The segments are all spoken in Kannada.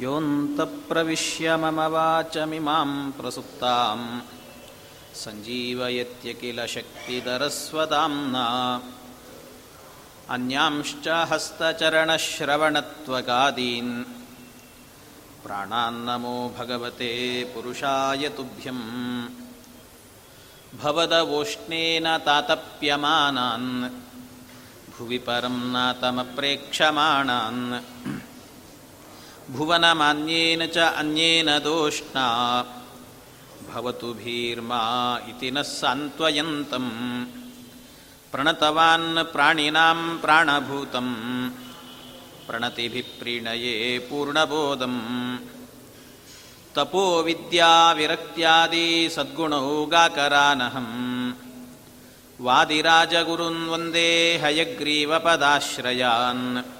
योऽन्तप्रविश्य मम वाचमिमां प्रसुप्ताम्। सञ्जीवयत्य किल शक्तिधरस्वदाम्ना अन्यांश्च हस्तचरणश्रवणत्वगादीन्। प्राणान्नमो भगवते पुरुषाय तुभ्यम्। भवदवोष्णेन तातप्यमानान्। भुवि परं नातमप्रेक्षमाणान् भुवनमान्येन च अन्येन दोष्णा। भवतु भीर्मा इति नः सान्त्वयन्तम्। प्रणतवान् प्राणिनां प्राणभूतम्। प्रणतिभिः प्रीणये पूर्णबोधम्। तपोविद्याविरक्त्यादि सद्गुणौगाकरानहम् वादिराजगुरुन् वन्दे हयग्रीवपदाश्रयान्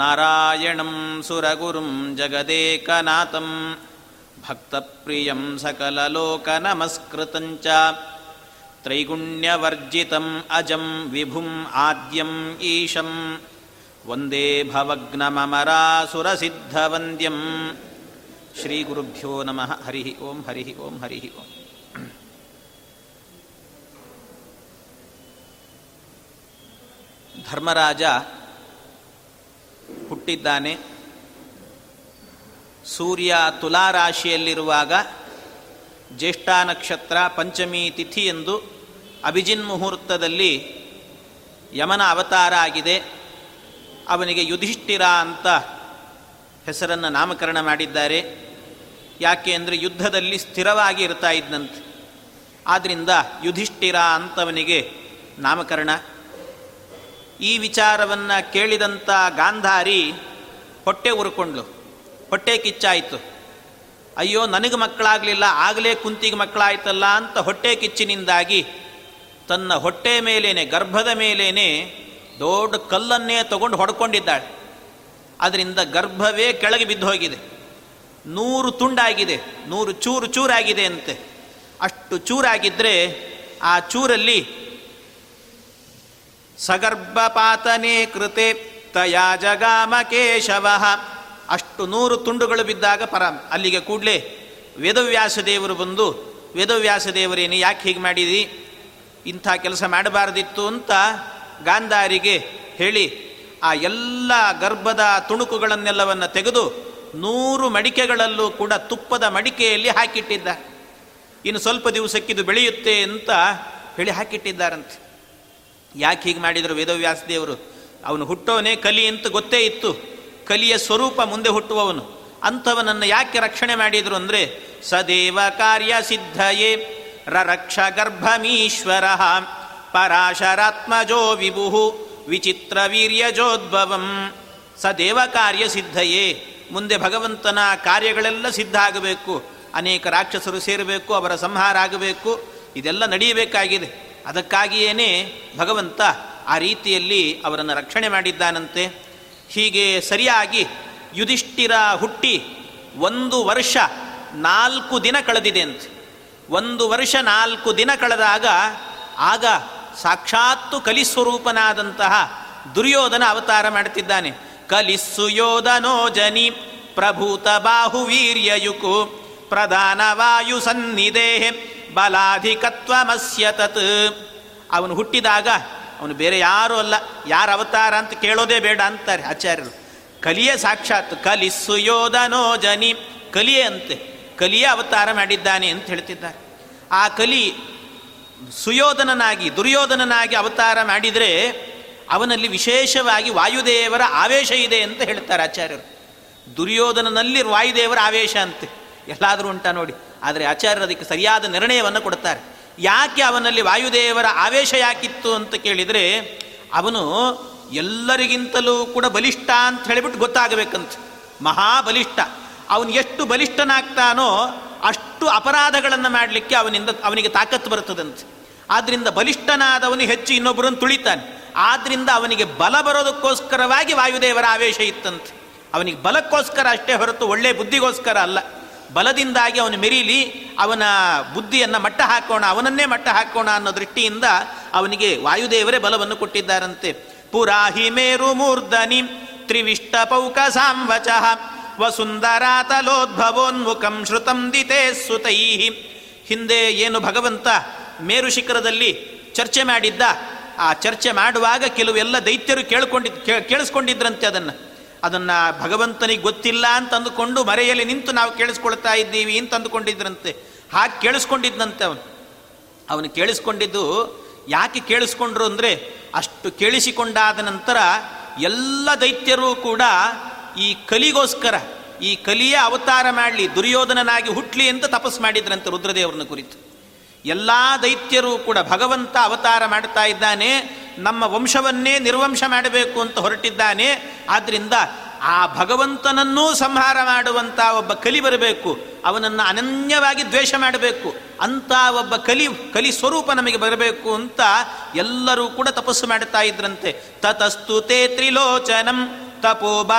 नारायणं सुरगुरुं जगदेकनाथं भक्तप्रियं सकललोकनमस्कृतं च त्रैगुण्यवर्जितम् अजं विभुम् आद्यम् ईशं वन्दे भवग्नममरासुरसिद्धवन्द्यं श्रीगुरुभ्यो नमः हरिः ओं हरिः ओं हरिः ओम् ಧರ್ಮರಾಜ ಹುಟ್ಟಿದ್ದಾನೆ. ಸೂರ್ಯ ತುಲಾರಾಶಿಯಲ್ಲಿರುವಾಗ ಜ್ಯೇಷ್ಠ ನಕ್ಷತ್ರ ಪಂಚಮಿ ತಿಥಿ ಎಂದು ಅಭಿಜಿನ್ ಮುಹೂರ್ತದಲ್ಲಿ ಯಮನ ಅವತಾರ ಆಗಿದೆ. ಅವನಿಗೆ ಯುಧಿಷ್ಠಿರ ಅಂತ ಹೆಸರನ್ನು ನಾಮಕರಣ ಮಾಡಿದ್ದಾರೆ. ಯಾಕೆ ಅಂದರೆ ಯುದ್ಧದಲ್ಲಿ ಸ್ಥಿರವಾಗಿ ಇರ್ತಾ ಇದ್ದಂತೆ ಆದ್ದರಿಂದ ಯುಧಿಷ್ಠಿರ ಅಂತವನಿಗೆ ನಾಮಕರಣ. ಈ ವಿಚಾರವನ್ನು ಕೇಳಿದಂಥ ಗಾಂಧಾರಿ ಹೊಟ್ಟೆ ಉರ್ಕೊಂಡ್ಲು. ಹೊಟ್ಟೆ ಕಿಚ್ಚಾಯಿತು. ಅಯ್ಯೋ, ನನಗೆ ಮಕ್ಕಳಾಗಲಿಲ್ಲ, ಆಗಲೇ ಕುಂತಿಗೆ ಮಕ್ಕಳಾಯ್ತಲ್ಲ ಅಂತ ಹೊಟ್ಟೆ ಕಿಚ್ಚಿನಿಂದಾಗಿ ತನ್ನ ಹೊಟ್ಟೆ ಮೇಲೇನೆ, ಗರ್ಭದ ಮೇಲೇನೆ ದೊಡ್ಡ ಕಲ್ಲನ್ನೇ ತಗೊಂಡು ಹೊಡ್ಕೊಂಡಿದ್ದಾಳೆ. ಅದರಿಂದ ಗರ್ಭವೇ ಕೆಳಗೆ ಬಿದ್ದು ಹೋಗಿದೆ ನೂರು ತುಂಡಾಗಿದೆ, ನೂರು ಚೂರು ಚೂರಾಗಿದೆ ಅಂತೆ. ಅಷ್ಟು ಚೂರಾಗಿದ್ದರೆ ಆ ಚೂರಲ್ಲಿ ಸಗರ್ಭಪಾತನೇ ಕೃತೆ ತಯಾ ಜಗಾಮ ಕೇಶವ. ಅಷ್ಟು ನೂರು ತುಂಡುಗಳು ಬಿದ್ದಾಗ ಪರ, ಅಲ್ಲಿಗೆ ಕೂಡಲೇ ವೇದವ್ಯಾಸ ದೇವರು ಬಂದು, ವೇದವ್ಯಾಸ ದೇವರೇನು ಯಾಕೆ ಹೀಗೆ ಮಾಡಿದಿ? ಇಂಥ ಕೆಲಸ ಮಾಡಬಾರ್ದಿತ್ತು ಅಂತ ಗಾಂಧಾರಿಗೆ ಹೇಳಿ ಆ ಎಲ್ಲ ಗರ್ಭದ ತುಣುಕುಗಳನ್ನೆಲ್ಲವನ್ನು ತೆಗೆದು ನೂರು ಮಡಿಕೆಗಳಲ್ಲೂ ಕೂಡ ತುಪ್ಪದ ಮಡಿಕೆಯಲ್ಲಿ ಹಾಕಿಟ್ಟಿದ್ದ. ಇನ್ನು ಸ್ವಲ್ಪ ದಿವಸಕ್ಕಿದು ಬೆಳೆಯುತ್ತೆ ಅಂತ ಹೇಳಿ ಹಾಕಿಟ್ಟಿದ್ದಾರಂತೆ. ಯಾಕೆ ಹೀಗೆ ಮಾಡಿದರು ವೇದವ್ಯಾಸದೇವರು ಅವನು ಹುಟ್ಟೋನೇ ಕಲಿ ಅಂತ ಗೊತ್ತೇ ಇತ್ತು. ಕಲಿಯ ಸ್ವರೂಪ ಮುಂದೆ ಹುಟ್ಟುವವನು. ಅಂಥವನನ್ನು ಯಾಕೆ ರಕ್ಷಣೆ ಮಾಡಿದರು ಅಂದರೆ, ಸದೇವ ಕಾರ್ಯ ಸಿದ್ಧಯೇ, ರರಕ್ಷ ಗರ್ಭಮೀಶ್ವರ, ಪರಾಶರಾತ್ಮಜೋ ವಿಭು ವಿಚಿತ್ರ ವೀರ್ಯಜೋದ್ಭವಂ. ಸದೇವ ಕಾರ್ಯ ಸಿದ್ಧಯೇ, ಮುಂದೆ ಭಗವಂತನ ಕಾರ್ಯಗಳೆಲ್ಲ ಸಿದ್ಧ ಆಗಬೇಕು. ಅನೇಕ ರಾಕ್ಷಸರು ಸೇರಬೇಕು, ಅವರ ಸಂಹಾರ ಆಗಬೇಕು. ಇದೆಲ್ಲ ನಡೆಯಬೇಕಾಗಿದೆ. ಅದಕ್ಕಾಗಿಯೇ ಭಗವಂತ ಆ ರೀತಿಯಲ್ಲಿ ಅವರನ್ನು ರಕ್ಷಣೆ ಮಾಡಿದ್ದಾನಂತೆ. ಹೀಗೆ ಸರಿಯಾಗಿ ಯುಧಿಷ್ಠಿರ ಹುಟ್ಟಿ ಒಂದು ವರ್ಷ ನಾಲ್ಕು ದಿನ ಕಳೆದಿದೆ ಅಂತೆ. ಒಂದು ವರ್ಷ ನಾಲ್ಕು ದಿನ ಕಳೆದಾಗ ಆಗ ಸಾಕ್ಷಾತ್ತು ಕಲಿಸ್ವರೂಪನಾದಂತಹ ದುರ್ಯೋಧನ ಅವತಾರ ಮಾಡುತ್ತಿದ್ದಾನೆ. ಕಲಿಸ್ಸು ಯೋಧನೋ ಜನಿ ಪ್ರಭೂತ ಬಾಹುವೀರ್ಯಯುಕು ಪ್ರಧಾನ ವಾಯು ಸನ್ನಿಧೇಹೆ. ಬಲಾಧಿಕತ್ವಮಸ್ಯ ತತ್. ಅವನು ಹುಟ್ಟಿದಾಗ ಅವನು ಬೇರೆ ಯಾರೂ ಅಲ್ಲ. ಯಾರ ಅವತಾರ ಅಂತ ಕೇಳೋದೇ ಬೇಡ ಅಂತಾರೆ ಆಚಾರ್ಯರು. ಕಲಿಯೇ ಸಾಕ್ಷಾತ್ ಕಲಿ ಸುಯೋಧನೋ ಜನಿ. ಕಲಿಯೇ ಅಂತೆ. ಕಲಿಯೇ ಅವತಾರ ಮಾಡಿದ್ದಾನೆ ಅಂತ ಹೇಳ್ತಿದ್ದಾರೆ. ಆ ಕಲಿ ಸುಯೋಧನನಾಗಿ, ದುರ್ಯೋಧನನಾಗಿ ಅವತಾರ ಮಾಡಿದರೆ ಅವನಲ್ಲಿ ವಿಶೇಷವಾಗಿ ವಾಯುದೇವರ ಆವೇಶ ಇದೆ ಅಂತ ಹೇಳ್ತಾರೆ ಆಚಾರ್ಯರು. ದುರ್ಯೋಧನನಲ್ಲಿ ವಾಯುದೇವರ ಆವೇಶ ಅಂತೆ. ಎಲ್ಲಾದರೂ ಉಂಟ ನೋಡಿ. ಆದರೆ ಆಚಾರ್ಯರು ಅದಕ್ಕೆ ಸರಿಯಾದ ನಿರ್ಣಯವನ್ನು ಕೊಡ್ತಾರೆ ಯಾಕೆ ಅವನಲ್ಲಿ ವಾಯುದೇವರ ಆವೇಶ ಯಾಕಿತ್ತು ಅಂತ ಕೇಳಿದರೆ, ಅವನು ಎಲ್ಲರಿಗಿಂತಲೂ ಕೂಡ ಬಲಿಷ್ಠ ಅಂತ ಹೇಳಿಬಿಟ್ಟು ಗೊತ್ತಾಗಬೇಕಂತ. ಮಹಾಬಲಿಷ್ಠ. ಅವನು ಎಷ್ಟು ಬಲಿಷ್ಠನಾಗ್ತಾನೋ ಅಷ್ಟು ಅಪರಾಧಗಳನ್ನು ಮಾಡಲಿಕ್ಕೆ ಅವನಿಂದ ಅವನಿಗೆ ತಾಕತ್ತು ಬರುತ್ತದಂತೆ. ಆದ್ದರಿಂದ ಬಲಿಷ್ಠನಾದವನು ಹೆಚ್ಚು ಇನ್ನೊಬ್ಬರನ್ನು ತುಳಿತಾನೆ. ಆದ್ದರಿಂದ ಅವನಿಗೆ ಬಲ ಬರೋದಕ್ಕೋಸ್ಕರವಾಗಿ ವಾಯುದೇವರ ಆವೇಶ ಇತ್ತಂತೆ. ಅವನಿಗೆ ಬಲಕ್ಕೋಸ್ಕರ ಅಷ್ಟೇ ಹೊರತು ಒಳ್ಳೆಯ ಬುದ್ಧಿಗೋಸ್ಕರ ಅಲ್ಲ. ಬಲದಿಂದಾಗಿ ಅವನು ಮೆರೀಲಿ, ಅವನ ಬುದ್ಧಿಯನ್ನು ಮಟ್ಟ ಹಾಕೋಣ, ಅವನನ್ನೇ ಮಟ್ಟ ಹಾಕೋಣ ಅನ್ನೋ ದೃಷ್ಟಿಯಿಂದ ಅವನಿಗೆ ವಾಯುದೇವರೇ ಬಲವನ್ನು ಕೊಟ್ಟಿದ್ದಾರಂತೆ. ಪುರಾಹಿ ಮೇರು ಮೂರ್ಧನಿ ತ್ರಿವಿಷ್ಟ ಪೌಕ ಸಾಂವಚ ವಸುಂದರಾತಲೋದ್ಭವೋನ್ಮುಖಂ ಶ್ರುತಂ ದಿತೇ ಸುತೈ ಹಿಂದೆ ಏನು ಭಗವಂತ ಮೇರು ಶಿಖರದಲ್ಲಿ ಚರ್ಚೆ ಮಾಡಿದ್ದ, ಆ ಚರ್ಚೆ ಮಾಡುವಾಗ ಕೆಲವೆಲ್ಲ ದೈತ್ಯರು ಕೇಳ್ಕೊಂಡಿದ್ ಕೇಳಿಸ್ಕೊಂಡಿದ್ರಂತೆ ಅದನ್ನು. ಅದನ್ನು ಭಗವಂತನಿಗೆ ಗೊತ್ತಿಲ್ಲ ಅಂತ ಅಂದುಕೊಂಡು ಮರೆಯಲ್ಲಿ ನಿಂತು ನಾವು ಕೇಳಿಸ್ಕೊಳ್ತಾ ಇದ್ದೀವಿ ಅಂತ ಅಂದುಕೊಂಡಿದ್ರಂತೆ. ಹಾಗೆ ಕೇಳಿಸ್ಕೊಂಡಿದ್ದಂತೆ ಅವನು. ಅವನು ಕೇಳಿಸ್ಕೊಂಡಿದ್ದು ಯಾಕೆ ಕೇಳಿಸ್ಕೊಂಡ್ರು ಅಂದರೆ ಅಷ್ಟು ಕೇಳಿಸಿಕೊಂಡಾದ ನಂತರ ಎಲ್ಲ ದೈತ್ಯರು ಕೂಡ ಈ ಕಲಿಗೋಸ್ಕರ, ಈ ಕಲಿಯ ಅವತಾರ ಮಾಡಲಿ, ದುರ್ಯೋಧನನಾಗಿ ಹುಟ್ಲಿ ಅಂತ ತಪಸ್ ಮಾಡಿದ್ರಂತೆ ರುದ್ರದೇವರನ್ನ ಕುರಿತು. ಎಲ್ಲ ದೈತ್ಯರು ಕೂಡ ಭಗವಂತ ಅವತಾರ ಮಾಡ್ತಾ ಇದ್ದಾನೆ. ನಮ್ಮ ವಂಶವನ್ನೇ ನಿರ್ವಂಶ ಮಾಡಬೇಕು ಅಂತ ಹೊರಟಿದ್ದಾನೆ. ಆದ್ದರಿಂದ ಆ ಭಗವಂತನನ್ನೂ ಸಂಹಾರ ಮಾಡುವಂಥ ಒಬ್ಬ ಕಲಿ ಬರಬೇಕು. ಅವನನ್ನು ಅನನ್ಯವಾಗಿ ದ್ವೇಷ ಮಾಡಬೇಕು. ಅಂತ ಒಬ್ಬ ಕಲಿ ಕಲಿ ಸ್ವರೂಪ ನಮಗೆ ಬರಬೇಕು ಅಂತ ಎಲ್ಲರೂ ಕೂಡ ತಪಸ್ಸು ಮಾಡ್ತಾ ಇದ್ರಂತೆ. ತತಸ್ತು ತೇ ತ್ರಿಲೋಚನಂ ತಪೋ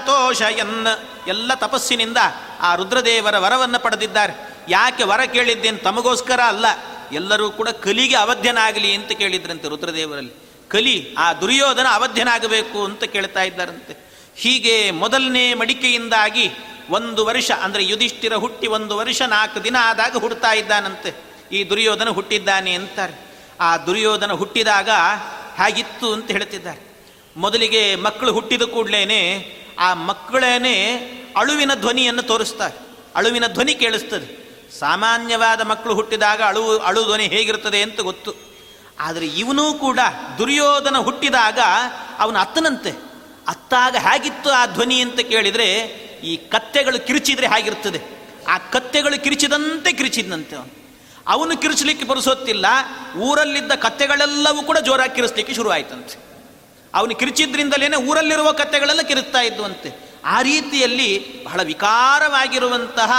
ತೋಷಯನ್ ಎಲ್ಲ ತಪಸ್ಸಿನಿಂದ ಆ ರುದ್ರದೇವರ ವರವನ್ನು ಪಡೆದಿದ್ದಾರೆ. ಯಾಕೆ ವರ ಕೇಳಿದ್ದೇನು? ತಮಗೋಸ್ಕರ ಅಲ್ಲ. ಎಲ್ಲರೂ ಕೂಡ ಕಲಿಗೆ ಅವಧ್ಯನಾಗಲಿ ಅಂತ ಕೇಳಿದ್ರಂತೆ ರುದ್ರದೇವರಲ್ಲಿ. ಕಲಿ, ಆ ದುರ್ಯೋಧನ ಅವಧ್ಯನಾಗಬೇಕು ಅಂತ ಕೇಳ್ತಾ ಇದ್ದಾರಂತೆ. ಹೀಗೆ ಮೊದಲನೇ ಮಡಿಕೆಯಿಂದಾಗಿ ಒಂದು ವರ್ಷ, ಅಂದರೆ ಯುಧಿಷ್ಠಿರ ಹುಟ್ಟಿ ಒಂದು ವರ್ಷ, ನಾಲ್ಕು ದಿನ ಆದಾಗ ಹುಡ್ತಾ ಇದ್ದಾನಂತೆ. ಈ ದುರ್ಯೋಧನ ಹುಟ್ಟಿದ್ದಾನೆ ಅಂತಾರೆ. ಆ ದುರ್ಯೋಧನ ಹುಟ್ಟಿದಾಗ ಹಾಗಿತ್ತು ಅಂತ ಹೇಳ್ತಿದ್ದಾರೆ. ಮೊದಲಿಗೆ ಮಕ್ಕಳು ಹುಟ್ಟಿದ ಕೂಡಲೇ ಆ ಮಕ್ಕಳೇನೆ ಅಳುವಿನ ಧ್ವನಿಯನ್ನು ತೋರಿಸ್ತಾರೆ. ಅಳುವಿನ ಧ್ವನಿ ಕೇಳಿಸ್ತದೆ. ಸಾಮಾನ್ಯವಾದ ಮಕ್ಕಳು ಹುಟ್ಟಿದಾಗ ಅಳು ಅಳು ಧ್ವನಿ ಹೇಗಿರ್ತದೆ ಅಂತ ಗೊತ್ತು. ಆದರೆ ಇವನೂ ಕೂಡ ದುರ್ಯೋಧನ ಹುಟ್ಟಿದಾಗ ಅವನು ಅತ್ತನಂತೆ. ಅತ್ತಾಗ ಹೇಗಿತ್ತು ಆ ಧ್ವನಿ ಅಂತ ಕೇಳಿದರೆ ಈ ಕತ್ತೆಗಳು ಕಿರಿಚಿದ್ರೆ ಹೇಗಿರ್ತದೆ ಆ ಕತ್ತೆಗಳು ಕಿರಿಚಿದಂತೆ ಕಿರಿಚಿದಂತೆ ಅವನು. ಅವನು ಕಿರಿಚಲಿಕ್ಕೆ ಬರೆಸೋತ್ತಿಲ್ಲ, ಊರಲ್ಲಿದ್ದ ಕತ್ತೆಗಳೆಲ್ಲವೂ ಕೂಡ ಜೋರಾಗಿ ಕಿರಿಸ್ಲಿಕ್ಕೆ ಶುರುವಾಯಿತಂತೆ. ಅವನು ಕಿರಿಚಿದ್ರಿಂದಲೇ ಊರಲ್ಲಿರುವ ಕತ್ತೆಗಳೆಲ್ಲ ಕಿರಿಸ್ತಾ ಇದ್ವಂತೆ. ಆ ರೀತಿಯಲ್ಲಿ ಬಹಳ ವಿಕಾರವಾಗಿರುವಂತಹ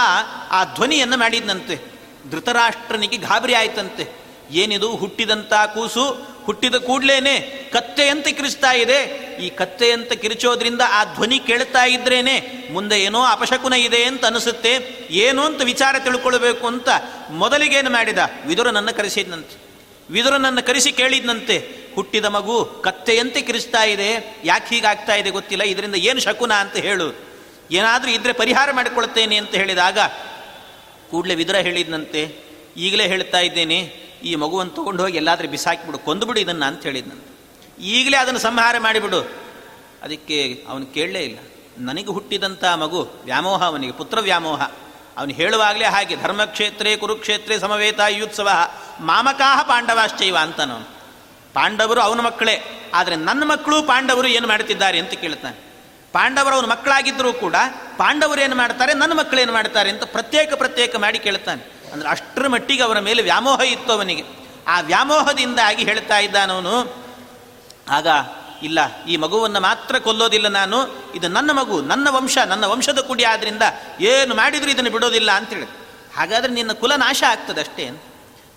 ಆ ಧ್ವನಿಯನ್ನು ಮಾಡಿದ್ನಂತೆ. ಧೃತರಾಷ್ಟ್ರನಿಗೆ ಗಾಬರಿ ಆಯ್ತಂತೆ. ಏನಿದು? ಹುಟ್ಟಿದಂಥ ಕೂಸು, ಹುಟ್ಟಿದ ಕೂಡ್ಲೇನೆ ಕತ್ತೆಯಂತೆ ಕಿರಿಸ್ತಾ ಇದೆ. ಈ ಕತ್ತೆಯಂತೆ ಕಿರಿಚೋದ್ರಿಂದ ಆ ಧ್ವನಿ ಕೇಳ್ತಾ ಇದ್ರೇನೆ ಮುಂದೆ ಏನೋ ಅಪಶಕುನ ಇದೆ ಅಂತ ಅನಿಸುತ್ತೆ. ಏನು ಅಂತ ವಿಚಾರ ತಿಳ್ಕೊಳ್ಬೇಕು ಅಂತ ಮೊದಲಿಗೇನು ಮಾಡಿದ? ವಿದುರನನ್ನು ಕರೆಸಿದ್ನಂತೆ. ವಿದುರನನ್ನು ಕರೆಸಿ ಕೇಳಿದ್ನಂತೆ. ಹುಟ್ಟಿದ ಮಗು ಕತ್ತೆಯಂತೆ ಕಿರಿಸ್ತಾ ಇದೆ. ಯಾಕೆ ಹೀಗಾಗ್ತಾ ಇದೆ ಗೊತ್ತಿಲ್ಲ. ಇದರಿಂದ ಏನು ಶಕುನ ಅಂತ ಹೇಳು. ಏನಾದರೂ ಇದ್ರೆ ಪರಿಹಾರ ಮಾಡಿಕೊಳ್ತೇನೆ ಅಂತ ಹೇಳಿದಾಗ ಕೂಡಲೇ ವಿದುರ ಹೇಳಿದ್ನಂತೆ. ಈಗಲೇ ಹೇಳ್ತಾ ಇದ್ದೇನೆ, ಈ ಮಗುವನ್ನು ತಗೊಂಡು ಹೋಗಿ ಎಲ್ಲಾದರೂ ಬಿಸಾಕಿಬಿಡು, ಕೊಂದುಬಿಡು ಇದನ್ನು ಅಂತ ಹೇಳಿದ್ನಂತೆ. ಈಗಲೇ ಅದನ್ನು ಸಂಹಾರ ಮಾಡಿಬಿಡು. ಅದಕ್ಕೆ ಅವನು ಕೇಳಲೇ ಇಲ್ಲ. ನನಗೆ ಹುಟ್ಟಿದಂಥ ಮಗು ವ್ಯಾಮೋಹ ಅವನಿಗೆ, ಪುತ್ರ ವ್ಯಾಮೋಹ. ಅವನು ಹೇಳುವಾಗಲೇ ಹಾಗೆ, ಧರ್ಮಕ್ಷೇತ್ರೇ ಕುರುಕ್ಷೇತ್ರೇ ಸಮವೇತ ಯುತ್ಸವ, ಮಾಮಕಾಹ ಪಾಂಡವಾಶ್ಚೈವ ಅಂತನವನು. ಪಾಂಡವರು ಅವನ ಮಕ್ಕಳೇ, ಆದರೆ ನನ್ನ ಮಕ್ಕಳು ಪಾಂಡವರು ಏನು ಮಾಡುತ್ತಿದ್ದಾರೆ ಅಂತ ಕೇಳ್ತಾನೆ ಪಾಂಡವರು ಅವನ ಮಕ್ಕಳಾಗಿದ್ದರೂ ಕೂಡ ಪಾಂಡವರು ಏನು ಮಾಡ್ತಾರೆ, ನನ್ನ ಮಕ್ಕಳು ಏನು ಮಾಡ್ತಾರೆ ಅಂತ ಪ್ರತ್ಯೇಕ ಪ್ರತ್ಯೇಕ ಮಾಡಿ ಕೇಳ್ತಾನೆ ಅಂದ್ರೆ ಅಷ್ಟರ ಮಟ್ಟಿಗೆ ಅವರ ಮೇಲೆ ವ್ಯಾಮೋಹ ಇತ್ತು ಅವನಿಗೆ. ಆ ವ್ಯಾಮೋಹದಿಂದಾಗಿ ಹೇಳ್ತಾ ಇದ್ದಾನವನು ಆಗ ಇಲ್ಲ, ಈ ಮಗುವನ್ನು ಮಾತ್ರ ಕೊಲ್ಲೋದಿಲ್ಲ ನಾನು, ಇದು ನನ್ನ ಮಗು, ನನ್ನ ವಂಶ, ನನ್ನ ವಂಶದ ಕುಡಿ ಆದ್ದರಿಂದ ಏನು ಮಾಡಿದರೂ ಇದನ್ನು ಬಿಡೋದಿಲ್ಲ ಅಂತ ಹೇಳಿ ಹಾಗಾದ್ರೆ ನಿನ್ನ ಕುಲ ನಾಶ ಆಗ್ತದೆ ಅಷ್ಟೇ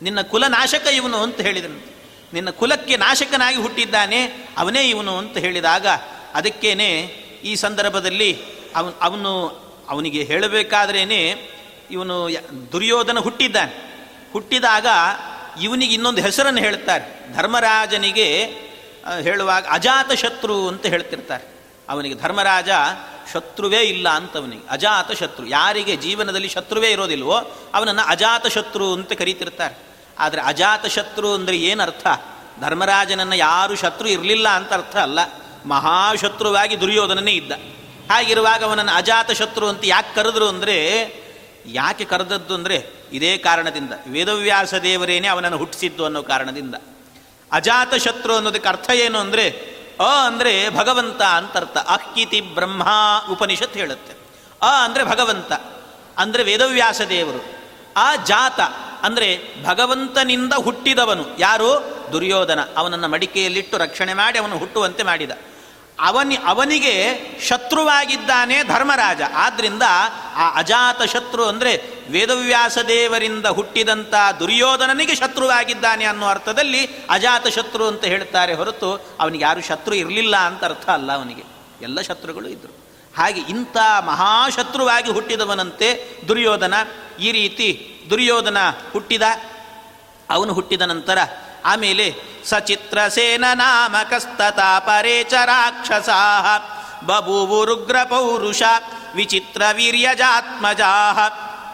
ನಿನ್ನ ಕುಲ ನಾಶಕ ಇವನು ಅಂತ ಹೇಳಿದನು. ನಿನ್ನ ಕುಲಕ್ಕೆ ನಾಶಕನಾಗಿ ಹುಟ್ಟಿದ್ದಾನೆ, ಅವನೇ ಇವನು ಅಂತ ಹೇಳಿದಾಗ ಅದಕ್ಕೇನೆ ಈ ಸಂದರ್ಭದಲ್ಲಿ ಅವನು ಅವನು ಅವನಿಗೆ ಹೇಳಬೇಕಾದ್ರೇ ಇವನು ದುರ್ಯೋಧನ ಹುಟ್ಟಿದ್ದಾನೆ. ಹುಟ್ಟಿದಾಗ ಇವನಿಗೆ ಇನ್ನೊಂದು ಹೆಸರನ್ನು ಹೇಳ್ತಾರೆ ಧರ್ಮರಾಜನಿಗೆ ಹೇಳುವಾಗ ಅಜಾತ ಶತ್ರು ಅಂತ ಹೇಳ್ತಿರ್ತಾರೆ. ಅವನಿಗೆ ಧರ್ಮರಾಜ ಶತ್ರುವೇ ಇಲ್ಲ ಅಂತ ಅವನಿಗೆ. ಅಜಾತ ಶತ್ರು. ಯಾರಿಗೆ ಜೀವನದಲ್ಲಿ ಶತ್ರುವೇ ಇರೋದಿಲ್ವೋ ಅವನನ್ನು ಅಜಾತ ಶತ್ರು ಅಂತ ಕರೀತಿರ್ತಾರೆ. ಆದರೆ ಅಜಾತ ಶತ್ರು ಅಂದರೆ ಏನರ್ಥ ಧರ್ಮರಾಜನನ್ನು ಯಾರು ಶತ್ರು ಇರಲಿಲ್ಲ ಅಂತ ಅರ್ಥ ಅಲ್ಲ. ಮಹಾಶತ್ರುವಾಗಿ ದುರ್ಯೋಧನನೇ ಇದ್ದ. ಹಾಗಿರುವಾಗ ಅವನನ್ನು ಅಜಾತ ಶತ್ರು ಅಂತ ಯಾಕೆ ಕರೆದ್ರು ಅಂದರೆ, ಯಾಕೆ ಕರೆದದ್ದು ಅಂದರೆ, ಇದೇ ಕಾರಣದಿಂದ. ವೇದವ್ಯಾಸ ದೇವರೇನೇ ಅವನನ್ನು ಹುಟ್ಟಿಸಿದ್ದು ಅನ್ನೋ ಕಾರಣದಿಂದ. ಅಜಾತ ಶತ್ರು ಅನ್ನೋದಕ್ಕೆ ಅರ್ಥ ಏನು ಅಂದರೆ, ಅ ಅಂದರೆ ಭಗವಂತ ಅಂತ ಅರ್ಥ. ಅಕ್ಕಿತಿ ಬ್ರಹ್ಮ ಉಪನಿಷತ್ ಹೇಳುತ್ತೆ. ಅ ಅಂದರೆ ಭಗವಂತ. ಅಂದರೆ ವೇದವ್ಯಾಸ ದೇವರು. ಆ ಜಾತ ಅಂದರೆ ಭಗವಂತನಿಂದ ಹುಟ್ಟಿದವನು. ಯಾರು? ದುರ್ಯೋಧನ. ಅವನನ್ನು ಮಡಿಕೆಯಲ್ಲಿಟ್ಟು ರಕ್ಷಣೆ ಮಾಡಿ ಅವನು ಹುಟ್ಟುವಂತೆ ಮಾಡಿದ. ಅವನಿ, ಅವನಿಗೆ ಶತ್ರುವಾಗಿದ್ದಾನೆ ಧರ್ಮರಾಜ. ಆದ್ದರಿಂದ ಆ ಅಜಾತ ಶತ್ರು ಅಂದರೆ ವೇದವ್ಯಾಸ ದೇವರಿಂದ ಹುಟ್ಟಿದಂಥ ದುರ್ಯೋಧನನಿಗೆ ಶತ್ರುವಾಗಿದ್ದಾನೆ ಅನ್ನೋ ಅರ್ಥದಲ್ಲಿ ಅಜಾತ ಶತ್ರು ಅಂತ ಹೇಳ್ತಾರೆ ಹೊರತು ಅವನಿಗೆ ಯಾರು ಶತ್ರು ಇರಲಿಲ್ಲ ಅಂತ ಅರ್ಥ ಅಲ್ಲ ಅವನಿಗೆ. ಎಲ್ಲ ಶತ್ರುಗಳು ಇದ್ದರು ಹಾಗೆ ಇಂಥ ಮಹಾಶತ್ರುವಾಗಿ ಹುಟ್ಟಿದವನಂತೆ ದುರ್ಯೋಧನ ಈ ರೀತಿ ದುರ್ಯೋಧನ ಹುಟ್ಟಿದ, ಅವನು ಹುಟ್ಟಿದ ನಂತರ ಆಮೇಲೆ ಸಚಿತ್ರಸೇನ ನಾಮಕಸ್ತತಾ ಪರೇ ಚ ರಾಕ್ಷಸಾ ಬಭೂವು ರುಗ್ರ ಪೌರುಷ, ವಿಚಿತ್ರ ವೀರ್ಯಜಾತ್ಮಜಾ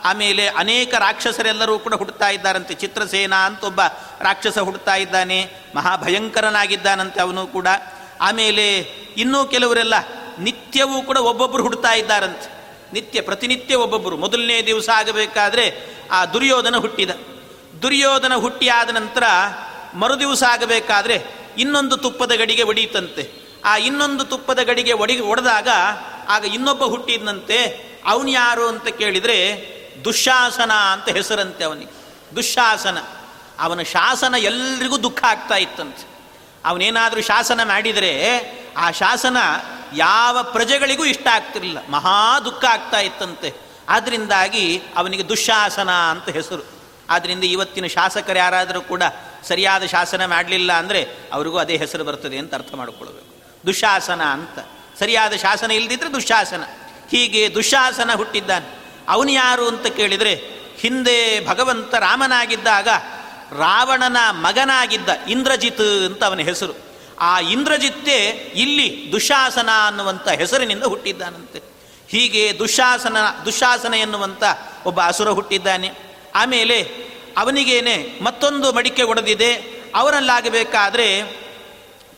ಆಮೇಲೆ ಅನೇಕ ರಾಕ್ಷಸರೆಲ್ಲರೂ ಕೂಡ ಹುಟ್ಟುತ್ತಾ ಇದ್ದಾರಂತೆ. ಚಿತ್ರಸೇನ ಅಂತ ಒಬ್ಬ ರಾಕ್ಷಸ ಹುಡ್ತಾ ಇದ್ದಾನೆ, ಮಹಾಭಯಂಕರನಾಗಿದ್ದಾನಂತೆ ಅವನು ಕೂಡ. ಆಮೇಲೆ ಇನ್ನೂ ಕೆಲವರೆಲ್ಲ ನಿತ್ಯವೂ ಕೂಡ ಒಬ್ಬೊಬ್ಬರು ಹುಡ್ತಾ ಇದ್ದಾರಂತೆ. ನಿತ್ಯ, ಪ್ರತಿನಿತ್ಯ ಒಬ್ಬೊಬ್ಬರು ಮೊದಲನೇ ದಿವಸ ಆಗಬೇಕಾದ್ರೆ ಆ ದುರ್ಯೋಧನ ಹುಟ್ಟಿದ. ದುರ್ಯೋಧನ ಹುಟ್ಟಿ ಆದ ನಂತರ ಮರುದಿವಸ ಆಗಬೇಕಾದ್ರೆ ಇನ್ನೊಂದು ತುಪ್ಪದ ಗಡಿಗೆ ಒಡೀತಂತೆ ಆ ಇನ್ನೊಂದು ತುಪ್ಪದ ಗಡಿಗೆ ಒಡಿ, ಒಡೆದಾಗ ಆಗ ಇನ್ನೊಬ್ಬ ಹುಟ್ಟಿದಂತೆ ಅವನು ಯಾರು ಅಂತ ಕೇಳಿದರೆ ದುಶಾಸನ ಅಂತ ಹೆಸರಂತೆ ಅವನಿಗೆ. ದುಶಾಸನ. ಅವನ ಶಾಸನ ಎಲ್ರಿಗೂ ದುಃಖ ಆಗ್ತಾ ಇತ್ತಂತೆ. ಅವನೇನಾದರೂ ಶಾಸನ ಮಾಡಿದರೆ ಆ ಶಾಸನ ಯಾವ ಪ್ರಜೆಗಳಿಗೂ ಇಷ್ಟ ಆಗ್ತಿರಲಿಲ್ಲ. ಮಹಾ ದುಃಖ ಆಗ್ತಾ ಇತ್ತಂತೆ. ಆದ್ರಿಂದಾಗಿ ಅವನಿಗೆ ದುಶಾಸನ ಅಂತ ಹೆಸರು. ಆದ್ದರಿಂದ ಇವತ್ತಿನ ಶಾಸಕರು ಯಾರಾದರೂ ಕೂಡ ಸರಿಯಾದ ಶಾಸನ ಮಾಡಲಿಲ್ಲ ಅಂದರೆ ಅವರಿಗೂ ಅದೇ ಹೆಸರು ಬರ್ತದೆ ಅಂತ ಅರ್ಥ ಮಾಡಿಕೊಳ್ಬೇಕು. ದುಶಾಸನ ಅಂತ. ಸರಿಯಾದ ಶಾಸನ ಇಲ್ಲದಿದ್ದರೆ ದುಶಾಸನ. ಹೀಗೆ ದುಶಾಸನ ಹುಟ್ಟಿದ್ದಾನೆ. ಅವನು ಯಾರು ಅಂತ ಕೇಳಿದರೆ ಹಿಂದೆ ಭಗವಂತ ರಾಮನಾಗಿದ್ದಾಗ ರಾವಣನ ಮಗನಾಗಿದ್ದ ಇಂದ್ರಜಿತ್ ಅಂತ ಅವನ ಹೆಸರು. ಆ ಇಂದ್ರಜಿತ್ತೆ ಇಲ್ಲಿ ದುಶಾಸನ ಅನ್ನುವಂಥ ಹೆಸರಿನಿಂದ ಹುಟ್ಟಿದ್ದಾನಂತೆ. ಹೀಗೆ ದುಶಾಸನ ದುಶಾಸನ ಎನ್ನುವಂಥ ಒಬ್ಬ ಅಸುರ ಹುಟ್ಟಿದ್ದಾನೆ. ಆಮೇಲೆ ಅವನಿಗೇನೆ ಮತ್ತೊಂದು ಮಡಿಕೆ ಒಡೆದಿದೆ. ಅವನಲ್ಲಾಗಬೇಕಾದ್ರೆ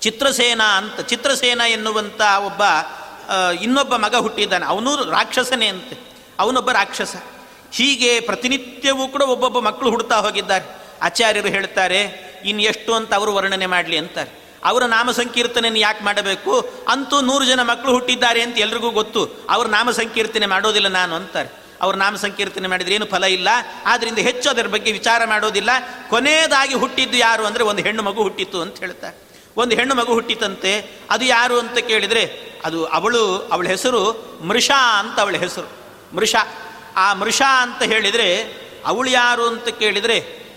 ಚಿತ್ರಸೇನ ಅಂತ, ಚಿತ್ರಸೇನ ಎನ್ನುವಂಥ ಒಬ್ಬ ಇನ್ನೊಬ್ಬ ಮಗ ಹುಟ್ಟಿದ್ದಾನೆ. ಅವನು ರಾಕ್ಷಸನೇ ಅಂತೆ. ಅವನೊಬ್ಬ ರಾಕ್ಷಸ. ಹೀಗೆ ಪ್ರತಿನಿತ್ಯವೂ ಕೂಡ ಒಬ್ಬೊಬ್ಬ ಮಕ್ಕಳು ಹುಡ್ತಾ ಹೋಗಿದ್ದಾರೆ. ಆಚಾರ್ಯರು ಹೇಳ್ತಾರೆ ಇನ್ನು ಎಷ್ಟು ಅಂತ ಅವರು ವರ್ಣನೆ ಮಾಡಲಿ ಅಂತಾರೆ. ಅವರ ನಾಮ ಸಂಕೀರ್ತನೆಯನ್ನು ಯಾಕೆ ಮಾಡಬೇಕು? ಅಂತೂ ನೂರು ಜನ ಮಕ್ಕಳು ಹುಟ್ಟಿದ್ದಾರೆ ಅಂತ ಎಲ್ರಿಗೂ ಗೊತ್ತು. ಅವ್ರ ನಾಮ ಸಂಕೀರ್ತನೆ ಮಾಡೋದಿಲ್ಲ ನಾನು ಅಂತಾರೆ. ಅವ್ರ ನಾಮ ಸಂಕೀರ್ತನೆ ಮಾಡಿದ್ರೆ ಏನು ಫಲ ಇಲ್ಲ. ಆದ್ದರಿಂದ ಹೆಚ್ಚು ಅದರ ಬಗ್ಗೆ ವಿಚಾರ ಮಾಡೋದಿಲ್ಲ. ಕೊನೆಯದಾಗಿ ಹುಟ್ಟಿದ್ದು ಯಾರು ಅಂದರೆ ಒಂದು ಹೆಣ್ಣು ಮಗು ಹುಟ್ಟಿತ್ತು ಅಂತ ಹೇಳ್ತಾರೆ. ಒಂದು ಹೆಣ್ಣು ಮಗು ಹುಟ್ಟಿತಂತೆ, ಅದು ಯಾರು ಅಂತ ಕೇಳಿದರೆ ಅದು ಅವಳು, ಅವಳ ಹೆಸರು ಮೃಷಾ ಅಂತ ಅವಳ ಹೆಸರು. ಮೃಷಾ. ಆ ಮೃಷಾ ಅಂತ ಹೇಳಿದರೆ ಅವಳು ಯಾರು ಅಂತ ಕೇಳಿದರೆ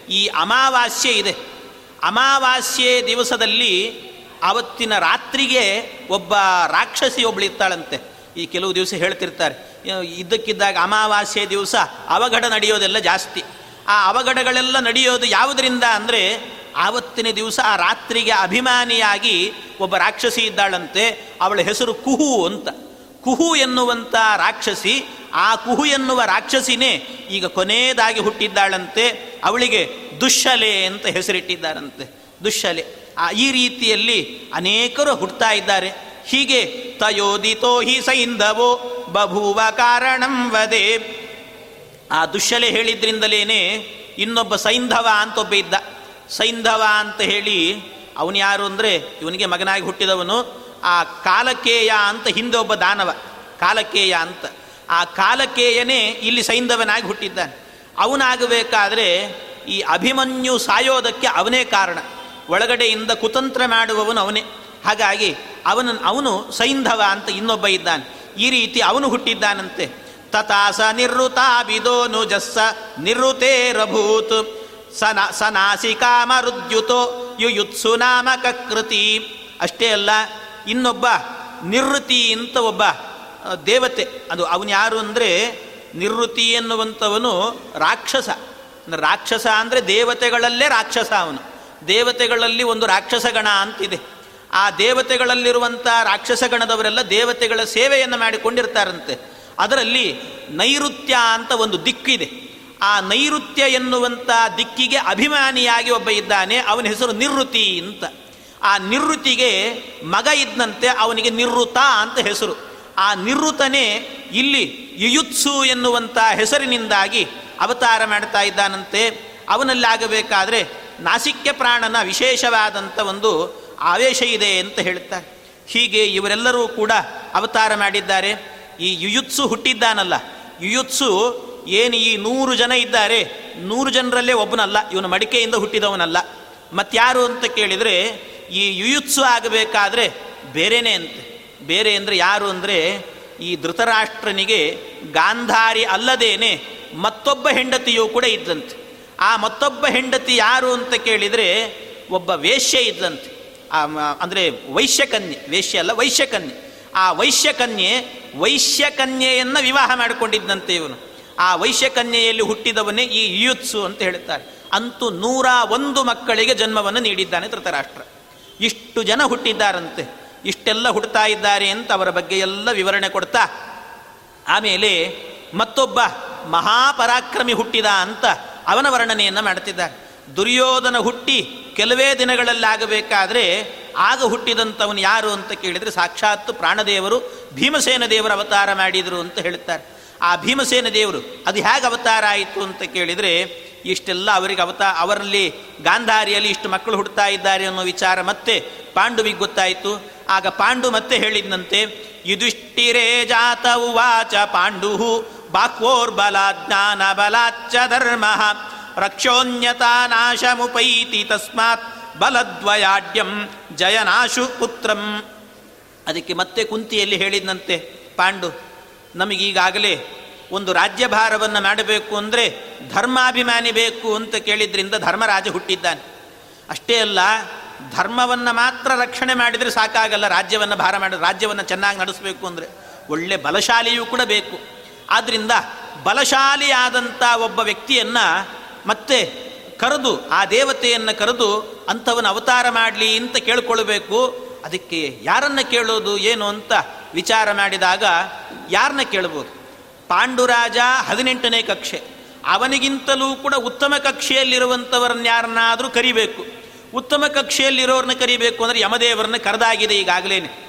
ಈ ಅಮಾವಾಸ್ಯೆ ಇದೆ. ಅಮಾವಾಸ್ಯೆ ದಿವಸದಲ್ಲಿ ಆವತ್ತಿನ ರಾತ್ರಿಗೆ ಒಬ್ಬ ರಾಕ್ಷಸಿ ಒಬ್ಳು ಇರ್ತಾಳಂತೆ. ಈ ಕೆಲವು ದಿವಸ ಹೇಳ್ತಿರ್ತಾರೆ ಇದ್ದಕ್ಕಿದ್ದಾಗ ಅಮಾವಾಸ್ಯೆ ದಿವಸ ಅವಘಡ ನಡೆಯೋದೆಲ್ಲ ಜಾಸ್ತಿ. ಆ ಅವಘಡಗಳೆಲ್ಲ ನಡೆಯೋದು ಯಾವುದರಿಂದ ಅಂದರೆ, ಆವತ್ತಿನ ದಿವಸ ಆ ರಾತ್ರಿಗೆ ಅಭಿಮಾನಿಯಾಗಿ ಒಬ್ಬ ರಾಕ್ಷಸಿ ಇದ್ದಾಳಂತೆ, ಅವಳ ಹೆಸರು ಕುಹು ಅಂತ. ಕುಹು ಎನ್ನುವಂಥ ರಾಕ್ಷಸಿ, ಆ ಕುಹು ಎನ್ನುವ ರಾಕ್ಷಸಿನೇ ಈಗ ಕೊನೆಯದಾಗಿ ಹುಟ್ಟಿದ್ದಾಳಂತೆ. ಅವಳಿಗೆ ದುಶ್ಶಲೆ ಅಂತ ಹೆಸರಿಟ್ಟಿದ್ದಾರಂತೆ. ದುಶ್ಶಲೆ. ಈ ರೀತಿಯಲ್ಲಿ ಅನೇಕರು ಹುಡ್ತಾ ಇದ್ದಾರೆ. ಹೀಗೆ ತಯೋದಿತೋ ಹಿ ಸೈಂಧವೋ ಬಭುವ ಕಾರಣಂ ವದೇ. ಆ ದುಶ್ಶಲೆ ಹೇಳಿದ್ರಿಂದಲೇನೆ ಇನ್ನೊಬ್ಬ ಸೈಂಧವ ಅಂತ ಒಬ್ಬ ಇದ್ದ. ಸೈಂಧವ ಅಂತ ಹೇಳಿ ಅವನು ಯಾರು ಅಂದರೆ ಇವನಿಗೆ ಮಗನಾಗಿ ಹುಟ್ಟಿದವನು. ಆ ಕಾಲಕೇಯ ಅಂತ ಹಿಂದೆ ಒಬ್ಬ ದಾನವ. ಕಾಲಕೇಯ ಅಂತ. ಆ ಕಾಲಕೇಯನೇ ಇಲ್ಲಿ ಸೈಂಧವನಾಗಿ ಹುಟ್ಟಿದ್ದಾನೆ. ಅವನಾಗಬೇಕಾದ್ರೆ ಈ ಅಭಿಮನ್ಯು ಸಾಯೋದಕ್ಕೆ ಅವನೇ ಕಾರಣ. ಒಳಗಡೆಯಿಂದ ಕುತಂತ್ರ ಮಾಡುವವನು ಅವನೇ. ಹಾಗಾಗಿ ಅವನ, ಅವನು ಸೈಂಧವ ಅಂತ ಇನ್ನೊಬ್ಬ ಇದ್ದಾನೆ. ಈ ರೀತಿ ಅವನು ಹುಟ್ಟಿದ್ದಾನಂತೆ. ತಥಾಸ ನಿವೃತಾಬಿದೋನು ಜಸ್ಸ ನಿವೃತೇರಭೂತ್ ಸನ ಯು ಯುಯುತ್ಸು ನಾಮಕ ಕೃತಿ ಅಷ್ಟೇ ಅಲ್ಲ, ಇನ್ನೊಬ್ಬ ನಿವೃತ್ತಿ ಅಂತ ಒಬ್ಬ ದೇವತೆ. ಅದು ಅವನು ಯಾರು ಅಂದರೆ ನಿವೃತ್ತಿ ಎನ್ನುವಂಥವನು ರಾಕ್ಷಸ. ರಾಕ್ಷಸ ಅಂದರೆ ದೇವತೆಗಳಲ್ಲೇ ರಾಕ್ಷಸ ಅವನು. ದೇವತೆಗಳಲ್ಲಿ ಒಂದು ರಾಕ್ಷಸಗಣ ಅಂತಿದೆ. ಆ ದೇವತೆಗಳಲ್ಲಿರುವಂಥ ರಾಕ್ಷಸಗಣದವರೆಲ್ಲ ದೇವತೆಗಳ ಸೇವೆಯನ್ನು ಮಾಡಿಕೊಂಡಿರ್ತಾರಂತೆ. ಅದರಲ್ಲಿ ನೈಋತ್ಯ ಅಂತ ಒಂದು ದಿಕ್ಕಿದೆ. ಆ ನೈಋತ್ಯ ಎನ್ನುವಂಥ ದಿಕ್ಕಿಗೆ ಅಭಿಮಾನಿಯಾಗಿ ಒಬ್ಬ ಇದ್ದಾನೆ, ಅವನ ಹೆಸರು ನಿವೃತ್ತಿ ಅಂತ. ಆ ನಿವೃತ್ತಿಗೆ ಮಗ ಇದ್ದಂತೆ ಅವನಿಗೆ ನಿವೃತ್ತ ಅಂತ ಹೆಸರು. ಆ ನಿವೃತ್ತನೇ ಇಲ್ಲಿ ಯುಯುತ್ಸು ಎನ್ನುವಂಥ ಹೆಸರಿನಿಂದಾಗಿ ಅವತಾರ ಮಾಡ್ತಾ ಇದ್ದಾನಂತೆ. ಅವನಲ್ಲಾಗಬೇಕಾದ್ರೆ ನಾಸಿಕ್ಯ ಪ್ರಾಣನ ವಿಶೇಷವಾದಂಥ ಒಂದು ಆವೇಶ ಇದೆ ಅಂತ ಹೇಳ್ತಾರೆ. ಹೀಗೆ ಇವರೆಲ್ಲರೂ ಕೂಡ ಅವತಾರ ಮಾಡಿದ್ದಾರೆ. ಈ ಯುಯುತ್ಸು ಹುಟ್ಟಿದ್ದಾನಲ್ಲ. ಯುಯುತ್ಸು ಏನು ಈ ನೂರು ಜನ ಇದ್ದಾರೆ, ನೂರು ಜನರಲ್ಲೇ ಒಬ್ಬನಲ್ಲ, ಇವನು ಮಡಿಕೆಯಿಂದ ಹುಟ್ಟಿದವನಲ್ಲ. ಮತ್ತಾರು ಅಂತ ಕೇಳಿದರೆ ಈ ಯುಯುತ್ಸು ಆಗಬೇಕಾದ್ರೆ ಬೇರೆನೇ ಅಂತೆ. ಬೇರೆ ಅಂದರೆ ಯಾರು ಅಂದರೆ ಈ ಧೃತರಾಷ್ಟ್ರನಿಗೆ ಗಾಂಧಾರಿ ಅಲ್ಲದೇನೆ ಮತ್ತೊಬ್ಬ ಹೆಂಡತಿಯೂ ಕೂಡ ಇದ್ದಂತೆ. ಆ ಮತ್ತೊಬ್ಬ ಹೆಂಡತಿ ಯಾರು ಅಂತ ಕೇಳಿದರೆ ಒಬ್ಬ ವೇಶ್ಯ ಇದ್ದಂತೆ. ಅಂದರೆ ವೈಶ್ಯಕನ್ಯೆ, ವೇಶ್ಯ ಅಲ್ಲ, ವೈಶ್ಯಕನ್ಯೆ. ಆ ವೈಶ್ಯಕನ್ಯೆ ವೈಶ್ಯಕನ್ಯೆಯನ್ನು ವಿವಾಹ ಮಾಡಿಕೊಂಡಿದ್ದಂತೆ ಇವನು. ಆ ವೈಶ್ಯಕನ್ಯೆಯಲ್ಲಿ ಹುಟ್ಟಿದವನೇ ಈ ಯುತ್ಸು ಅಂತ ಹೇಳುತ್ತಾರೆ. ಅಂತೂ ನೂರ ಒಂದು ಮಕ್ಕಳಿಗೆ ಜನ್ಮವನ್ನು ನೀಡಿದ್ದಾನೆ ಧೃತರಾಷ್ಟ್ರ. ಇಷ್ಟು ಜನ ಹುಟ್ಟಿದ್ದಾರಂತೆ. ಇಷ್ಟೆಲ್ಲ ಹುಡ್ತಾ ಇದ್ದಾರೆ ಅಂತ ಅವರ ಬಗ್ಗೆ ಎಲ್ಲ ವಿವರಣೆ ಕೊಡ್ತಾ, ಆಮೇಲೆ ಮತ್ತೊಬ್ಬ ಮಹಾಪರಾಕ್ರಮಿ ಹುಟ್ಟಿದ ಅಂತ ಅವನ ವರ್ಣನೆಯನ್ನು ಮಾಡುತ್ತಿದ್ದಾರೆ ದುರ್ಯೋಧನ ಹುಟ್ಟಿ ಕೆಲವೇ ದಿನಗಳಲ್ಲಾಗಬೇಕಾದ್ರೆ ಆಗ ಹುಟ್ಟಿದಂಥವನು ಯಾರು ಅಂತ ಕೇಳಿದರೆ ಸಾಕ್ಷಾತ್ ಪ್ರಾಣದೇವರು ಭೀಮಸೇನ ದೇವರ ಅವತಾರ ಮಾಡಿದರು ಅಂತ ಹೇಳುತ್ತಾರೆ ಆ ಭೀಮಸೇನ ದೇವರು ಅದು ಹೇಗೆ ಅವತಾರ ಆಯಿತು ಅಂತ ಕೇಳಿದರೆ ಇಷ್ಟೆಲ್ಲ ಅವರಿಗೆ ಅವತಾ, ಅವರಲ್ಲಿ ಗಾಂಧಾರಿಯಲ್ಲಿ ಇಷ್ಟು ಮಕ್ಕಳು ಹುಡ್ತಾ ಇದ್ದಾರೆ ಅನ್ನೋ ವಿಚಾರ ಮತ್ತೆ ಪಾಂಡುವಿಗೆ ಗೊತ್ತಾಯಿತು. ಆಗ ಪಾಂಡು ಮತ್ತೆ ಹೇಳಿದಂತೆ ಯುಧಿಷ್ಠಿರೇ ಜಾತ ಉವಾಚ ಪಾಂಡು ಬಾಕ್ವೋರ್ಬಲ ಜ್ಞಾನ ಬಲಾಚ್ಚ ಧರ್ಮ ರಕ್ಷೋನ್ಯತಾ ನಾಶಮುಪೈತಿ ತಸ್ಮಾತ್ ಬಲದ್ವಯಾಡ್ಯಂ ಜಯನಾಶು ಪುತ್ರಂ ಅದಕ್ಕೆ ಮತ್ತೆ ಕುಂತಿಯಲ್ಲಿ ಹೇಳಿದಂತೆ, ಪಾಂಡು, ನಮಗೀಗಾಗಲೇ ಒಂದು ರಾಜ್ಯಭಾರವನ್ನು ಮಾಡಬೇಕು ಅಂದರೆ ಧರ್ಮಾಭಿಮಾನಿ ಬೇಕು ಅಂತ ಕೇಳಿದ್ರಿಂದ ಧರ್ಮರಾಜ ಹುಟ್ಟಿದ್ದಾನೆ. ಅಷ್ಟೇ ಅಲ್ಲ, ಧರ್ಮವನ್ನು ಮಾತ್ರ ರಕ್ಷಣೆ ಮಾಡಿದರೆ ಸಾಕಾಗಲ್ಲ, ರಾಜ್ಯವನ್ನು ಭಾರ ಮಾಡಿ, ರಾಜ್ಯವನ್ನು ಚೆನ್ನಾಗಿ ನಡೆಸಬೇಕು ಅಂದರೆ ಒಳ್ಳೆ ಬಲಶಾಲಿಯೂ ಕೂಡ ಬೇಕು. ಆದ್ದರಿಂದ ಬಲಶಾಲಿಯಾದಂಥ ಒಬ್ಬ ವ್ಯಕ್ತಿಯನ್ನು ಮತ್ತೆ ಕರೆದು, ಆ ದೇವತೆಯನ್ನು ಕರೆದು ಅಂಥವನ್ನ ಅವತಾರ ಮಾಡಲಿ ಅಂತ ಕೇಳಿಕೊಳ್ಬೇಕು. ಅದಕ್ಕೆ ಯಾರನ್ನು ಕೇಳೋದು ಏನು ಅಂತ ವಿಚಾರ ಮಾಡಿದಾಗ ಯಾರನ್ನ ಕೇಳ್ಬೋದು? ಪಾಂಡುರಾಜ ಹದಿನೆಂಟನೇ ಕಕ್ಷೆ. ಅವನಿಗಿಂತಲೂ ಕೂಡ ಉತ್ತಮ ಕಕ್ಷೆಯಲ್ಲಿರುವಂಥವ್ರನ್ನ ಯಾರನ್ನಾದರೂ ಕರಿಬೇಕು. ಉತ್ತಮ ಕಕ್ಷೆಯಲ್ಲಿರೋರನ್ನ ಕರಿಬೇಕು ಅಂದರೆ ಯಮದೇವರನ್ನ ಕರೆದಾಗಿದೆ ಈಗಾಗಲೇ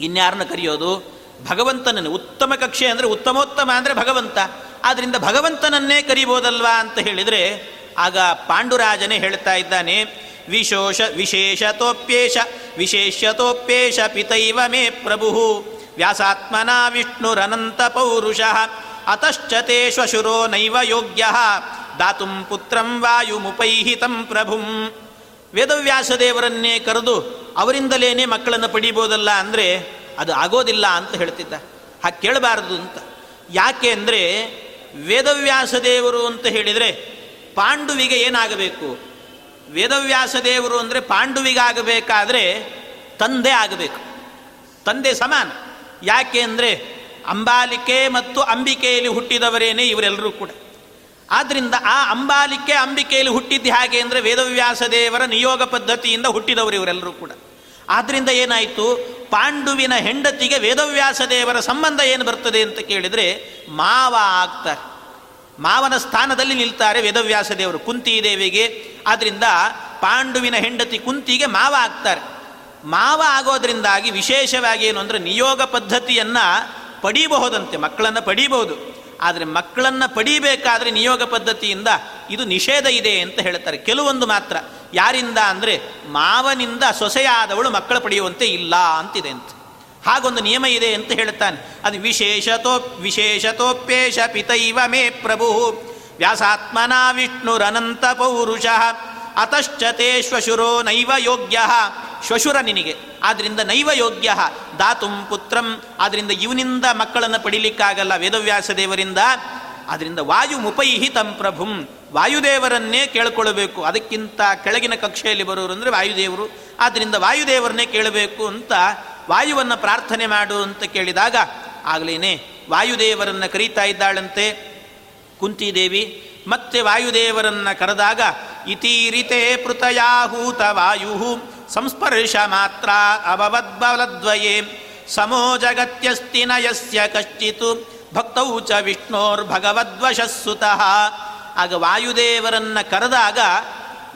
ಇನ್ಯಾರನ್ನ ಕರೆಯೋದು? ಭಗವಂತನನ್ನು ಉತ್ತಮ ಕಕ್ಷೆ ಅಂದರೆ ಉತ್ತಮೋತ್ತಮ ಅಂದರೆ ಭಗವಂತ. ಆದ್ದರಿಂದ ಭಗವಂತನನ್ನೇ ಕರಿಬೋದಲ್ವಾ ಅಂತ ಹೇಳಿದರೆ ಆಗ ಪಾಂಡುರಾಜನೇ ಹೇಳ್ತಾ ಇದ್ದಾನೆ, ವಿಶೋಷ ವಿಶೇಷತೋಪ್ಯೇಶ ವಿಶೇಷತೋಪ್ಯೇಶ ಪಿತೈವ ಮೇ ಪ್ರಭು, ವ್ಯಾಸಾತ್ಮನ ವಿಷ್ಣುರನಂತ ಪೌರುಷ ಅತಶ್ಚತೆ ಶ್ವಶುರೋ ನೈವ ಯೋಗ್ಯ, ದಾತುಂ ಪುತ್ರಂ ವಾಯುಮುಪೈಹಿತಂ ಪ್ರಭುಂ. ವೇದವ್ಯಾಸದೇವರನ್ನೇ ಕರೆದು ಅವರಿಂದಲೇನೆ ಮಕ್ಕಳನ್ನು ಪಡೀಬೋದಲ್ಲ ಅಂದರೆ ಅದು ಆಗೋದಿಲ್ಲ ಅಂತ ಹೇಳ್ತಿದ್ದ. ಹಾಗೆ ಕೇಳಬಾರದು ಅಂತ. ಯಾಕೆ ಅಂದರೆ ವೇದವ್ಯಾಸ ದೇವರು ಅಂತ ಹೇಳಿದರೆ ಪಾಂಡುವಿಗೆ ಏನಾಗಬೇಕು? ವೇದವ್ಯಾಸ ದೇವರು ಅಂದರೆ ಪಾಂಡುವಿಗಾಗಬೇಕಾದ್ರೆ ತಂದೆ ಆಗಬೇಕು. ತಂದೆ ಸಮಾನ. ಯಾಕೆ ಅಂದರೆ ಅಂಬಾಲಿಕೆ ಮತ್ತು ಅಂಬಿಕೆಯಲ್ಲಿ ಹುಟ್ಟಿದವರೇನೇ ಇವರೆಲ್ಲರೂ ಕೂಡ. ಆದ್ದರಿಂದ ಆ ಅಂಬಾಲಿಕೆ ಅಂಬಿಕೆಯಲ್ಲಿ ಹುಟ್ಟಿದ್ದು ಹಾಗೆ ಅಂದರೆ ವೇದವ್ಯಾಸ ದೇವರ ನಿಯೋಗ ಪದ್ಧತಿಯಿಂದ ಹುಟ್ಟಿದವರು ಇವರೆಲ್ಲರೂ ಕೂಡ. ಆದ್ದರಿಂದ ಏನಾಯಿತು? ಪಾಂಡುವಿನ ಹೆಂಡತಿಗೆ ವೇದವ್ಯಾಸ ದೇವರ ಸಂಬಂಧ ಏನು ಬರ್ತದೆ ಅಂತ ಕೇಳಿದರೆ ಮಾವ ಆಗ್ತಾರೆ. ಮಾವನ ಸ್ಥಾನದಲ್ಲಿ ನಿಲ್ತಾರೆ ವೇದವ್ಯಾಸ ದೇವರು. ಕುಂತಿ ದೇವಿಗೆ. ಆದ್ದರಿಂದ ಪಾಂಡುವಿನ ಹೆಂಡತಿ ಕುಂತಿಗೆ ಮಾವ ಆಗ್ತಾರೆ. ಮಾವ ಆಗೋದ್ರಿಂದಾಗಿ ವಿಶೇಷವಾಗಿ ಏನು ಅಂದರೆ ನಿಯೋಗ ಪದ್ಧತಿಯನ್ನು ಪಡೀಬಹುದಂತೆ, ಮಕ್ಕಳನ್ನು ಪಡೀಬಹುದು. ಆದರೆ ಮಕ್ಕಳನ್ನು ಪಡೀಬೇಕಾದರೆ ನಿಯೋಗ ಪದ್ಧತಿಯಿಂದ ಇದು ನಿಷೇಧ ಇದೆ ಅಂತ ಹೇಳ್ತಾರೆ. ಕೆಲವೊಂದು ಮಾತ್ರ. ಯಾರಿಂದ ಅಂದರೆ ಮಾವನಿಂದ ಸೊಸೆಯಾದವಳು ಮಕ್ಕಳು ಪಡೆಯುವಂತೆ ಇಲ್ಲ ಅಂತಿದೆ ಅಂತ. ಹಾಗೊಂದು ನಿಯಮ ಇದೆ ಅಂತ ಹೇಳ್ತಾನೆ. ಅದು ವಿಶೇಷತೋ ವಿಶೇಷತೋಪ್ಯೇಶ ಪಿತೈವ ಮೇ ಪ್ರಭು. ವ್ಯಾಸಾತ್ಮನ ವಿಷ್ಣುರನಂತ ಪೌರುಷ. ಅತಶ್ಚತೆ ಶ್ವಶುರೋ ನೈವ ಯೋಗ್ಯ. ಶ್ವಶುರ ನಿನಗೆ. ಆದ್ದರಿಂದ ನೈವ ಯೋಗ್ಯ. ದಾತುಂ ಪುತ್ರಂ. ಆದ್ದರಿಂದ ಇವನಿಂದ ಮಕ್ಕಳನ್ನು ಪಡಿಲಿಕ್ಕಾಗಲ್ಲ ವೇದವ್ಯಾಸ ದೇವರಿಂದ. ಆದ್ದರಿಂದ ವಾಯು ಮುಪೈಹಿ ತಂ ಪ್ರಭುಂ. ವಾಯುದೇವರನ್ನೇ ಕೇಳ್ಕೊಳ್ಬೇಕು. ಅದಕ್ಕಿಂತ ಕೆಳಗಿನ ಕಕ್ಷೆಯಲ್ಲಿ ಬರೋರು ಅಂದರೆ ವಾಯುದೇವರು. ಆದ್ದರಿಂದ ವಾಯುದೇವರನ್ನೇ ಕೇಳಬೇಕು ಅಂತ ವಾಯುವನ್ನು ಪ್ರಾರ್ಥನೆ ಮಾಡು ಅಂತ ಕೇಳಿದಾಗ, ಆಗಲೇನೆ, ವಾಯುದೇವರನ್ನು ಕರೀತಾ ಇದ್ದಾಳಂತೆ ಕುಂತಿದೇವಿ. ಮತ್ತೆ ವಾಯುದೇವರನ್ನು ಕರೆದಾಗ ಇತೀರಿತೆ ಪೃತಯಾಹೂತ ವಾಯು ಸಂಸ್ಪರ್ಶ ಮಾತ್ರ ಅವವದ್ಬಲದ್ವಯೇ ಸಮೋ ಜಗತ್ಯಸ್ತಿ ನಯಸ್ಯ ಕಶ್ಚಿತು ಭಕ್ತೌ ಚ ವಿಷ್ಣೋರ್ಭಗವದ್ವಶಸ್ಸುತಃ ಆಗ ವಾಯುದೇವರನ್ನು ಕರೆದಾಗ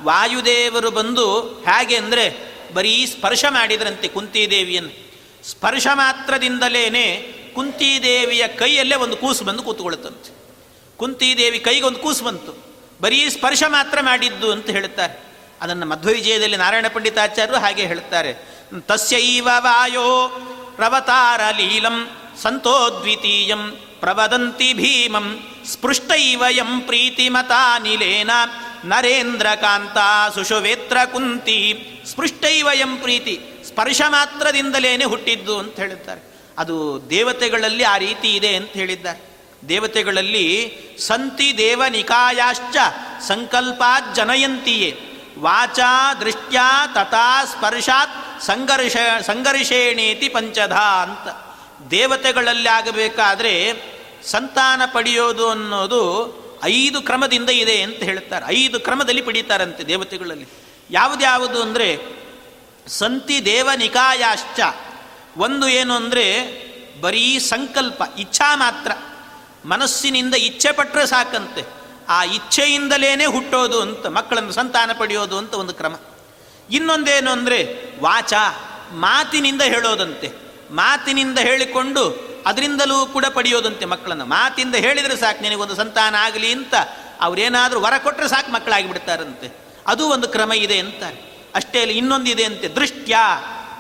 ವಾಯುದೇವರು ಬಂದು ಹೇಗೆ ಅಂದರೆ ಬರೀ ಸ್ಪರ್ಶ ಮಾಡಿದ್ರಂತೆ ಕುಂತಿದೇವಿಯನ್ನು. ಸ್ಪರ್ಶ ಮಾತ್ರದಿಂದಲೇ ಕುಂತಿದೇವಿಯ ಕೈಯಲ್ಲೇ ಒಂದು ಕೂಸು ಬಂದು ಕೂತ್ಕೊಳ್ಳುತ್ತಂತೆ. ಕುಂತಿದೇವಿ ಕೈಗೊಂದು ಕೂಸು ಬಂತು. ಬರೀ ಸ್ಪರ್ಶ ಮಾತ್ರ ಮಾಡಿದ್ದು ಅಂತ ಹೇಳುತ್ತಾರೆ. ಅದನ್ನು ಮಧ್ವವಿಜಯದಲ್ಲಿ ನಾರಾಯಣ ಪಂಡಿತಾಚಾರ್ಯರು ಹಾಗೆ ಹೇಳುತ್ತಾರೆ. ತಸ್ಯೈವ ವಾಯೋ ಪ್ರವತಾರ ಲೀಲಂ ಸಂತೋದ್ವಿತೀಯಂ ಪ್ರವದಂತಿ ಭೀಮಂ ಸ್ಪೃಷ್ಟೈವ ಯಂ ಪ್ರೀತಿಮತಾನಿಲೇನ ನರೇಂದ್ರ ಕಾಂತ ಸುಶುವೇತ್ರ ಕುಂತಿ ಸ್ಪೃಷ್ಟೈವಯಂ ಪ್ರೀತಿ ಸ್ಪರ್ಶ ಮಾತ್ರದಿಂದಲೇನೆ ಹುಟ್ಟಿದ್ದು ಅಂತ ಹೇಳುತ್ತಾರೆ. ಅದು ದೇವತೆಗಳಲ್ಲಿ ಆ ರೀತಿ ಇದೆ ಅಂತ ಹೇಳಿದ್ದಾರೆ. ದೇವತೆಗಳಲ್ಲಿ ಸಂತಿ ದೇವ ನಿಕಾಯಾಶ್ಚ ಸಂಕಲ್ಪಾತ್ ಜನಯಂತಿಯೇ. ವಾಚಾ ದೃಷ್ಟ್ಯಾ ತಥಾ ಸ್ಪರ್ಶಾತ್ ಸಂಘರ್ಷ ಸಂಘರ್ಷೇಣೇತಿ ಪಂಚಧ ಅಂತ. ದೇವತೆಗಳಲ್ಲಿ ಆಗಬೇಕಾದ್ರೆ ಸಂತಾನ ಪಡೆಯೋದು ಅನ್ನೋದು ಐದು ಕ್ರಮದಿಂದ ಇದೆ ಅಂತ ಹೇಳ್ತಾರೆ. ಐದು ಕ್ರಮದಲ್ಲಿ ಪಡೀತಾರಂತೆ ದೇವತೆಗಳಲ್ಲಿ. ಯಾವುದ್ಯಾವುದು ಅಂದರೆ ಸಂತಿ ದೇವ ನಿಕಾಯಾಶ್ಚ. ಒಂದು ಏನು ಅಂದರೆ ಬರೀ ಸಂಕಲ್ಪ, ಇಚ್ಛಾ ಮಾತ್ರ. ಮನಸ್ಸಿನಿಂದ ಇಚ್ಛೆ ಪಟ್ಟರೆ ಸಾಕಂತೆ. ಆ ಇಚ್ಛೆಯಿಂದಲೇ ಹುಟ್ಟೋದು ಅಂತ, ಮಕ್ಕಳನ್ನು ಸಂತಾನ ಪಡೆಯೋದು ಅಂತ ಒಂದು ಕ್ರಮ. ಇನ್ನೊಂದೇನು ಅಂದರೆ ವಾಚ, ಮಾತಿನಿಂದ ಹೇಳೋದಂತೆ. ಮಾತಿನಿಂದ ಹೇಳಿಕೊಂಡು ಅದರಿಂದಲೂ ಕೂಡ ಪಡೆಯೋದಂತೆ ಮಕ್ಕಳನ್ನು. ಮಾತಿಂದ ಹೇಳಿದರೆ ಸಾಕು, ನಿನಗೊಂದು ಸಂತಾನ ಆಗಲಿ ಅಂತ. ಅವರೇನಾದರೂ ವರ ಕೊಟ್ಟರೆ ಸಾಕು, ಮಕ್ಕಳಾಗಿಬಿಡ್ತಾರಂತೆ. ಅದು ಒಂದು ಕ್ರಮ ಇದೆ ಅಂತಾರೆ. ಅಷ್ಟೇ ಅಲ್ಲ, ಇನ್ನೊಂದಿದೆ ಅಂತೆ, ದೃಷ್ಟ್ಯ,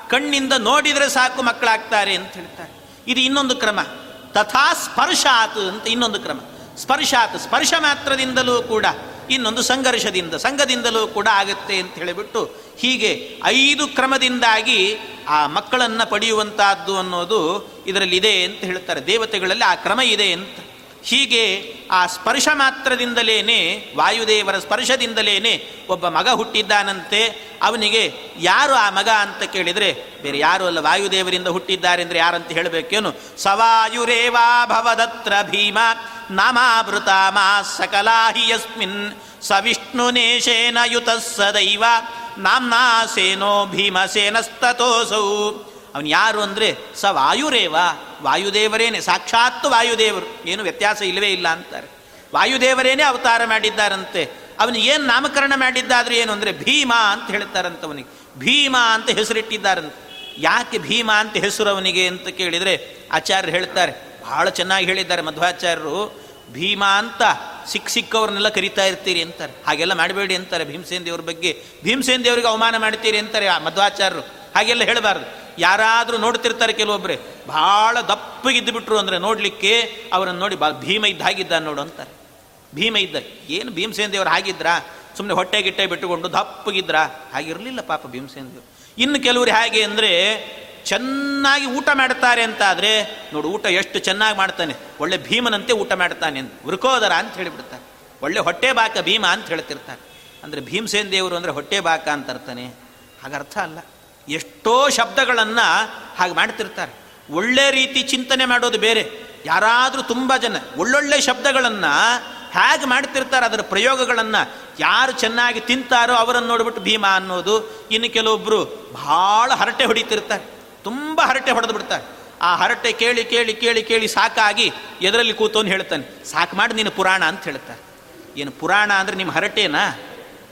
ಕಣ್ಣಿಂದ ನೋಡಿದರೆ ಸಾಕು ಮಕ್ಕಳಾಗ್ತಾರೆ ಅಂತ ಹೇಳ್ತಾರೆ. ಇದು ಇನ್ನೊಂದು ಕ್ರಮ. ತಥಾ ಸ್ಪರ್ಶಾತ್ ಅಂತ ಇನ್ನೊಂದು ಕ್ರಮ. ಸ್ಪರ್ಶಾತ್ ಸ್ಪರ್ಶ ಮಾತ್ರದಿಂದಲೂ ಕೂಡ, ಇನ್ನೊಂದು ಸಂಘರ್ಷದಿಂದ, ಸಂಘದಿಂದಲೂ ಕೂಡ ಆಗುತ್ತೆ ಅಂತ ಹೇಳಿಬಿಟ್ಟು ಹೀಗೆ ಐದು ಕ್ರಮದಿಂದಾಗಿ ಆ ಮಕ್ಕಳನ್ನು ಪಡೆಯುವಂತಹದ್ದು ಅನ್ನೋದು ಇದರಲ್ಲಿದೆ ಅಂತ ಹೇಳ್ತಾರೆ. ದೇವತೆಗಳಲ್ಲಿ ಆ ಕ್ರಮ ಇದೆ ಅಂತ. ಹೀಗೆ ಆ ಸ್ಪರ್ಶ ಮಾತ್ರದಿಂದಲೇನೆ, ವಾಯುದೇವರ ಸ್ಪರ್ಶದಿಂದಲೇನೆ ಒಬ್ಬ ಮಗ ಹುಟ್ಟಿದ್ದಾನಂತೆ. ಅವನಿಗೆ ಯಾರು ಆ ಮಗ ಅಂತ ಕೇಳಿದರೆ, ಬೇರೆ ಯಾರು ಅಲ್ಲ, ವಾಯುದೇವರಿಂದ ಹುಟ್ಟಿದ್ದಾರೆ ಅಂದರೆ ಯಾರಂತ ಹೇಳಬೇಕೇನು? ಸವಾಯುರೇವಾ ಭವದತ್ರ ಭೀಮ ನಾಮಾವೃತ ಮಾ ಸಕಲಾಹಿ ಯಸ್ಮಿನ್ ಸ ವಿಷ್ಣುನೇಶೇನ ಯುತ ಸದೈವ ನಾಂನಾ ಸೇನೋ ಭೀಮಸೇನಸ್ತತೋಸೌ. ಅವನು ಯಾರು ಅಂದರೆ ಸ ವಾಯುರೇವ ವಾಯುದೇವರೇನೆ, ಸಾಕ್ಷಾತ್ ವಾಯುದೇವರು. ಏನು ವ್ಯತ್ಯಾಸ ಇಲ್ಲವೇ ಇಲ್ಲ ಅಂತಾರೆ. ವಾಯುದೇವರೇನೆ ಅವತಾರ ಮಾಡಿದ್ದಾರಂತೆ. ಅವನು ಏನು ನಾಮಕರಣ ಮಾಡಿದ್ದಾದ್ರೆ ಏನು ಅಂದರೆ ಭೀಮ ಅಂತ ಹೇಳ್ತಾರಂತ ಅವನಿಗೆ. ಭೀಮ ಅಂತ ಹೆಸರಿಟ್ಟಿದ್ದಾರಂತೆ. ಯಾಕೆ ಭೀಮ ಅಂತ ಹೆಸರು ಅವನಿಗೆ ಅಂತ ಕೇಳಿದರೆ ಆಚಾರ್ಯರು ಹೇಳ್ತಾರೆ. ಬಹಳ ಚೆನ್ನಾಗಿ ಹೇಳಿದ್ದಾರೆ ಮಧ್ವಾಚಾರ್ಯರು. ಭೀಮ ಅಂತ ಸಿಕ್ಕ ಸಿಕ್ಕವ್ರನ್ನೆಲ್ಲ ಕರಿತಾ ಇರ್ತೀರಿ ಅಂತಾರೆ. ಹಾಗೆಲ್ಲ ಮಾಡಬೇಡಿ ಅಂತಾರೆ ಭೀಮಸೇನ್ ದೇವ್ರ ಬಗ್ಗೆ. ಭೀಮಸೇನ್ ದೇವರಿಗೆ ಅವಮಾನ ಮಾಡ್ತೀರಿ ಅಂತಾರೆ ಮಧ್ವಾಚಾರ್ಯರು. ಹಾಗೆಲ್ಲ ಹೇಳಬಾರ್ದು. ಯಾರಾದರೂ ನೋಡ್ತಿರ್ತಾರೆ ಕೆಲವೊಬ್ಬರೇ ಭಾಳ ದಪ್ಪಗಿದ್ದು ಬಿಟ್ರು ಅಂದರೆ ನೋಡಲಿಕ್ಕೆ ಅವರನ್ನು ನೋಡಿ ಬಾ, ಭೀಮ ಇದ್ದ ಹಾಗಿದ್ದ ನೋಡು ಅಂತಾರೆ. ಭೀಮ ಇದ್ದ, ಏನು ಭೀಮಸೇನ ದೇವರು ಹಾಗಿದ್ರಾ? ಸುಮ್ಮನೆ ಹೊಟ್ಟೆ ಗಿಟ್ಟೆ ಬಿಟ್ಟುಕೊಂಡು ದಪ್ಪಗಿದ್ರಾ ಹಾಗಿರಲಿಲ್ಲ ಪಾಪ ಭೀಮಸೇನ ದೇವರು ಇನ್ನು ಕೆಲವರು ಹೇಗೆ ಅಂದರೆ, ಚೆನ್ನಾಗಿ ಊಟ ಮಾಡ್ತಾರೆ ಅಂತ ಆದರೆ ನೋಡು ಊಟ ಎಷ್ಟು ಚೆನ್ನಾಗಿ ಮಾಡ್ತಾನೆ. ಒಳ್ಳೆ ಭೀಮನಂತೆ ಊಟ ಮಾಡ್ತಾನೆ ಅಂತ. ವೃಕೋದರ ಅಂತ ಹೇಳಿಬಿಡ್ತಾರೆ. ಒಳ್ಳೆ ಹೊಟ್ಟೆ ಬಾಕ ಭೀಮ ಅಂತ ಹೇಳ್ತಿರ್ತಾರೆ. ಅಂದರೆ ಭೀಮಸೇನ ದೇವರು ಅಂದರೆ ಹೊಟ್ಟೆ ಬಾಕ ಅಂತ ಹಾಗರ್ಥ ಅಲ್ಲ. ಎಷ್ಟೋ ಶಬ್ದಗಳನ್ನು ಹಾಗೆ ಮಾಡ್ತಿರ್ತಾರೆ. ಒಳ್ಳೆ ರೀತಿ ಚಿಂತನೆ ಮಾಡೋದು ಬೇರೆ. ಯಾರಾದರೂ ತುಂಬ ಜನ ಒಳ್ಳೊಳ್ಳೆ ಶಬ್ದಗಳನ್ನು ಹೇಗೆ ಮಾಡ್ತಿರ್ತಾರೆ, ಅದರ ಪ್ರಯೋಗಗಳನ್ನು. ಯಾರು ಚೆನ್ನಾಗಿ ತಿಂತಾರೋ ಅವರನ್ನು ನೋಡ್ಬಿಟ್ಟು ಭೀಮ ಅನ್ನೋದು, ಇನ್ನು ಕೆಲವೊಬ್ಬರು ಭಾಳ ಹರಟೆ ಹೊಡಿತಿರ್ತಾರೆ. ತುಂಬ ಹರಟೆ ಹೊಡೆದು ಬಿಡ್ತಾರೆ. ಆ ಹರಟೆ ಕೇಳಿ ಕೇಳಿ ಕೇಳಿ ಕೇಳಿ ಸಾಕಾಗಿ ಎದರಲ್ಲಿ ಅಂತ ಹೇಳ್ತಾನೆ, ಸಾಕು ಮಾಡಿ ನೀನು ಪುರಾಣ ಅಂತ ಹೇಳ್ತಾರೆ. ಏನು ಪುರಾಣ ಅಂದರೆ ನಿಮ್ಮ ಹರಟೆನಾ?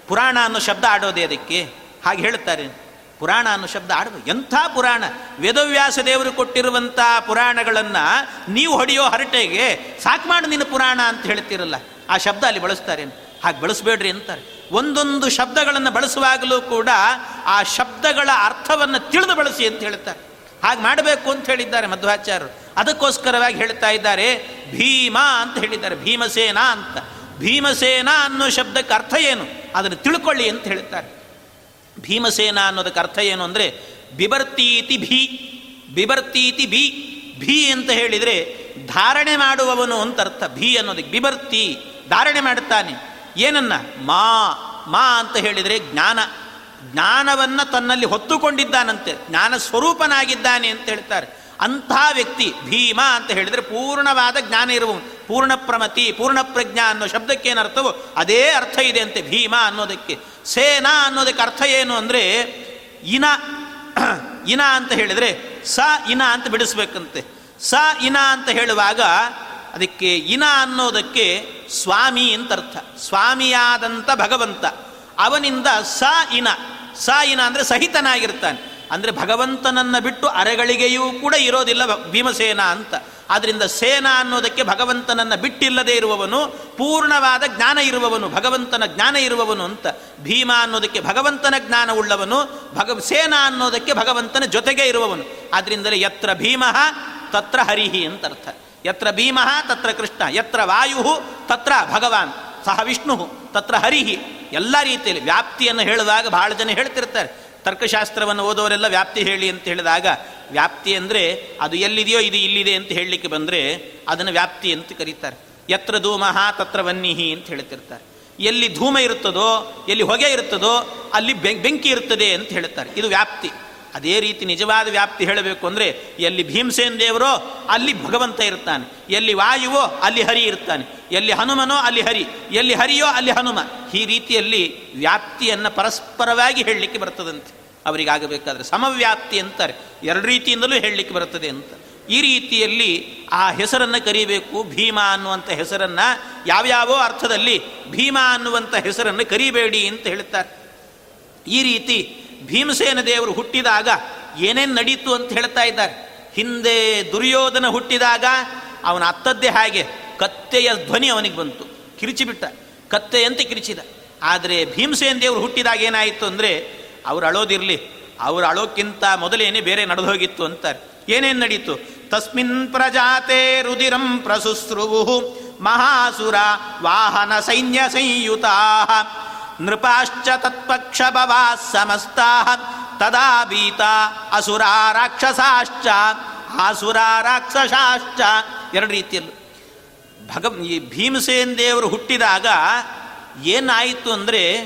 ಪುರಾಣ ಅನ್ನೋ ಶಬ್ದ ಆಡೋದೇ ಅದಕ್ಕೆ. ಹಾಗೆ ಹೇಳ್ತಾರೆ. ಪುರಾಣ ಅನ್ನೋ ಶಬ್ದ ಆಡುವ ಎಂಥ ಪುರಾಣ? ವೇದವ್ಯಾಸ ದೇವರು ಕೊಟ್ಟಿರುವಂಥ ಪುರಾಣಗಳನ್ನು ನೀವು ಹೊಡೆಯೋ ಹರಟೆಗೆ ಸಾಕು ಮಾಡು ನಿನ್ನ ಪುರಾಣ ಅಂತ ಹೇಳ್ತಿರಲ್ಲ, ಆ ಶಬ್ದ ಅಲ್ಲಿ ಬಳಸ್ತಾರೆ ಹಾಗೆ ಬಳಸಬೇಡ್ರಿ ಅಂತಾರೆ. ಒಂದೊಂದು ಶಬ್ದಗಳನ್ನು ಬಳಸುವಾಗಲೂ ಕೂಡ ಆ ಶಬ್ದಗಳ ಅರ್ಥವನ್ನು ತಿಳಿದು ಬಳಸಿ ಅಂತ ಹೇಳ್ತಾರೆ. ಹಾಗೆ ಮಾಡಬೇಕು ಅಂತ ಹೇಳಿದ್ದಾರೆ ಮಧ್ವಾಚಾರ್ಯರು. ಅದಕ್ಕೋಸ್ಕರವಾಗಿ ಹೇಳ್ತಾ ಇದ್ದಾರೆ, ಭೀಮ ಅಂತ ಹೇಳಿದ್ದಾರೆ, ಭೀಮಸೇನಾ ಅಂತ. ಭೀಮಸೇನಾ ಅನ್ನೋ ಶಬ್ದಕ್ಕೆ ಅರ್ಥ ಏನು? ಅದನ್ನು ತಿಳ್ಕೊಳ್ಳಿ ಅಂತ ಹೇಳ್ತಾರೆ. ಭೀಮಸೇನ ಅನ್ನೋದಕ್ಕೆ ಅರ್ಥ ಏನು ಅಂದರೆ ಬಿಬರ್ತೀತಿ ಭೀ, ಬಿಬರ್ತೀತಿ ಬಿ ಭೀ ಅಂತ ಹೇಳಿದರೆ ಧಾರಣೆ ಮಾಡುವವನು ಅಂತ ಅರ್ಥ. ಭೀ ಅನ್ನೋದಕ್ಕೆ ಬಿಬರ್ತಿ, ಧಾರಣೆ ಮಾಡುತ್ತಾನೆ. ಏನನ್ನ? ಮಾ ಮಾ ಅಂತ ಹೇಳಿದರೆ ಜ್ಞಾನ. ಜ್ಞಾನವನ್ನು ತನ್ನಲ್ಲಿ ಹೊತ್ತುಕೊಂಡಿದ್ದಾನಂತೆ. ಜ್ಞಾನ ಸ್ವರೂಪನಾಗಿದ್ದಾನೆ ಅಂತ ಹೇಳ್ತಾರೆ. ಅಂಥ ವ್ಯಕ್ತಿ ಭೀಮ ಅಂತ ಹೇಳಿದರೆ ಪೂರ್ಣವಾದ ಜ್ಞಾನ ಇರುವವನು. ಪೂರ್ಣ ಪ್ರಮತಿ ಪೂರ್ಣ ಪ್ರಜ್ಞಾ ಅನ್ನೋ ಶಬ್ದಕ್ಕೆ ಏನು ಅರ್ಥವೋ? ಅದೇ ಅರ್ಥ ಇದೆ ಅಂತೆ ಭೀಮ ಅನ್ನೋದಕ್ಕೆ. ಸೇನಾ ಅನ್ನೋದಕ್ಕೆ ಅರ್ಥ ಏನು ಅಂದರೆ, ಇನ ಇನ ಅಂತ ಹೇಳಿದರೆ, ಸ ಇನ ಅಂತ ಬಿಡಿಸ್ಬೇಕಂತೆ. ಸ ಇನ ಅಂತ ಹೇಳುವಾಗ ಅದಕ್ಕೆ ಇನ ಅನ್ನೋದಕ್ಕೆ ಸ್ವಾಮಿ ಅಂತ ಅರ್ಥ. ಸ್ವಾಮಿಯಾದಂಥ ಭಗವಂತ. ಅವನಿಂದ ಸ ಇನ. ಸ ಇನ ಅಂದರೆ ಸಹಿತನಾಗಿರ್ತಾನೆ. ಅಂದರೆ ಭಗವಂತನನ್ನು ಬಿಟ್ಟು ಅರೆಗಳಿಗೆಯೂ ಕೂಡ ಇರೋದಿಲ್ಲ ಭೀಮಸೇನ ಅಂತ. ಆದ್ದರಿಂದ ಸೇನಾ ಅನ್ನೋದಕ್ಕೆ ಭಗವಂತನನ್ನು ಬಿಟ್ಟಿಲ್ಲದೆ ಇರುವವನು, ಪೂರ್ಣವಾದ ಜ್ಞಾನ ಇರುವವನು, ಭಗವಂತನ ಜ್ಞಾನ ಇರುವವನು ಅಂತ. ಭೀಮ ಅನ್ನೋದಕ್ಕೆ ಭಗವಂತನ ಜ್ಞಾನ ಉಳ್ಳವನು ಭಗ ಸೇನಾ ಅನ್ನೋದಕ್ಕೆ ಭಗವಂತನ ಜೊತೆಗೆ ಇರುವವನು. ಆದ್ದರಿಂದಲೇ ಯತ್ರ ಭೀಮ, ತತ್ರ ಹರಿಹಿ ಅಂತ ಅರ್ಥ. ಯತ್ರ ಭೀಮ, ತತ್ರ ಕೃಷ್ಣ. ಯತ್ರ ವಾಯು ತತ್ರ ಭಗವಾನ್. ಸಹ ವಿಷ್ಣು ತತ್ರ ಹರಿಹಿ. ಎಲ್ಲ ರೀತಿಯಲ್ಲಿ ವ್ಯಾಪ್ತಿಯನ್ನು ಹೇಳುವಾಗ ಬಹಳ ಜನ ಹೇಳ್ತಿರ್ತಾರೆ. ತರ್ಕಶಾಸ್ತ್ರವನ್ನು ಓದೋರೆಲ್ಲ ವ್ಯಾಪ್ತಿ ಹೇಳಿ ಅಂತ ಹೇಳಿದಾಗ, ವ್ಯಾಪ್ತಿ ಅಂದರೆ ಅದು ಎಲ್ಲಿದೆಯೋ ಇದು ಇಲ್ಲಿದೆ ಅಂತ ಹೇಳಲಿಕ್ಕೆ ಬಂದರೆ ಅದನ್ನು ವ್ಯಾಪ್ತಿ ಅಂತ ಕರೀತಾರೆ. ಯತ್ರ ಧೂಮಃ ತತ್ರ ವನ್ನಿಹಿ ಅಂತ ಹೇಳ್ತಿರ್ತಾರೆ. ಎಲ್ಲಿ ಧೂಮ ಇರುತ್ತದೋ, ಎಲ್ಲಿ ಹೊಗೆ ಇರುತ್ತದೋ, ಅಲ್ಲಿ ಬೆಂಕಿ ಇರುತ್ತದೆ ಅಂತ ಹೇಳ್ತಾರೆ. ಇದು ವ್ಯಾಪ್ತಿ. ಅದೇ ರೀತಿ ನಿಜವಾದ ವ್ಯಾಪ್ತಿ ಹೇಳಬೇಕು ಅಂದರೆ ಎಲ್ಲಿ ಭೀಮಸೇನ ದೇವರೋ ಅಲ್ಲಿ ಭಗವಂತ ಇರ್ತಾನೆ, ಎಲ್ಲಿ ವಾಯುವೋ ಅಲ್ಲಿ ಹರಿ ಇರ್ತಾನೆ, ಎಲ್ಲಿ ಹನುಮನೋ ಅಲ್ಲಿ ಹರಿ, ಎಲ್ಲಿ ಹರಿಯೋ ಅಲ್ಲಿ ಹನುಮ. ಈ ರೀತಿಯಲ್ಲಿ ವ್ಯಾಪ್ತಿಯನ್ನು ಪರಸ್ಪರವಾಗಿ ಹೇಳಲಿಕ್ಕೆ ಬರ್ತದಂತೆ. ಅವರಿಗಾಗಬೇಕಾದ್ರೆ ಸಮವ್ಯಾಪ್ತಿ ಅಂತಾರೆ, ಎರಡು ರೀತಿಯಿಂದಲೂ ಹೇಳಲಿಕ್ಕೆ ಬರ್ತದೆ ಅಂತ. ಈ ರೀತಿಯಲ್ಲಿ ಆ ಹೆಸರನ್ನು ಕರಿಬೇಕು, ಭೀಮ ಅನ್ನುವಂಥ ಹೆಸರನ್ನು, ಯಾವ್ಯಾವೋ ಅರ್ಥದಲ್ಲಿ ಭೀಮ ಅನ್ನುವಂಥ ಹೆಸರನ್ನು ಕರಿಬೇಡಿ ಅಂತ ಹೇಳ್ತಾರೆ. ಈ ರೀತಿ ಭೀಮಸೇನ ದೇವರು ಹುಟ್ಟಿದಾಗ ಏನೇನು ನಡೀತು ಅಂತ ಹೇಳ್ತಾ ಇದ್ದಾರೆ. ಹಿಂದೆ ದುರ್ಯೋಧನ ಹುಟ್ಟಿದಾಗ ಅವನ ಅತ್ತದ್ದೇ ಹಾಗೆ ಕತ್ತೆಯ ಧ್ವನಿ ಅವನಿಗೆ ಬಂತು. ಕಿರಿಚಿಬಿಟ್ಟ. ಕತ್ತೆಯಂತೆ ಕಿರಿಚಿದ. ಆದರೆ ಭೀಮಸೇನ ದೇವರು ಹುಟ್ಟಿದಾಗ ಏನಾಯಿತು ಅಂದರೆ ಅವರು ಅಳೋದಿರಲಿ, ಅವರು ಅಳೋಕ್ಕಿಂತ ಮೊದಲೇನೆ ಬೇರೆ ನಡೆದು ಹೋಗಿತ್ತು ಅಂತಾರೆ. ಏನೇನು ನಡೀತು? ತಸ್ಮಿನ್ ಪ್ರಜಾತೆ ರುದಿರಂ ಪ್ರಸುಸ್ರುವು ಮಹಾಸುರ ವಾಹನ ಸೈನ್ಯ ಸಂಯುತಾ ನೃಪಾಶ್ಚ ತತ್ಪಕ್ಷ ಭವಾ ಸಮಸ್ತಾ ತದಾ ಬೀತ ಅಸುರ ರಾಕ್ಷಸಾಶ್ಚ ಆಸುರ ರಾಕ್ಷಸಾಶ್ಚ ಎರಡು ರೀತಿಯಲ್ಲೂ. ಭಗ ಈ ಭೀಮಸೇನ್ ದೇವರು ಹುಟ್ಟಿದಾಗ ಏನಾಯಿತು ಅಂದರೆ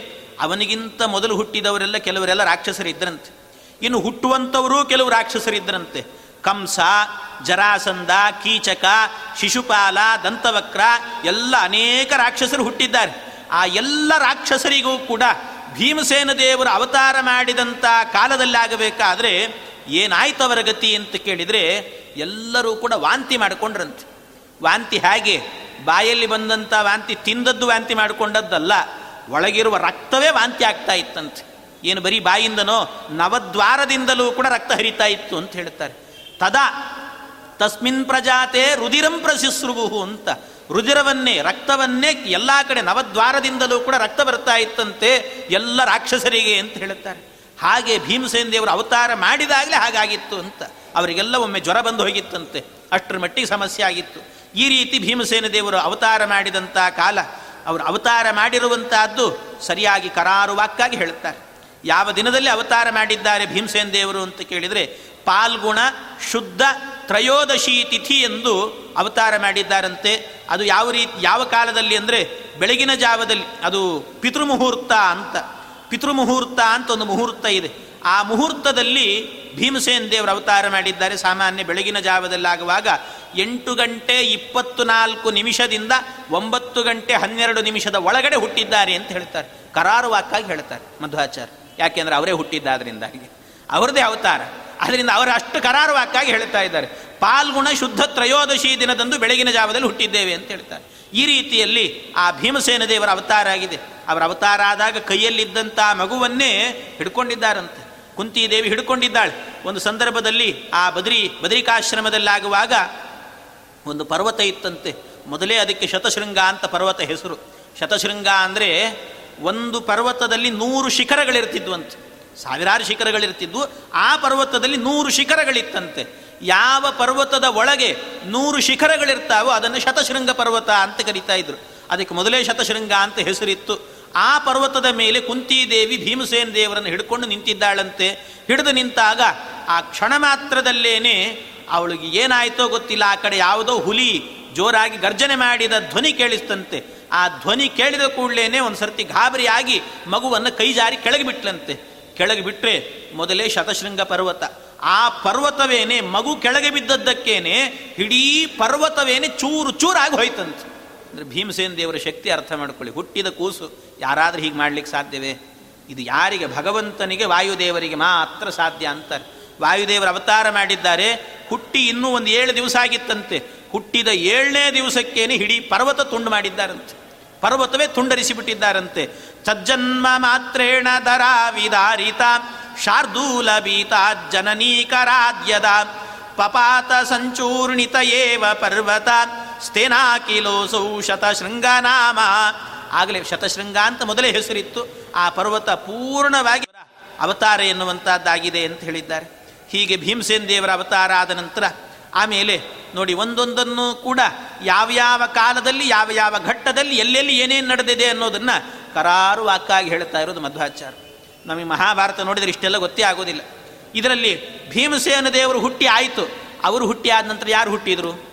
ಅವನಿಗಿಂತ ಮೊದಲು ಹುಟ್ಟಿದವರೆಲ್ಲ ಕೆಲವರೆಲ್ಲ ರಾಕ್ಷಸರಿದ್ದರಂತೆ. ಇನ್ನು ಹುಟ್ಟುವಂಥವರು ಕೆಲವು ರಾಕ್ಷಸರಿದ್ದರಂತೆ. ಕಂಸ, ಜರಾಸಂಧ, ಕೀಚಕ, ಶಿಶುಪಾಲ, ದಂತವಕ್ರ, ಎಲ್ಲ ಅನೇಕ ರಾಕ್ಷಸರು ಹುಟ್ಟಿದ್ದಾರೆ. ಆ ಎಲ್ಲ ರಾಕ್ಷಸರಿಗೂ ಕೂಡ ಭೀಮಸೇನ ದೇವರು ಅವತಾರ ಮಾಡಿದಂಥ ಕಾಲದಲ್ಲಾಗಬೇಕಾದ್ರೆ ಏನಾಯ್ತು ಅವರ ಗತಿ ಅಂತ ಕೇಳಿದರೆ ಎಲ್ಲರೂ ಕೂಡ ವಾಂತಿ ಮಾಡಿಕೊಂಡ್ರಂತೆ. ವಾಂತಿ ಹೇಗೆ? ಬಾಯಲ್ಲಿ ಬಂದಂಥ ವಾಂತಿ ತಿಂದದ್ದು ವಾಂತಿ ಮಾಡಿಕೊಂಡದ್ದಲ್ಲ, ಒಳಗಿರುವ ರಕ್ತವೇ ವಾಂತಿ ಆಗ್ತಾ ಇತ್ತಂತೆ. ಏನು ಬರೀ ಬಾಯಿಂದನೋ, ನವದ್ವಾರದಿಂದಲೂ ಕೂಡ ರಕ್ತ ಹರಿತಾ ಇತ್ತು ಅಂತ ಹೇಳ್ತಾರೆ. ತದಾ, ತಸ್ಮಿನ್ ಪ್ರಜಾತೆ ರುದಿರಂ ಪ್ರಶಿಸ್ರುವು ಅಂತ ರುದಿರವನ್ನೇ ರಕ್ತವನ್ನೇ ಎಲ್ಲ ಕಡೆ ನವದ್ವಾರದಿಂದಲೂ ಕೂಡ ರಕ್ತ ಬರ್ತಾ ಇತ್ತಂತೆ ಎಲ್ಲ ರಾಕ್ಷಸರಿಗೆ ಅಂತ ಹೇಳುತ್ತಾರೆ. ಹಾಗೆ ಭೀಮಸೇನ ದೇವರು ಅವತಾರ ಮಾಡಿದಾಗಲೇ ಹಾಗಾಗಿತ್ತು ಅಂತ. ಅವರಿಗೆಲ್ಲ ಒಮ್ಮೆ ಜ್ವರ ಬಂದು ಹೋಗಿತ್ತಂತೆ. ಅಷ್ಟರ ಮಟ್ಟಿಗೆ ಸಮಸ್ಯೆ ಆಗಿತ್ತು. ಈ ರೀತಿ ಭೀಮಸೇನ ದೇವರು ಅವತಾರ ಮಾಡಿದಂಥ ಕಾಲ, ಅವರು ಅವತಾರ ಮಾಡಿರುವಂತಹದ್ದು ಸರಿಯಾಗಿ ಕರಾರುವಾಕ್ಕಾಗಿ ಹೇಳುತ್ತಾರೆ. ಯಾವ ದಿನದಲ್ಲಿ ಅವತಾರ ಮಾಡಿದ್ದಾರೆ ಭೀಮಸೇನ ದೇವರು ಅಂತ ಕೇಳಿದರೆ, ಪಾಲ್ಗುಣ ಶುದ್ಧ ತ್ರಯೋದಶಿ ತಿಥಿ ಎಂದು ಅವತಾರ ಮಾಡಿದ್ದಾರಂತೆ. ಅದು ಯಾವ ರೀತಿ, ಯಾವ ಕಾಲದಲ್ಲಿ ಅಂದರೆ ಬೆಳಗಿನ ಜಾವದಲ್ಲಿ, ಅದು ಪಿತೃಮುಹೂರ್ತ ಅಂತ ಪಿತೃಮುಹೂರ್ತ ಅಂತ ಒಂದು ಮುಹೂರ್ತ ಇದೆ. ಆ ಮುಹೂರ್ತದಲ್ಲಿ ಭೀಮಸೇನ್ ದೇವರು ಅವತಾರ ಮಾಡಿದ್ದಾರೆ. ಸಾಮಾನ್ಯ ಬೆಳಗಿನ ಜಾವದಲ್ಲಾಗುವಾಗ ಎಂಟು ಗಂಟೆ ಇಪ್ಪತ್ತು ನಾಲ್ಕು ನಿಮಿಷದಿಂದ ಒಂಬತ್ತು ಗಂಟೆ ಹನ್ನೆರಡು ನಿಮಿಷದ ಒಳಗಡೆ ಹುಟ್ಟಿದ್ದಾರೆ ಅಂತ ಹೇಳ್ತಾರೆ. ಕರಾರುವಾಕ್ಕಾಗಿ ಹೇಳ್ತಾರೆ ಮಧ್ವಾಚಾರ್ಯ. ಯಾಕೆಂದ್ರೆ ಅವರೇ ಹುಟ್ಟಿದ್ದಾದ್ರಿಂದಾಗಿ. ಅವರದೇ ಅವತಾರ. ಅದರಿಂದ ಅವರು ಅಷ್ಟು ಕರಾರುವಾಕ್ಕಾಗಿ ಹೇಳ್ತಾ ಇದ್ದಾರೆ. ಪಾಲ್ಗುಣ ಶುದ್ಧ ತ್ರಯೋದಶಿ ದಿನದಂದು ಬೆಳಗಿನ ಜಾವದಲ್ಲಿ ಹುಟ್ಟಿದ್ದೇವೆ ಅಂತ ಹೇಳ್ತಾರೆ. ಈ ರೀತಿಯಲ್ಲಿ ಆ ಭೀಮಸೇನ ದೇವರ ಅವತಾರ ಆಗಿದೆ. ಅವರ ಅವತಾರ ಆದಾಗ ಕೈಯಲ್ಲಿದ್ದಂಥ ಮಗುವನ್ನೇ ಹಿಡ್ಕೊಂಡಿದ್ದಾರಂತೆ. ಕುಂತಿದೇವಿ ಹಿಡ್ಕೊಂಡಿದ್ದಾಳೆ. ಒಂದು ಸಂದರ್ಭದಲ್ಲಿ ಆ ಬದ್ರಿ, ಬದ್ರಿಕಾಶ್ರಮದಲ್ಲಾಗುವಾಗ ಒಂದು ಪರ್ವತ ಇತ್ತಂತೆ. ಮೊದಲೇ ಅದಕ್ಕೆ ಶತಶೃಂಗ ಅಂತ ಪರ್ವತ ಹೆಸರು. ಶತಶೃಂಗ ಅಂದರೆ ಒಂದು ಪರ್ವತದಲ್ಲಿ ನೂರು ಶಿಖರಗಳಿರ್ತಿದ್ವಂತೆ. ಸಾವಿರಾರು ಶಿಖರಗಳಿರ್ತಿದ್ವು, ಆ ಪರ್ವತದಲ್ಲಿ ನೂರು ಶಿಖರಗಳಿತ್ತಂತೆ. ಯಾವ ಪರ್ವತದ ಒಳಗೆ ನೂರು ಶಿಖರಗಳಿರ್ತಾವೋ ಅದನ್ನು ಶತಶೃಂಗ ಪರ್ವತ ಅಂತ ಕರಿತಾ ಇದ್ರು. ಅದಕ್ಕೆ ಮೊದಲೇ ಶತಶೃಂಗ ಅಂತ ಹೆಸರಿತ್ತು. ಆ ಪರ್ವತದ ಮೇಲೆ ಕುಂತಿದೇವಿ ಭೀಮಸೇನ ದೇವರನ್ನು ಹಿಡ್ಕೊಂಡು ನಿಂತಿದ್ದಾಳಂತೆ. ಹಿಡಿದು ನಿಂತಾಗ ಆ ಕ್ಷಣ ಮಾತ್ರದಲ್ಲೇನೆ ಅವಳಿಗೆ ಏನಾಯ್ತೋ ಗೊತ್ತಿಲ್ಲ, ಆ ಕಡೆ ಯಾವುದೋ ಹುಲಿ ಜೋರಾಗಿ ಗರ್ಜನೆ ಮಾಡಿದ ಧ್ವನಿ ಕೇಳಿಸ್ತಂತೆ. ಆ ಧ್ವನಿ ಕೇಳಿದ ಕೂಡಲೇ ಒಂದು ಸರ್ತಿ ಗಾಬರಿಯಾಗಿ ಮಗುವನ್ನು ಕೈ ಜಾರಿ ಕೆಳಗೆ ಬಿಟ್ಲಂತೆ. ಕೆಳಗೆ ಬಿಟ್ಟರೆ ಮೊದಲೇ ಶತಶೃಂಗ ಪರ್ವತ. ಆ ಪರ್ವತವೇನೆ ಮಗು ಕೆಳಗೆ ಬಿದ್ದದ್ದಕ್ಕೇನೆ ಇಡೀ ಪರ್ವತವೇನೆ ಚೂರು ಚೂರಾಗಿ ಹೋಯ್ತಂತೆ. ಅಂದರೆ ಭೀಮಸೇನ ದೇವರ ಶಕ್ತಿ ಅರ್ಥ ಮಾಡ್ಕೊಳ್ಳಿ. ಹುಟ್ಟಿದ ಕೂಸು ಯಾರಾದರೂ ಹೀಗೆ ಮಾಡ್ಲಿಕ್ಕೆ ಸಾಧ್ಯವೇ? ಇದು ಯಾರಿಗೆ? ಭಗವಂತನಿಗೆ, ವಾಯುದೇವರಿಗೆ ಮಾತ್ರ ಸಾಧ್ಯ ಅಂತಾರೆ. ವಾಯುದೇವರ ಅವತಾರ ಮಾಡಿದ್ದಾರೆ. ಹುಟ್ಟಿ ಇನ್ನೂ ಒಂದು ಏಳು ದಿವಸ ಆಗಿತ್ತಂತೆ. ಹುಟ್ಟಿದ ಏಳನೇ ದಿವಸಕ್ಕೇನೆ ಹಿಡೀ ಪರ್ವತ ತುಂಡು ಮಾಡಿದ್ದಾರಂತೆ. ಪರ್ವತವೇ ತುಂಡರಿಸಿಬಿಟ್ಟಿದ್ದಾರಂತೆ. ಸಜ್ಜನ್ಮ ಮಾತ್ರೇಣ ದರ ವಿದಾರಿತ ಶಾರ್ದೂಲ ಬೀತ ಜನನೀಕರಾದ್ಯದ, ಪಪಾತ ಸಂಚೂರ್ಣಿತ ಏವ ಪರ್ವತ ಸ್ಥೇನಾಕಿಲೋಸೌ ಶತಶೃಂಗನಾಮ. ಆಗಲೇ ಶತಶೃಂಗ ಅಂತ ಮೊದಲೇ ಹೆಸರಿತ್ತು. ಆ ಪರ್ವತ ಪೂರ್ಣವಾಗಿ ಅವತಾರ ಎನ್ನುವಂಥದ್ದಾಗಿದೆ ಅಂತ ಹೇಳಿದ್ದಾರೆ. ಹೀಗೆ ಭೀಮಸೇನ್ ದೇವರ ಅವತಾರ ಆದ ನಂತರ ಆಮೇಲೆ ನೋಡಿ ಒಂದೊಂದನ್ನು ಕೂಡ ಯಾವ್ಯಾವ ಕಾಲದಲ್ಲಿ, ಯಾವ ಯಾವ ಘಟ್ಟದಲ್ಲಿ, ಎಲ್ಲೆಲ್ಲಿ ಏನೇನು ನಡೆದಿದೆ ಅನ್ನೋದನ್ನು ಕರಾರು ವಾಕ್ಕಾಗಿ ಹೇಳ್ತಾ ಇರೋದು ಮಧ್ವಾಚಾರ ನಮಗೆ ಮಹಾಭಾರತ ನೋಡಿದರೆ ಇಷ್ಟೆಲ್ಲ ಗೊತ್ತೇ ಆಗೋದಿಲ್ಲ. ಇದರಲ್ಲಿ ಭೀಮಸೇನ ದೇವರು ಹುಟ್ಟಿ ಆಯಿತು. ಅವರು ಹುಟ್ಟಿ ಆದ ನಂತರ ಯಾರು ಹುಟ್ಟಿದರು?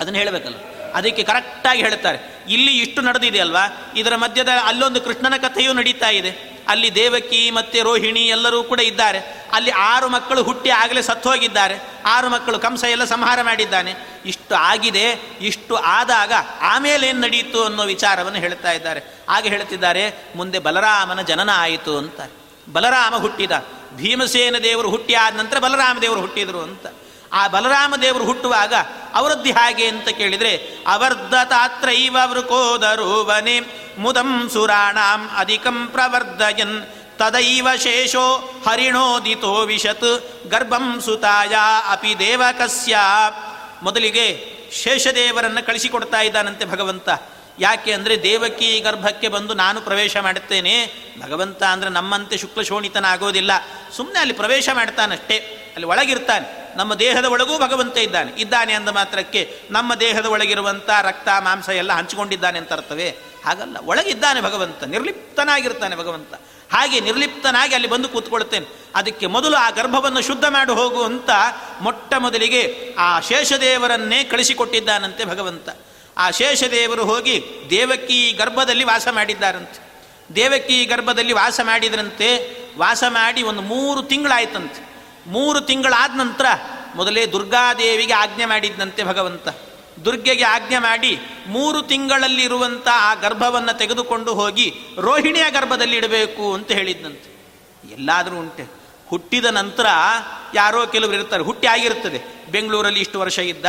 ಅದನ್ನು ಹೇಳಬೇಕಲ್ಲ. ಅದಕ್ಕೆ ಕರೆಕ್ಟಾಗಿ ಹೇಳ್ತಾರೆ. ಇಲ್ಲಿ ಇಷ್ಟು ನಡೆದಿದೆ ಅಲ್ವಾ? ಇದರ ಮಧ್ಯದ ಅಲ್ಲೊಂದು ಕೃಷ್ಣನ ಕಥೆಯೂ ನಡೀತಾ ಇದೆ. ಅಲ್ಲಿ ದೇವಕಿ ಮತ್ತೆ ರೋಹಿಣಿ ಎಲ್ಲರೂ ಕೂಡ ಇದ್ದಾರೆ. ಅಲ್ಲಿ ಆರು ಮಕ್ಕಳು ಹುಟ್ಟಿ ಆಗಲೇ ಸತ್ತು ಹೋಗಿದ್ದಾರೆ. ಆರು ಮಕ್ಕಳು ಕಂಸ ಎಲ್ಲ ಸಂಹಾರ ಮಾಡಿದ್ದಾನೆ. ಇಷ್ಟು ಆಗಿದೆ, ಇಷ್ಟು ಆದಾಗ ಆಮೇಲೆ ಏನು ನಡೆಯಿತು ಅನ್ನೋ ವಿಚಾರವನ್ನು ಹೇಳ್ತಾ ಇದ್ದಾರೆ. ಹಾಗೆ ಹೇಳ್ತಿದ್ದಾರೆ, ಮುಂದೆ ಬಲರಾಮನ ಜನನ ಆಯಿತು ಅಂತ. ಬಲರಾಮ ಹುಟ್ಟಿದ. ಭೀಮಸೇನ ದೇವರು ಹುಟ್ಟಿ ಆದ ನಂತರ ಬಲರಾಮ ದೇವರು ಹುಟ್ಟಿದರು ಅಂತ. ಆ ಬಲರಾಮ ದೇವರು ಹುಟ್ಟುವಾಗ ಅವರದ್ದು ಹಾಗೆ ಅಂತ ಕೇಳಿದರೆ, ಅವರ್ಧತಾತ್ರೈವ ವೃಕೋದರೂವನೆ ಮುದಂ ಸುರಾಣಾಂ ಅಧಿಕಂ ಪ್ರವರ್ಧಯನ್ ತದೈವ ಶೇಷೋ ಹರಿಣೋದಿತೋ ವಿಶತ್ ಗರ್ಭಂ ಸುತಾಯ ಅಪಿ ದೇವಕಸ್ಯ. ಮೊದಲಿಗೆ ಶೇಷದೇವರನ್ನು ಕಳಿಸಿಕೊಡ್ತಾ ಇದ್ದಾನಂತೆ ಭಗವಂತ. ಯಾಕೆ ಅಂದರೆ ದೇವಕಿ ಗರ್ಭಕ್ಕೆ ಬಂದು ನಾನು ಪ್ರವೇಶ ಮಾಡುತ್ತೇನೆ, ಭಗವಂತ ಅಂದರೆ ನಮ್ಮಂತೆ ಶುಕ್ಲ ಶೋಣಿತನಾಗೋದಿಲ್ಲ ಸುಮ್ಮನೆ ಅಲ್ಲಿ ಪ್ರವೇಶ ಮಾಡ್ತಾನಷ್ಟೇ, ಅಲ್ಲಿ ಒಳಗಿರ್ತಾನೆ. ನಮ್ಮ ದೇಹದ ಒಳಗೂ ಭಗವಂತ ಇದ್ದಾನೆ. ಇದ್ದಾನೆ ಅಂದ ಮಾತ್ರಕ್ಕೆ ನಮ್ಮ ದೇಹದ ಒಳಗಿರುವಂಥ ರಕ್ತ, ಮಾಂಸ ಎಲ್ಲ ಹಂಚಿಕೊಂಡಿದ್ದಾನೆ ಅಂತ ಅರ್ಥವೇ? ಹಾಗಲ್ಲ. ಒಳಗಿದ್ದಾನೆ ಭಗವಂತ, ನಿರ್ಲಿಪ್ತನಾಗಿರ್ತಾನೆ ಭಗವಂತ. ಹಾಗೆ ನಿರ್ಲಿಪ್ತನಾಗಿ ಅಲ್ಲಿ ಬಂದು ಕೂತ್ಕೊಳ್ತೇನೆ. ಅದಕ್ಕೆ ಮೊದಲು ಆ ಗರ್ಭವನ್ನು ಶುದ್ಧ ಮಾಡಿ, ಹೋಗು ಅಂತ ಮೊಟ್ಟ ಮೊದಲಿಗೆ ಆ ಶೇಷದೇವರನ್ನೇ ಕಳಿಸಿಕೊಟ್ಟಿದ್ದಾನಂತೆ ಭಗವಂತ. ಆ ಶೇಷದೇವರು ಹೋಗಿ ದೇವಕಿ ಗರ್ಭದಲ್ಲಿ ವಾಸ ಮಾಡಿದ್ದಾರಂತೆ. ದೇವಕಿ ಗರ್ಭದಲ್ಲಿ ವಾಸ ಮಾಡಿದ್ರಂತೆ. ವಾಸ ಮಾಡಿ ಒಂದು ಮೂರು ತಿಂಗಳಾಯ್ತಂತೆ. ಮೂರು ತಿಂಗಳಾದ ನಂತರ ಮೊದಲೇ ದುರ್ಗಾದೇವಿಗೆ ಆಜ್ಞೆ ಮಾಡಿದ್ದಂತೆ ಭಗವಂತ. ದುರ್ಗೆಗೆ ಆಜ್ಞೆ ಮಾಡಿ ಮೂರು ತಿಂಗಳಲ್ಲಿರುವಂಥ ಆ ಗರ್ಭವನ್ನು ತೆಗೆದುಕೊಂಡು ಹೋಗಿ ರೋಹಿಣಿಯ ಗರ್ಭದಲ್ಲಿ ಇಡಬೇಕು ಅಂತ ಹೇಳಿದ್ದಂತೆ ಎಲ್ಲಾದರೂ ಉಂಟೆ. ಹುಟ್ಟಿದ ನಂತರ ಯಾರೋ ಕೆಲವರು ಇರ್ತಾರೆ. ಹುಟ್ಟಿ ಆಗಿರ್ತದೆ. ಬೆಂಗಳೂರಲ್ಲಿ ಇಷ್ಟು ವರ್ಷ ಇದ್ದ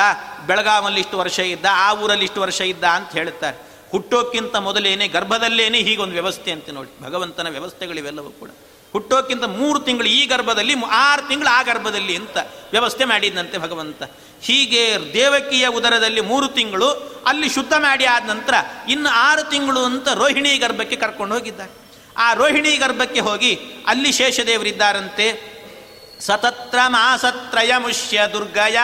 ಬೆಳಗಾವಲ್ಲಿ ಇಷ್ಟು ವರ್ಷ ಇದ್ದ, ಆ ಊರಲ್ಲಿ ಇಷ್ಟು ವರ್ಷ ಇದ್ದ ಅಂತ ಹೇಳ್ತಾರೆ ಹುಟ್ಟೋಕ್ಕಿಂತ ಮೊದಲೇನೆ ಗರ್ಭದಲ್ಲೇನೆ ಹೀಗೊಂದು ವ್ಯವಸ್ಥೆ ಅಂತ ನೋಡಿ. ಭಗವಂತನ ವ್ಯವಸ್ಥೆಗಳಿವೆಲ್ಲವೂ ಕೂಡ. ಹುಟ್ಟೋಕ್ಕಿಂತ ಮೂರು ತಿಂಗಳು ಈ ಗರ್ಭದಲ್ಲಿ ಆರು ತಿಂಗಳು ಆ ಗರ್ಭದಲ್ಲಿ ಅಂತ ವ್ಯವಸ್ಥೆ ಮಾಡಿದ್ದಂತೆ ಭಗವಂತ. ಹೀಗೆ ದೇವಕಿಯ ಉದರದಲ್ಲಿ ಮೂರು ತಿಂಗಳು, ಅಲ್ಲಿ ಶುದ್ಧ ಮಾಡಿ ಆದ ನಂತರ ಇನ್ನು ಆರು ತಿಂಗಳು ಅಂತ ರೋಹಿಣಿ ಗರ್ಭಕ್ಕೆ ಕರ್ಕೊಂಡು ಹೋಗಿದ್ದಾರೆ. ಆ ರೋಹಿಣಿ ಗರ್ಭಕ್ಕೆ ಹೋಗಿ ಅಲ್ಲಿ ಶೇಷದೇವರಿದ್ದಾರಂತೆ. ಸತತ್ರ ಮಾಸತ್ರಯ ಮುಷ್ಯ ದುರ್ಗಯ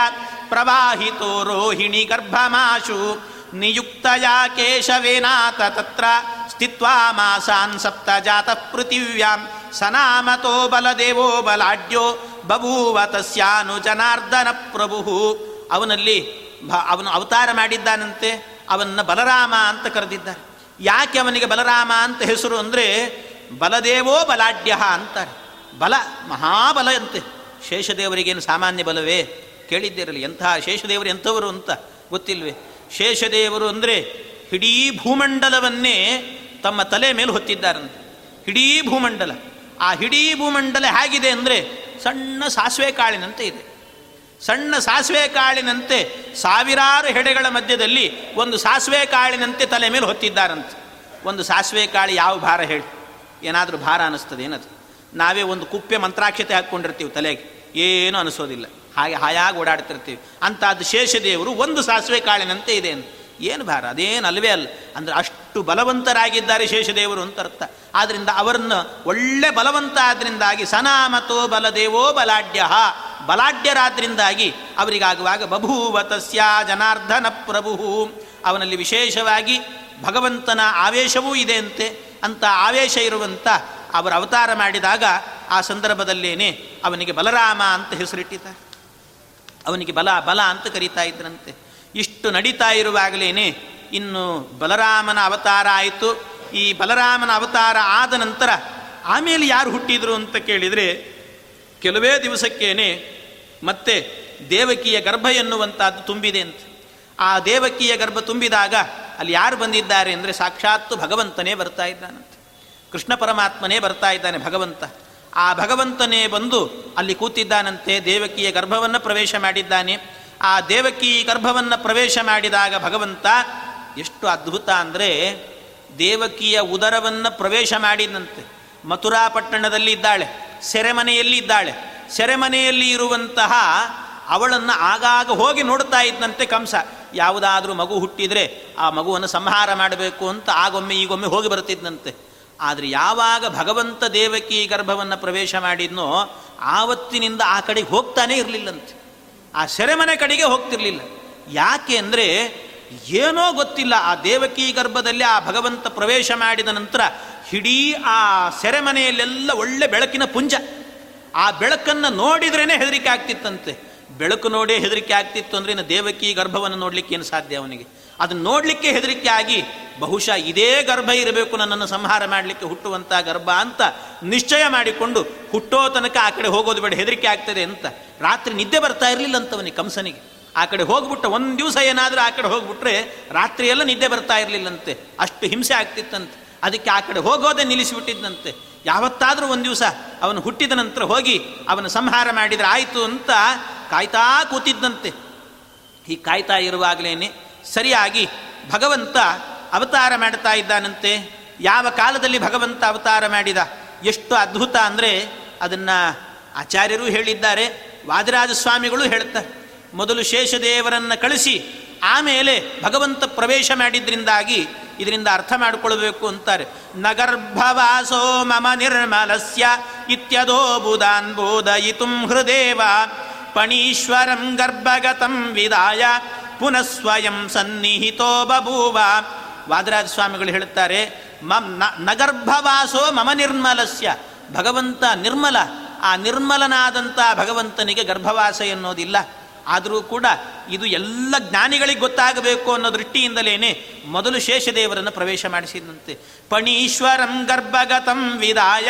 ಪ್ರವಾಹಿತೋ ರೋಹಿಣಿ ಗರ್ಭಮಾಶು ನಿಯುಕ್ತಯ ಕೇಶವೇನಾಥ ತತ್ರ ಸ್ಥಿತ್ವಾ ಮಾಸಾನ್ ಸಪ್ತ ಜಾತ ಪೃಥಿವ್ಯಾಂ. ಸನಾಮತೋ ಬಲದೇವೋ ಬಲಾಢ್ಯೋ ಬಭೂವ ತಸ್ಯಾನು ಜನಾರ್ದನ ಪ್ರಭು. ಅವನಲ್ಲಿ ಅವನು ಅವತಾರ ಮಾಡಿದ್ದಾನಂತೆ ಅವನ್ನ ಬಲರಾಮ ಅಂತ ಕರೆದಿದ್ದಾರೆ. ಯಾಕೆ ಅವನಿಗೆ ಬಲರಾಮ ಅಂತ ಹೆಸರು ಅಂದರೆ, ಬಲದೇವೋ ಬಲಾಢ್ಯ ಅಂತಾರೆ. ಬಲ, ಮಹಾಬಲ ಅಂತೆ. ಶೇಷದೇವರಿಗೇನು ಸಾಮಾನ್ಯ ಬಲವೇ? ಕೇಳಿದ್ದಿರಲಿ ಎಂಥ ಶೇಷದೇವರು ಎಂಥವರು ಅಂತ ಗೊತ್ತಿಲ್ವೇ? ಶೇಷದೇವರು ಅಂದರೆ ಇಡೀ ಭೂಮಂಡಲವನ್ನೇ ತಮ್ಮ ತಲೆ ಮೇಲೆ ಹೊತ್ತಿದ್ದಾರಂತೆ. ಇಡೀ ಭೂಮಂಡಲ. ಆ ಹಿಡೀ ಭೂಮಂಡಲ ಹೇಗಿದೆ ಅಂದರೆ ಸಣ್ಣ ಸಾಸಿವೆ ಕಾಳಿನಂತೆ ಇದೆ. ಸಣ್ಣ ಸಾಸಿವೆ ಕಾಳಿನಂತೆ ಸಾವಿರಾರು ಹೆಡೆಗಳ ಮಧ್ಯದಲ್ಲಿ ಒಂದು ಸಾಸಿವೆ ಕಾಳಿನಂತೆ ತಲೆ ಮೇಲೆ ಹೊತ್ತಿದ್ದಾರಂತೆ. ಒಂದು ಸಾಸಿವೆ ಕಾಳಿ ಯಾವ ಭಾರ ಹೇಳಿ? ಏನಾದರೂ ಭಾರ ಅನ್ನಿಸ್ತದೆ ಏನದು? ನಾವೇ ಒಂದು ಕುಪ್ಪೆ ಮಂತ್ರಾಕ್ಷತೆ ಹಾಕ್ಕೊಂಡಿರ್ತೀವಿ ತಲೆಗೆ. ಏನೂ ಅನಿಸೋದಿಲ್ಲ. ಹಾಗೆ ಹಾಯಾಗಿ ಓಡಾಡ್ತಿರ್ತೀವಿ. ಅಂಥದ್ದು ಶೇಷದೇವರು ಒಂದು ಸಾಸಿವೆ ಕಾಳಿನಂತೆ ಇದೆ ಅಂತ. ಏನು ಭಾರ? ಅದೇನು ಅಲ್ವೇ ಅಲ್ಲ. ಅಂದರೆ ಅಷ್ಟು ಬಲವಂತರಾಗಿದ್ದಾರೆ ಶೇಷದೇವರು ಅಂತ ಅರ್ಥ. ಆದ್ದರಿಂದ ಅವರನ್ನು ಒಳ್ಳೆ ಬಲವಂತ ಆದ್ದರಿಂದಾಗಿ ಸನಾಮತೋ ಬಲದೇವೋ ಬಲಾಢ್ಯ. ಬಲಾಢ್ಯರಾದ್ರಿಂದಾಗಿ ಅವರಿಗಾಗುವಾಗ ಬಭೂವ ತಸ್ಯ ಜನಾರ್ದನ ಪ್ರಭು. ಅವನಲ್ಲಿ ವಿಶೇಷವಾಗಿ ಭಗವಂತನ ಆವೇಶವೂ ಇದೆ ಅಂತೆ ಅಂತ ಆವೇಶ ಇರುವಂಥ ಅವರ ಅವತಾರ ಮಾಡಿದಾಗ ಆ ಸಂದರ್ಭದಲ್ಲೇನೆ ಅವನಿಗೆ ಬಲರಾಮ ಅಂತ ಹೆಸರಿಟ್ಟಿದ್ದಾರೆ. ಅವನಿಗೆ ಬಲ ಬಲ ಅಂತ ಕರೀತಾ ಇದ್ರಂತೆ ಇಷ್ಟು ನಡೀತಾ ಇರುವಾಗಲೇ ಇನ್ನು ಬಲರಾಮನ ಅವತಾರ ಆಯಿತು. ಈ ಬಲರಾಮನ ಅವತಾರ ಆದ ನಂತರ ಆಮೇಲೆ ಯಾರು ಹುಟ್ಟಿದ್ರು ಅಂತ ಕೇಳಿದರೆ ಕೆಲವೇ ದಿವಸಕ್ಕೇನೆ ಮತ್ತೆ ದೇವಕಿಯ ಗರ್ಭ ಎನ್ನುವಂಥದ್ದು ತುಂಬಿದೆ ಅಂತ. ಆ ದೇವಕಿಯ ಗರ್ಭ ತುಂಬಿದಾಗ ಅಲ್ಲಿ ಯಾರು ಬಂದಿದ್ದಾರೆ ಅಂದರೆ ಸಾಕ್ಷಾತ್ತು ಭಗವಂತನೇ ಬರ್ತಾ ಇದ್ದಾನಂತೆ. ಕೃಷ್ಣ ಪರಮಾತ್ಮನೇ ಬರ್ತಾ ಇದ್ದಾನೆ ಭಗವಂತ. ಆ ಭಗವಂತನೇ ಬಂದು ಅಲ್ಲಿ ಕೂತಿದ್ದಾನಂತೆ, ದೇವಕಿಯ ಗರ್ಭವನ್ನು ಪ್ರವೇಶ ಮಾಡಿದ್ದಾನೆ. ಆ ದೇವಕಿ ಗರ್ಭವನ್ನು ಪ್ರವೇಶ ಮಾಡಿದಾಗ ಭಗವಂತ ಎಷ್ಟು ಅದ್ಭುತ ಅಂದರೆ ದೇವಕಿಯ ಉದರವನ್ನು ಪ್ರವೇಶ ಮಾಡಿದಂತೆ. ಮಥುರಾ ಪಟ್ಟಣದಲ್ಲಿ ಇದ್ದಾಳೆ, ಸೆರೆಮನೆಯಲ್ಲಿ ಇದ್ದಾಳೆ. ಸೆರೆಮನೆಯಲ್ಲಿ ಇರುವಂತಹ ಅವಳನ್ನು ಆಗಾಗ ಹೋಗಿ ನೋಡ್ತಾ ಇದ್ದಂತೆ ಕಂಸ. ಯಾವುದಾದ್ರೂ ಮಗು ಹುಟ್ಟಿದರೆ ಆ ಮಗುವನ್ನು ಸಂಹಾರ ಮಾಡಬೇಕು ಅಂತ ಆಗೊಮ್ಮೆ ಈಗೊಮ್ಮೆ ಹೋಗಿ ಬರ್ತಿದ್ದಂತೆ. ಆದರೆ ಯಾವಾಗ ಭಗವಂತ ದೇವಕಿ ಗರ್ಭವನ್ನು ಪ್ರವೇಶ ಮಾಡಿದ್ನೋ, ಆವತ್ತಿನಿಂದ ಆ ಕಡೆಗೆ ಹೋಗ್ತಾನೆ ಇರಲಿಲ್ಲಂತೆ. ಆ ಸೆರೆಮನೆ ಕಡೆಗೆ ಹೋಗ್ತಿರ್ಲಿಲ್ಲ. ಯಾಕೆ ಅಂದರೆ ಏನೋ ಗೊತ್ತಿಲ್ಲ, ಆ ದೇವಕಿ ಗರ್ಭದಲ್ಲಿ ಆ ಭಗವಂತ ಪ್ರವೇಶ ಮಾಡಿದ ನಂತರ ಇಡೀ ಆ ಸೆರೆಮನೆಯಲ್ಲೆಲ್ಲ ಒಳ್ಳೆ ಬೆಳಕಿನ ಪುಂಜ. ಆ ಬೆಳಕನ್ನು ನೋಡಿದ್ರೇ ಹೆದರಿಕೆ ಆಗ್ತಿತ್ತಂತೆ. ಬೆಳಕು ನೋಡೇ ಹೆದರಿಕೆ ಆಗ್ತಿತ್ತು ಅಂದರೆ ಇನ್ನು ದೇವಕಿ ಗರ್ಭವನ್ನು ನೋಡಲಿಕ್ಕೆ ಏನು ಸಾಧ್ಯ ಅವನಿಗೆ? ಅದನ್ನು ನೋಡಲಿಕ್ಕೆ ಹೆದರಿಕೆ ಆಗಿ ಬಹುಶಃ ಇದೇ ಗರ್ಭ ಇರಬೇಕು ನನ್ನನ್ನು ಸಂಹಾರ ಮಾಡಲಿಕ್ಕೆ ಹುಟ್ಟುವಂಥ ಗರ್ಭ ಅಂತ ನಿಶ್ಚಯ ಮಾಡಿಕೊಂಡು ಹುಟ್ಟೋ ತನಕ ಆ ಕಡೆ ಹೋಗೋದು ಬೇಡ, ಹೆದರಿಕೆ ಆಗ್ತದೆ ಅಂತ. ರಾತ್ರಿ ನಿದ್ದೆ ಬರ್ತಾ ಇರಲಿಲ್ಲ ಅಂತವನಿಗೆ ಕಂಸನಿಗೆ. ಆ ಕಡೆ ಹೋಗ್ಬಿಟ್ಟ ಒಂದು ದಿವಸ ಏನಾದರೂ ಆ ಕಡೆ ಹೋಗ್ಬಿಟ್ರೆ ರಾತ್ರಿ ಎಲ್ಲ ನಿದ್ದೆ ಬರ್ತಾ ಇರಲಿಲ್ಲಂತೆ. ಅಷ್ಟು ಹಿಂಸೆ ಆಗ್ತಿತ್ತಂತೆ. ಅದಕ್ಕೆ ಆ ಕಡೆ ಹೋಗೋದೇ ನಿಲ್ಲಿಸಿಬಿಟ್ಟಿದ್ದಂತೆ ಯಾವತ್ತಾದರೂ ಒಂದು ದಿವಸ ಅವನು ಹುಟ್ಟಿದ ನಂತರ ಹೋಗಿ ಅವನ ಸಂಹಾರ ಮಾಡಿದರೆ ಆಯಿತು ಅಂತ ಕಾಯ್ತಾ ಕೂತಿದ್ದಂತೆ ಈ ಕಾಯ್ತಾ ಇರುವಾಗಲೇ ಸರಿಯಾಗಿ ಭಗವಂತ ಅವತಾರ ಮಾಡ್ತಾ ಇದ್ದಾನಂತೆ. ಯಾವ ಕಾಲದಲ್ಲಿ ಭಗವಂತ ಅವತಾರ ಮಾಡಿದ? ಎಷ್ಟು ಅದ್ಭುತ ಅಂದರೆ ಅದನ್ನು ಆಚಾರ್ಯರು ಹೇಳಿದ್ದಾರೆ ವಾದಿರಾಜ ಸ್ವಾಮಿಗಳು ಹೇಳ್ತಾರೆ. ಮೊದಲು ಶೇಷದೇವರನ್ನು ಕಳಿಸಿ, ಆಮೇಲೆ ಭಗವಂತ ಪ್ರವೇಶ ಮಾಡಿದ್ರಿಂದಾಗಿ ಇದರಿಂದ ಅರ್ಥ ಮಾಡಿಕೊಳ್ಬೇಕು ಅಂತಾರೆ. ನಗರ್ಭವಾಸೋ ಮಮ ನಿರ್ಮಲಸ್ಯ ಇತ್ಯದೋ ಬುಧಾನ್ ಬೋಧಯಿತು ಹೃದೇವ. ಪಣೀಶ್ವರಂ ಗರ್ಭಗತಂ ವಿದಾಯ. ಪುನಃ ಸ್ವಯಂ ಸನ್ನಿಹಿತೋ ಬಭೂವ. ವಾದರಾಜ ಸ್ವಾಮಿಗಳು ಹೇಳುತ್ತಾರೆ, ಮಮ್ ನಗರ್ಭವಾಸೋ ಮಮ ನಿರ್ಮಲಸ್ಯ. ಭಗವಂತ ನಿರ್ಮಲ, ಆ ನಿರ್ಮಲನಾದಂಥ ಭಗವಂತನಿಗೆ ಗರ್ಭವಾಸ ಎನ್ನುವುದಿಲ್ಲ. ಆದರೂ ಕೂಡ ಇದು ಎಲ್ಲ ಜ್ಞಾನಿಗಳಿಗೆ ಗೊತ್ತಾಗಬೇಕು ಅನ್ನೋ ದೃಷ್ಟಿಯಿಂದಲೇನೆ ಮೊದಲು ಶೇಷದೇವರನ್ನು ಪ್ರವೇಶ ಮಾಡಿಸಿದಂತೆ. ಪಣೀಶ್ವರಂ ಗರ್ಭಗತಂ ವಿದಾಯ.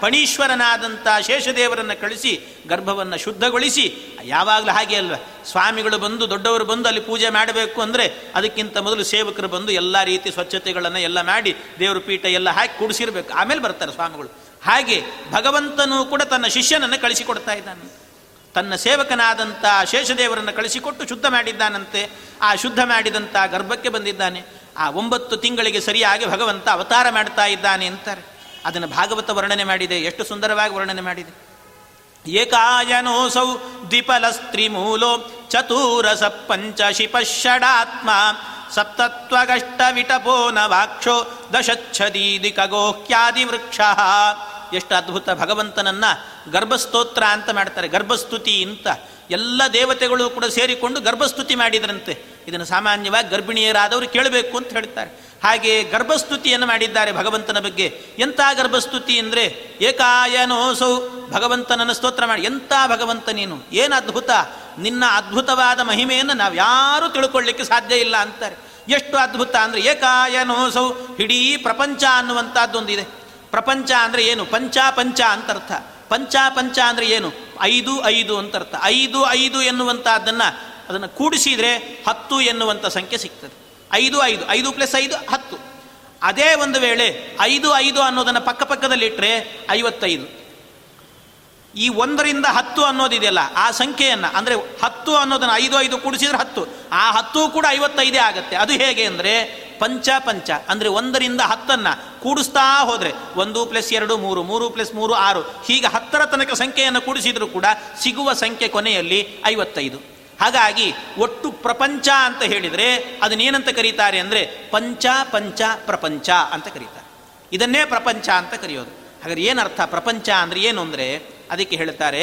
ಪಣೀಶ್ವರನಾದಂಥ ಶೇಷದೇವರನ್ನು ಕಳಿಸಿ, ಗರ್ಭವನ್ನು ಶುದ್ಧಗೊಳಿಸಿ. ಯಾವಾಗಲೂ ಹಾಗೆ ಅಲ್ವ? ಸ್ವಾಮಿಗಳು ಬಂದು, ದೊಡ್ಡವರು ಬಂದು ಅಲ್ಲಿ ಪೂಜೆ ಮಾಡಬೇಕು ಅಂದರೆ ಅದಕ್ಕಿಂತ ಮೊದಲು ಸೇವಕರು ಬಂದು ಎಲ್ಲ ರೀತಿ ಸ್ವಚ್ಛತೆಗಳನ್ನು ಎಲ್ಲ ಮಾಡಿ ದೇವರ ಪೀಠ ಎಲ್ಲ ಹಾಕಿ ಕೂಡಿಸಿರ್ಬೇಕು. ಆಮೇಲೆ ಬರ್ತಾರೆ ಸ್ವಾಮಿಗಳು. ಹಾಗೆ ಭಗವಂತನೂ ಕೂಡ ತನ್ನ ಶಿಷ್ಯನನ್ನು ಕಳಿಸಿಕೊಡ್ತಾ ಇದ್ದಾನೆ. ತನ್ನ ಸೇವಕನಾದಂಥ ಶೇಷದೇವರನ್ನು ಕಳಿಸಿಕೊಟ್ಟು ಶುದ್ಧ ಮಾಡಿದ್ದಾನಂತೆ. ಆ ಶುದ್ಧ ಮಾಡಿದಂಥ ಗರ್ಭಕ್ಕೆ ಬಂದಿದ್ದಾನೆ. ಆ ಒಂಬತ್ತು ತಿಂಗಳಿಗೆ ಸರಿಯಾಗಿ ಭಗವಂತ ಅವತಾರ ಮಾಡ್ತಾ ಇದ್ದಾನೆ ಅಂತಾರೆ. ಅದನ್ನು ಭಾಗವತ ವರ್ಣನೆ ಮಾಡಿದೆ. ಎಷ್ಟು ಸುಂದರವಾಗಿ ವರ್ಣನೆ ಮಾಡಿದೆ. ಏಕಾಯನೋಸೌ ದ್ವಿಪಲಸ್ತ್ರಿಮೂಲೋ ಚತುರಸ ಪಂಚಶಿಪಷಡಾತ್ಮ ಸಪ್ತತ್ವಗಷ್ಟ ವಿಟಪೋ ನವಾಕ್ಷೋ ದಶಚ್ಛದೀದಿ ಖಗೋಹ್ಯಾದಿ ವೃಕ್ಷ ಎಷ್ಟು ಅದ್ಭುತ ಭಗವಂತನನ್ನ ಗರ್ಭಸ್ತೋತ್ರ ಅಂತ ಮಾಡ್ತಾರೆ, ಗರ್ಭಸ್ತುತಿ ಅಂತ. ಎಲ್ಲ ದೇವತೆಗಳು ಕೂಡ ಸೇರಿಕೊಂಡು ಗರ್ಭಸ್ತುತಿ ಮಾಡಿದ್ರಂತೆ. ಇದನ್ನು ಸಾಮಾನ್ಯವಾಗಿ ಗರ್ಭಿಣಿಯರಾದವರು ಕೇಳಬೇಕು ಅಂತ ಹೇಳ್ತಾರೆ. ಹಾಗೆ ಗರ್ಭಸ್ತುತಿಯನ್ನು ಮಾಡಿದ್ದಾರೆ ಭಗವಂತನ ಬಗ್ಗೆ. ಎಂಥ ಗರ್ಭಸ್ತುತಿ ಅಂದರೆ, ಏಕಾಯನೋಸೌ, ಭಗವಂತನನ್ನು ಸ್ತೋತ್ರ ಮಾಡಿ. ಎಂಥ ಭಗವಂತ ನೀನು? ಏನು ಅದ್ಭುತ? ನಿನ್ನ ಅದ್ಭುತವಾದ ಮಹಿಮೆಯನ್ನು ನಾವು ಯಾರೂ ತಿಳ್ಕೊಳ್ಳಿಕ್ಕೆ ಸಾಧ್ಯ ಇಲ್ಲ ಅಂತಾರೆ. ಎಷ್ಟು ಅದ್ಭುತ ಅಂದರೆ, ಏಕಾಯನೋಸೌ ಇಡೀ ಪ್ರಪಂಚ ಅನ್ನುವಂಥದ್ದೊಂದಿದೆ. ಪ್ರಪಂಚ ಅಂದರೆ ಏನು? ಪಂಚ ಪಂಚ ಅಂತ ಅರ್ಥ. ಪಂಚ ಪಂಚ ಅಂದರೆ ಏನು? ಐದು ಐದು ಅಂತ ಅರ್ಥ. ಐದು ಐದು ಎನ್ನುವಂಥದ್ದನ್ನು ಅದನ್ನು ಕೂಡಿಸಿದರೆ ಹತ್ತು ಎನ್ನುವಂಥ ಸಂಖ್ಯೆ ಸಿಗ್ತದೆ. ಐದು ಐದು. ಐದು ಪ್ಲಸ್ ಐದು, ಹತ್ತು. ಅದೇ ಒಂದು ವೇಳೆ ಐದು ಐದು ಅನ್ನೋದನ್ನು ಪಕ್ಕಪಕ್ಕದಲ್ಲಿಟ್ಟರೆ ಐವತ್ತೈದು. ಈ ಒಂದರಿಂದ ಹತ್ತು ಅನ್ನೋದಿದೆಯಲ್ಲ, ಆ ಸಂಖ್ಯೆಯನ್ನು, ಅಂದರೆ ಹತ್ತು ಅನ್ನೋದನ್ನು ಐದು ಐದು ಕೂಡಿಸಿದ್ರೆ ಹತ್ತು. ಆ ಹತ್ತು ಕೂಡ ಐವತ್ತೈದೇ ಆಗುತ್ತೆ. ಅದು ಹೇಗೆ ಅಂದರೆ ಪಂಚ ಪಂಚ, ಅಂದರೆ ಒಂದರಿಂದ ಹತ್ತನ್ನು ಕೂಡಿಸ್ತಾ ಹೋದರೆ ಒಂದು ಪ್ಲಸ್ ಎರಡು ಮೂರು ಮೂರು ಪ್ಲಸ್ ಮೂರು ಆರು. ಹೀಗೆ ಹತ್ತರ ತನಕ ಸಂಖ್ಯೆಯನ್ನು ಕೂಡಿಸಿದರೂ ಕೂಡ ಸಿಗುವ ಸಂಖ್ಯೆ ಕೊನೆಯಲ್ಲಿ ಐವತ್ತೈದು. ಹಾಗಾಗಿ ಒಟ್ಟು ಪ್ರಪಂಚ ಅಂತ ಹೇಳಿದರೆ ಅದನ್ನೇನಂತ ಕರೀತಾರೆ ಅಂದರೆ ಪಂಚ ಪಂಚ ಪ್ರಪಂಚ ಅಂತ ಕರೀತಾರೆ. ಇದನ್ನೇ ಪ್ರಪಂಚ ಅಂತ ಕರೆಯೋದು. ಹಾಗಾದ್ರೆ ಏನರ್ಥ ಪ್ರಪಂಚ ಅಂದರೆ ಏನು ಅಂದರೆ ಅದಕ್ಕೆ ಹೇಳ್ತಾರೆ,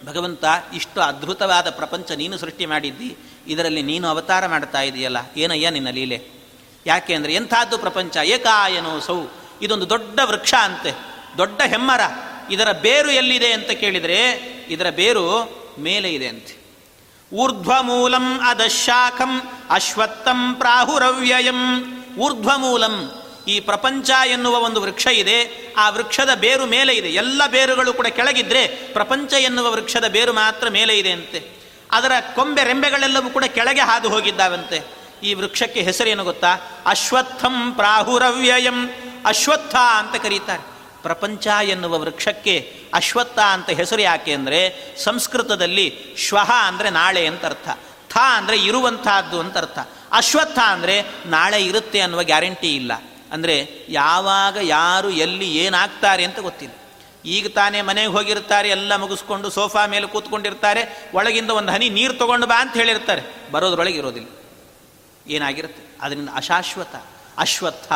ಭಗವಂತ ಇಷ್ಟು ಅದ್ಭುತವಾದ ಪ್ರಪಂಚ ನೀನು ಸೃಷ್ಟಿ ಮಾಡಿದ್ದಿ, ಇದರಲ್ಲಿ ನೀನು ಅವತಾರ ಮಾಡ್ತಾ ಇದೆಯಲ್ಲ, ಏನಯ್ಯ ನಿನ್ನ ಲೀಲೆ? ಯಾಕೆ ಅಂದರೆ ಎಂಥದ್ದು ಪ್ರಪಂಚ? ಏಕಾಯನೋ ಸೌ ಇದೊಂದು ದೊಡ್ಡ ವೃಕ್ಷ ಅಂತೆ. ದೊಡ್ಡ ಹೆಮ್ಮರ. ಇದರ ಬೇರು ಎಲ್ಲಿದೆ ಅಂತ ಕೇಳಿದರೆ ಇದರ ಬೇರು ಮೇಲೆ ಇದೆ ಅಂತೆ. ಊರ್ಧ್ವಮೂಲಂ ಅದಶಾಖಂ ಅಶ್ವತ್ಥಂ ಪ್ರಾಹುರವ್ಯಯಂ. ಊರ್ಧ್ವಮೂಲಂ ಈ ಪ್ರಪಂಚ ಎನ್ನುವ ಒಂದು ವೃಕ್ಷ ಇದೆ. ಆ ವೃಕ್ಷದ ಬೇರು ಮೇಲೆ ಇದೆ. ಎಲ್ಲ ಬೇರುಗಳು ಕೂಡ ಕೆಳಗಿದ್ರೆ ಪ್ರಪಂಚ ಎನ್ನುವ ವೃಕ್ಷದ ಬೇರು ಮಾತ್ರ ಮೇಲೆ ಇದೆ ಅಂತೆ. ಅದರ ಕೊಂಬೆ ರೆಂಬೆಗಳೆಲ್ಲವೂ ಕೂಡ ಕೆಳಗೆ ಹಾದು ಹೋಗಿದ್ದಾವಂತೆ. ಈ ವೃಕ್ಷಕ್ಕೆ ಹೆಸರೇನು ಗೊತ್ತಾ? ಅಶ್ವತ್ಥಂ ಪ್ರಾಹುರವ್ಯಯಂ. ಅಶ್ವತ್ಥ ಅಂತ ಕರೀತಾರೆ. ಪ್ರಪಂಚ ಎನ್ನುವ ವೃಕ್ಷಕ್ಕೆ ಅಶ್ವತ್ಥ ಅಂತ ಹೆಸರು ಯಾಕೆ ಅಂದರೆ, ಸಂಸ್ಕೃತದಲ್ಲಿ ಶ್ವಹ ಅಂದರೆ ನಾಳೆ ಅಂತ ಅರ್ಥ. ಥ ಅಂದರೆ ಇರುವಂತಹದ್ದು ಅಂತ ಅರ್ಥ. ಅಶ್ವತ್ಥ ಅಂದರೆ ನಾಳೆ ಇರುತ್ತೆ ಅನ್ನುವ ಗ್ಯಾರಂಟಿ ಇಲ್ಲ. ಅಂದರೆ ಯಾವಾಗ, ಯಾರು, ಎಲ್ಲಿ, ಏನಾಗ್ತಾರೆ ಅಂತ ಗೊತ್ತಿಲ್ಲ. ಈಗ ತಾನೇ ಮನೆಗೆ ಹೋಗಿರ್ತಾರೆ, ಎಲ್ಲ ಮುಗಿಸ್ಕೊಂಡು ಸೋಫಾ ಮೇಲೆ ಕೂತ್ಕೊಂಡಿರ್ತಾರೆ, ಒಳಗಿಂದ ಒಂದು ಹನಿ ನೀರು ತಗೊಂಡು ಬಾ ಅಂತ ಹೇಳಿರ್ತಾರೆ. ಬರೋದ್ರೊಳಗೆ ಇರೋದಿಲ್ಲ. ಏನಾಗಿರುತ್ತೆ? ಅದರಿಂದ ಅಶಾಶ್ವತ, ಅಶ್ವತ್ಥ.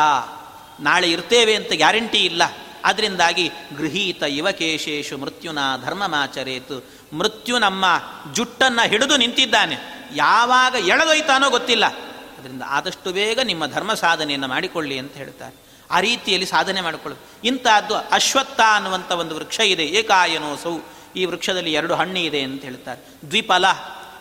ನಾಳೆ ಇರ್ತೇವೆ ಅಂತ ಗ್ಯಾರಂಟಿ ಇಲ್ಲ. ಅದರಿಂದಾಗಿ ಗೃಹೀತ ಯುವಕೇಶೇಶು ಮೃತ್ಯುನ ಧರ್ಮಮಾಚರೇತು. ಮೃತ್ಯು ನಮ್ಮ ಜುಟ್ಟನ್ನು ಹಿಡಿದು ನಿಂತಿದ್ದಾನೆ. ಯಾವಾಗ ಎಳೆದೊಯ್ತಾನೋ ಗೊತ್ತಿಲ್ಲ. ಅದರಿಂದ ಆದಷ್ಟು ಬೇಗ ನಿಮ್ಮ ಧರ್ಮ ಸಾಧನೆಯನ್ನು ಮಾಡಿಕೊಳ್ಳಿ ಅಂತ ಹೇಳ್ತಾರೆ. ಆ ರೀತಿಯಲ್ಲಿ ಸಾಧನೆ ಮಾಡಿಕೊಳ್ಳಿ. ಇಂಥದ್ದು ಅಶ್ವತ್ಥ ಅನ್ನುವಂಥ ಒಂದು ವೃಕ್ಷ ಇದೆ. ಏಕಾಯನೋಸೌ. ಈ ವೃಕ್ಷದಲ್ಲಿ ಎರಡು ಹಣ್ಣು ಇದೆ ಅಂತ ಹೇಳ್ತಾರೆ. ದ್ವಿಫಲ.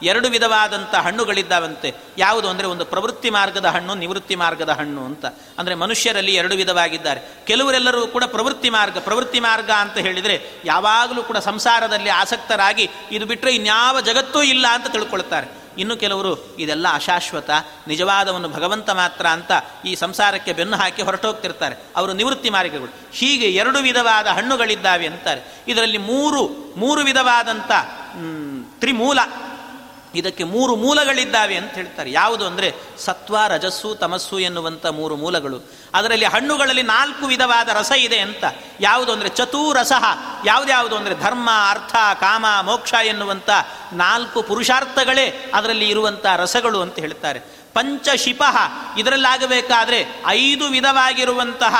ಎರಡು ವಿಧವಾದಂಥ ಹಣ್ಣುಗಳಿದ್ದಾವಂತೆ. ಯಾವುದು ಅಂದರೆ ಒಂದು ಪ್ರವೃತ್ತಿ ಮಾರ್ಗದ ಹಣ್ಣು, ನಿವೃತ್ತಿ ಮಾರ್ಗದ ಹಣ್ಣು ಅಂತ. ಅಂದರೆ ಮನುಷ್ಯರಲ್ಲಿ ಎರಡು ವಿಧವಾಗಿದ್ದಾರೆ. ಕೆಲವರೆಲ್ಲರೂ ಕೂಡ ಪ್ರವೃತ್ತಿ ಮಾರ್ಗ ಪ್ರವೃತ್ತಿ ಮಾರ್ಗ ಅಂತ ಹೇಳಿದರೆ ಯಾವಾಗಲೂ ಕೂಡ ಸಂಸಾರದಲ್ಲಿ ಆಸಕ್ತರಾಗಿ ಇದು ಬಿಟ್ಟರೆ ಇನ್ಯಾವ ಜಗತ್ತೂ ಇಲ್ಲ ಅಂತ ತಿಳ್ಕೊಳ್ತಾರೆ. ಇನ್ನು ಕೆಲವರು ಇದೆಲ್ಲ ಅಶಾಶ್ವತ ನಿಜವಾದವನ್ನು ಭಗವಂತ ಮಾತ್ರ ಅಂತ ಈ ಸಂಸಾರಕ್ಕೆ ಬೆನ್ನು ಹಾಕಿ ಹೊರಟೋಗ್ತಿರ್ತಾರೆ. ಅವರು ನಿವೃತ್ತಿ ಮಾರ್ಗಗಳು. ಹೀಗೆ ಎರಡು ವಿಧವಾದ ಹಣ್ಣುಗಳಿದ್ದಾವೆ ಅಂತಾರೆ. ಇದರಲ್ಲಿ ಮೂರು ಮೂರು ವಿಧವಾದಂಥ ತ್ರಿಮೂಲ. ಇದಕ್ಕೆ ಮೂರು ಮೂಲಗಳಿದ್ದಾವೆ ಅಂತ ಹೇಳ್ತಾರೆ. ಯಾವುದು ಅಂದರೆ ಸತ್ವ, ರಜಸ್ಸು, ತಮಸ್ಸು ಎನ್ನುವಂಥ ಮೂರು ಮೂಲಗಳು. ಅದರಲ್ಲಿ ಹಣ್ಣುಗಳಲ್ಲಿ ನಾಲ್ಕು ವಿಧವಾದ ರಸ ಇದೆ ಅಂತ. ಯಾವುದು ಅಂದರೆ ಚತುರಸ ಯಾವುದ್ಯಾವುದು ಅಂದರೆ ಧರ್ಮ, ಅರ್ಥ, ಕಾಮ, ಮೋಕ್ಷ ಎನ್ನುವಂಥ ನಾಲ್ಕು ಪುರುಷಾರ್ಥಗಳೇ ಅದರಲ್ಲಿ ಇರುವಂಥ ರಸಗಳು ಅಂತ ಹೇಳ್ತಾರೆ. ಪಂಚಶಿಪ. ಇದರಲ್ಲಾಗಬೇಕಾದ್ರೆ ಐದು ವಿಧವಾಗಿರುವಂತಹ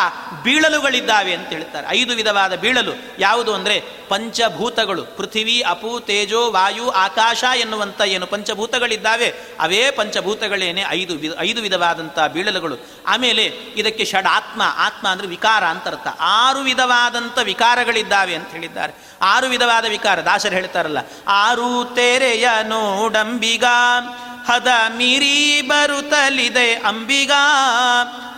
ಬೀಳಲುಗಳಿದ್ದಾವೆ ಅಂತ ಹೇಳ್ತಾರೆ. ಐದು ವಿಧವಾದ ಬೀಳಲು ಯಾವುದು ಅಂದರೆ ಪಂಚಭೂತಗಳು. ಪೃಥಿವಿ, ಅಪು, ತೇಜೋ, ವಾಯು, ಆಕಾಶ ಎನ್ನುವಂಥ ಏನು ಪಂಚಭೂತಗಳಿದ್ದಾವೆ. ಅವೇ ಪಂಚಭೂತಗಳೇನೆ ಐದು ಐದು ವಿಧವಾದಂಥ ಬೀಳಲುಗಳು. ಆಮೇಲೆ ಇದಕ್ಕೆ ಷಡ್ ಆತ್ಮ ಆತ್ಮ ಅಂದರೆ ವಿಕಾರ ಅಂತ ಅರ್ಥ. ಆರು ವಿಧವಾದಂಥ ವಿಕಾರಗಳಿದ್ದಾವೆ ಅಂತ ಹೇಳಿದ್ದಾರೆ. ಆರು ವಿಧವಾದ ವಿಕಾರ ದಾಸರು ಹೇಳ್ತಾರಲ್ಲ, ಆರು ತೆರೆಯ ನೋಡಂಬಿಗ ಹದ ಮೀರಿ ಬರುತ್ತಲಿದೆ ಅಂಬಿಗ.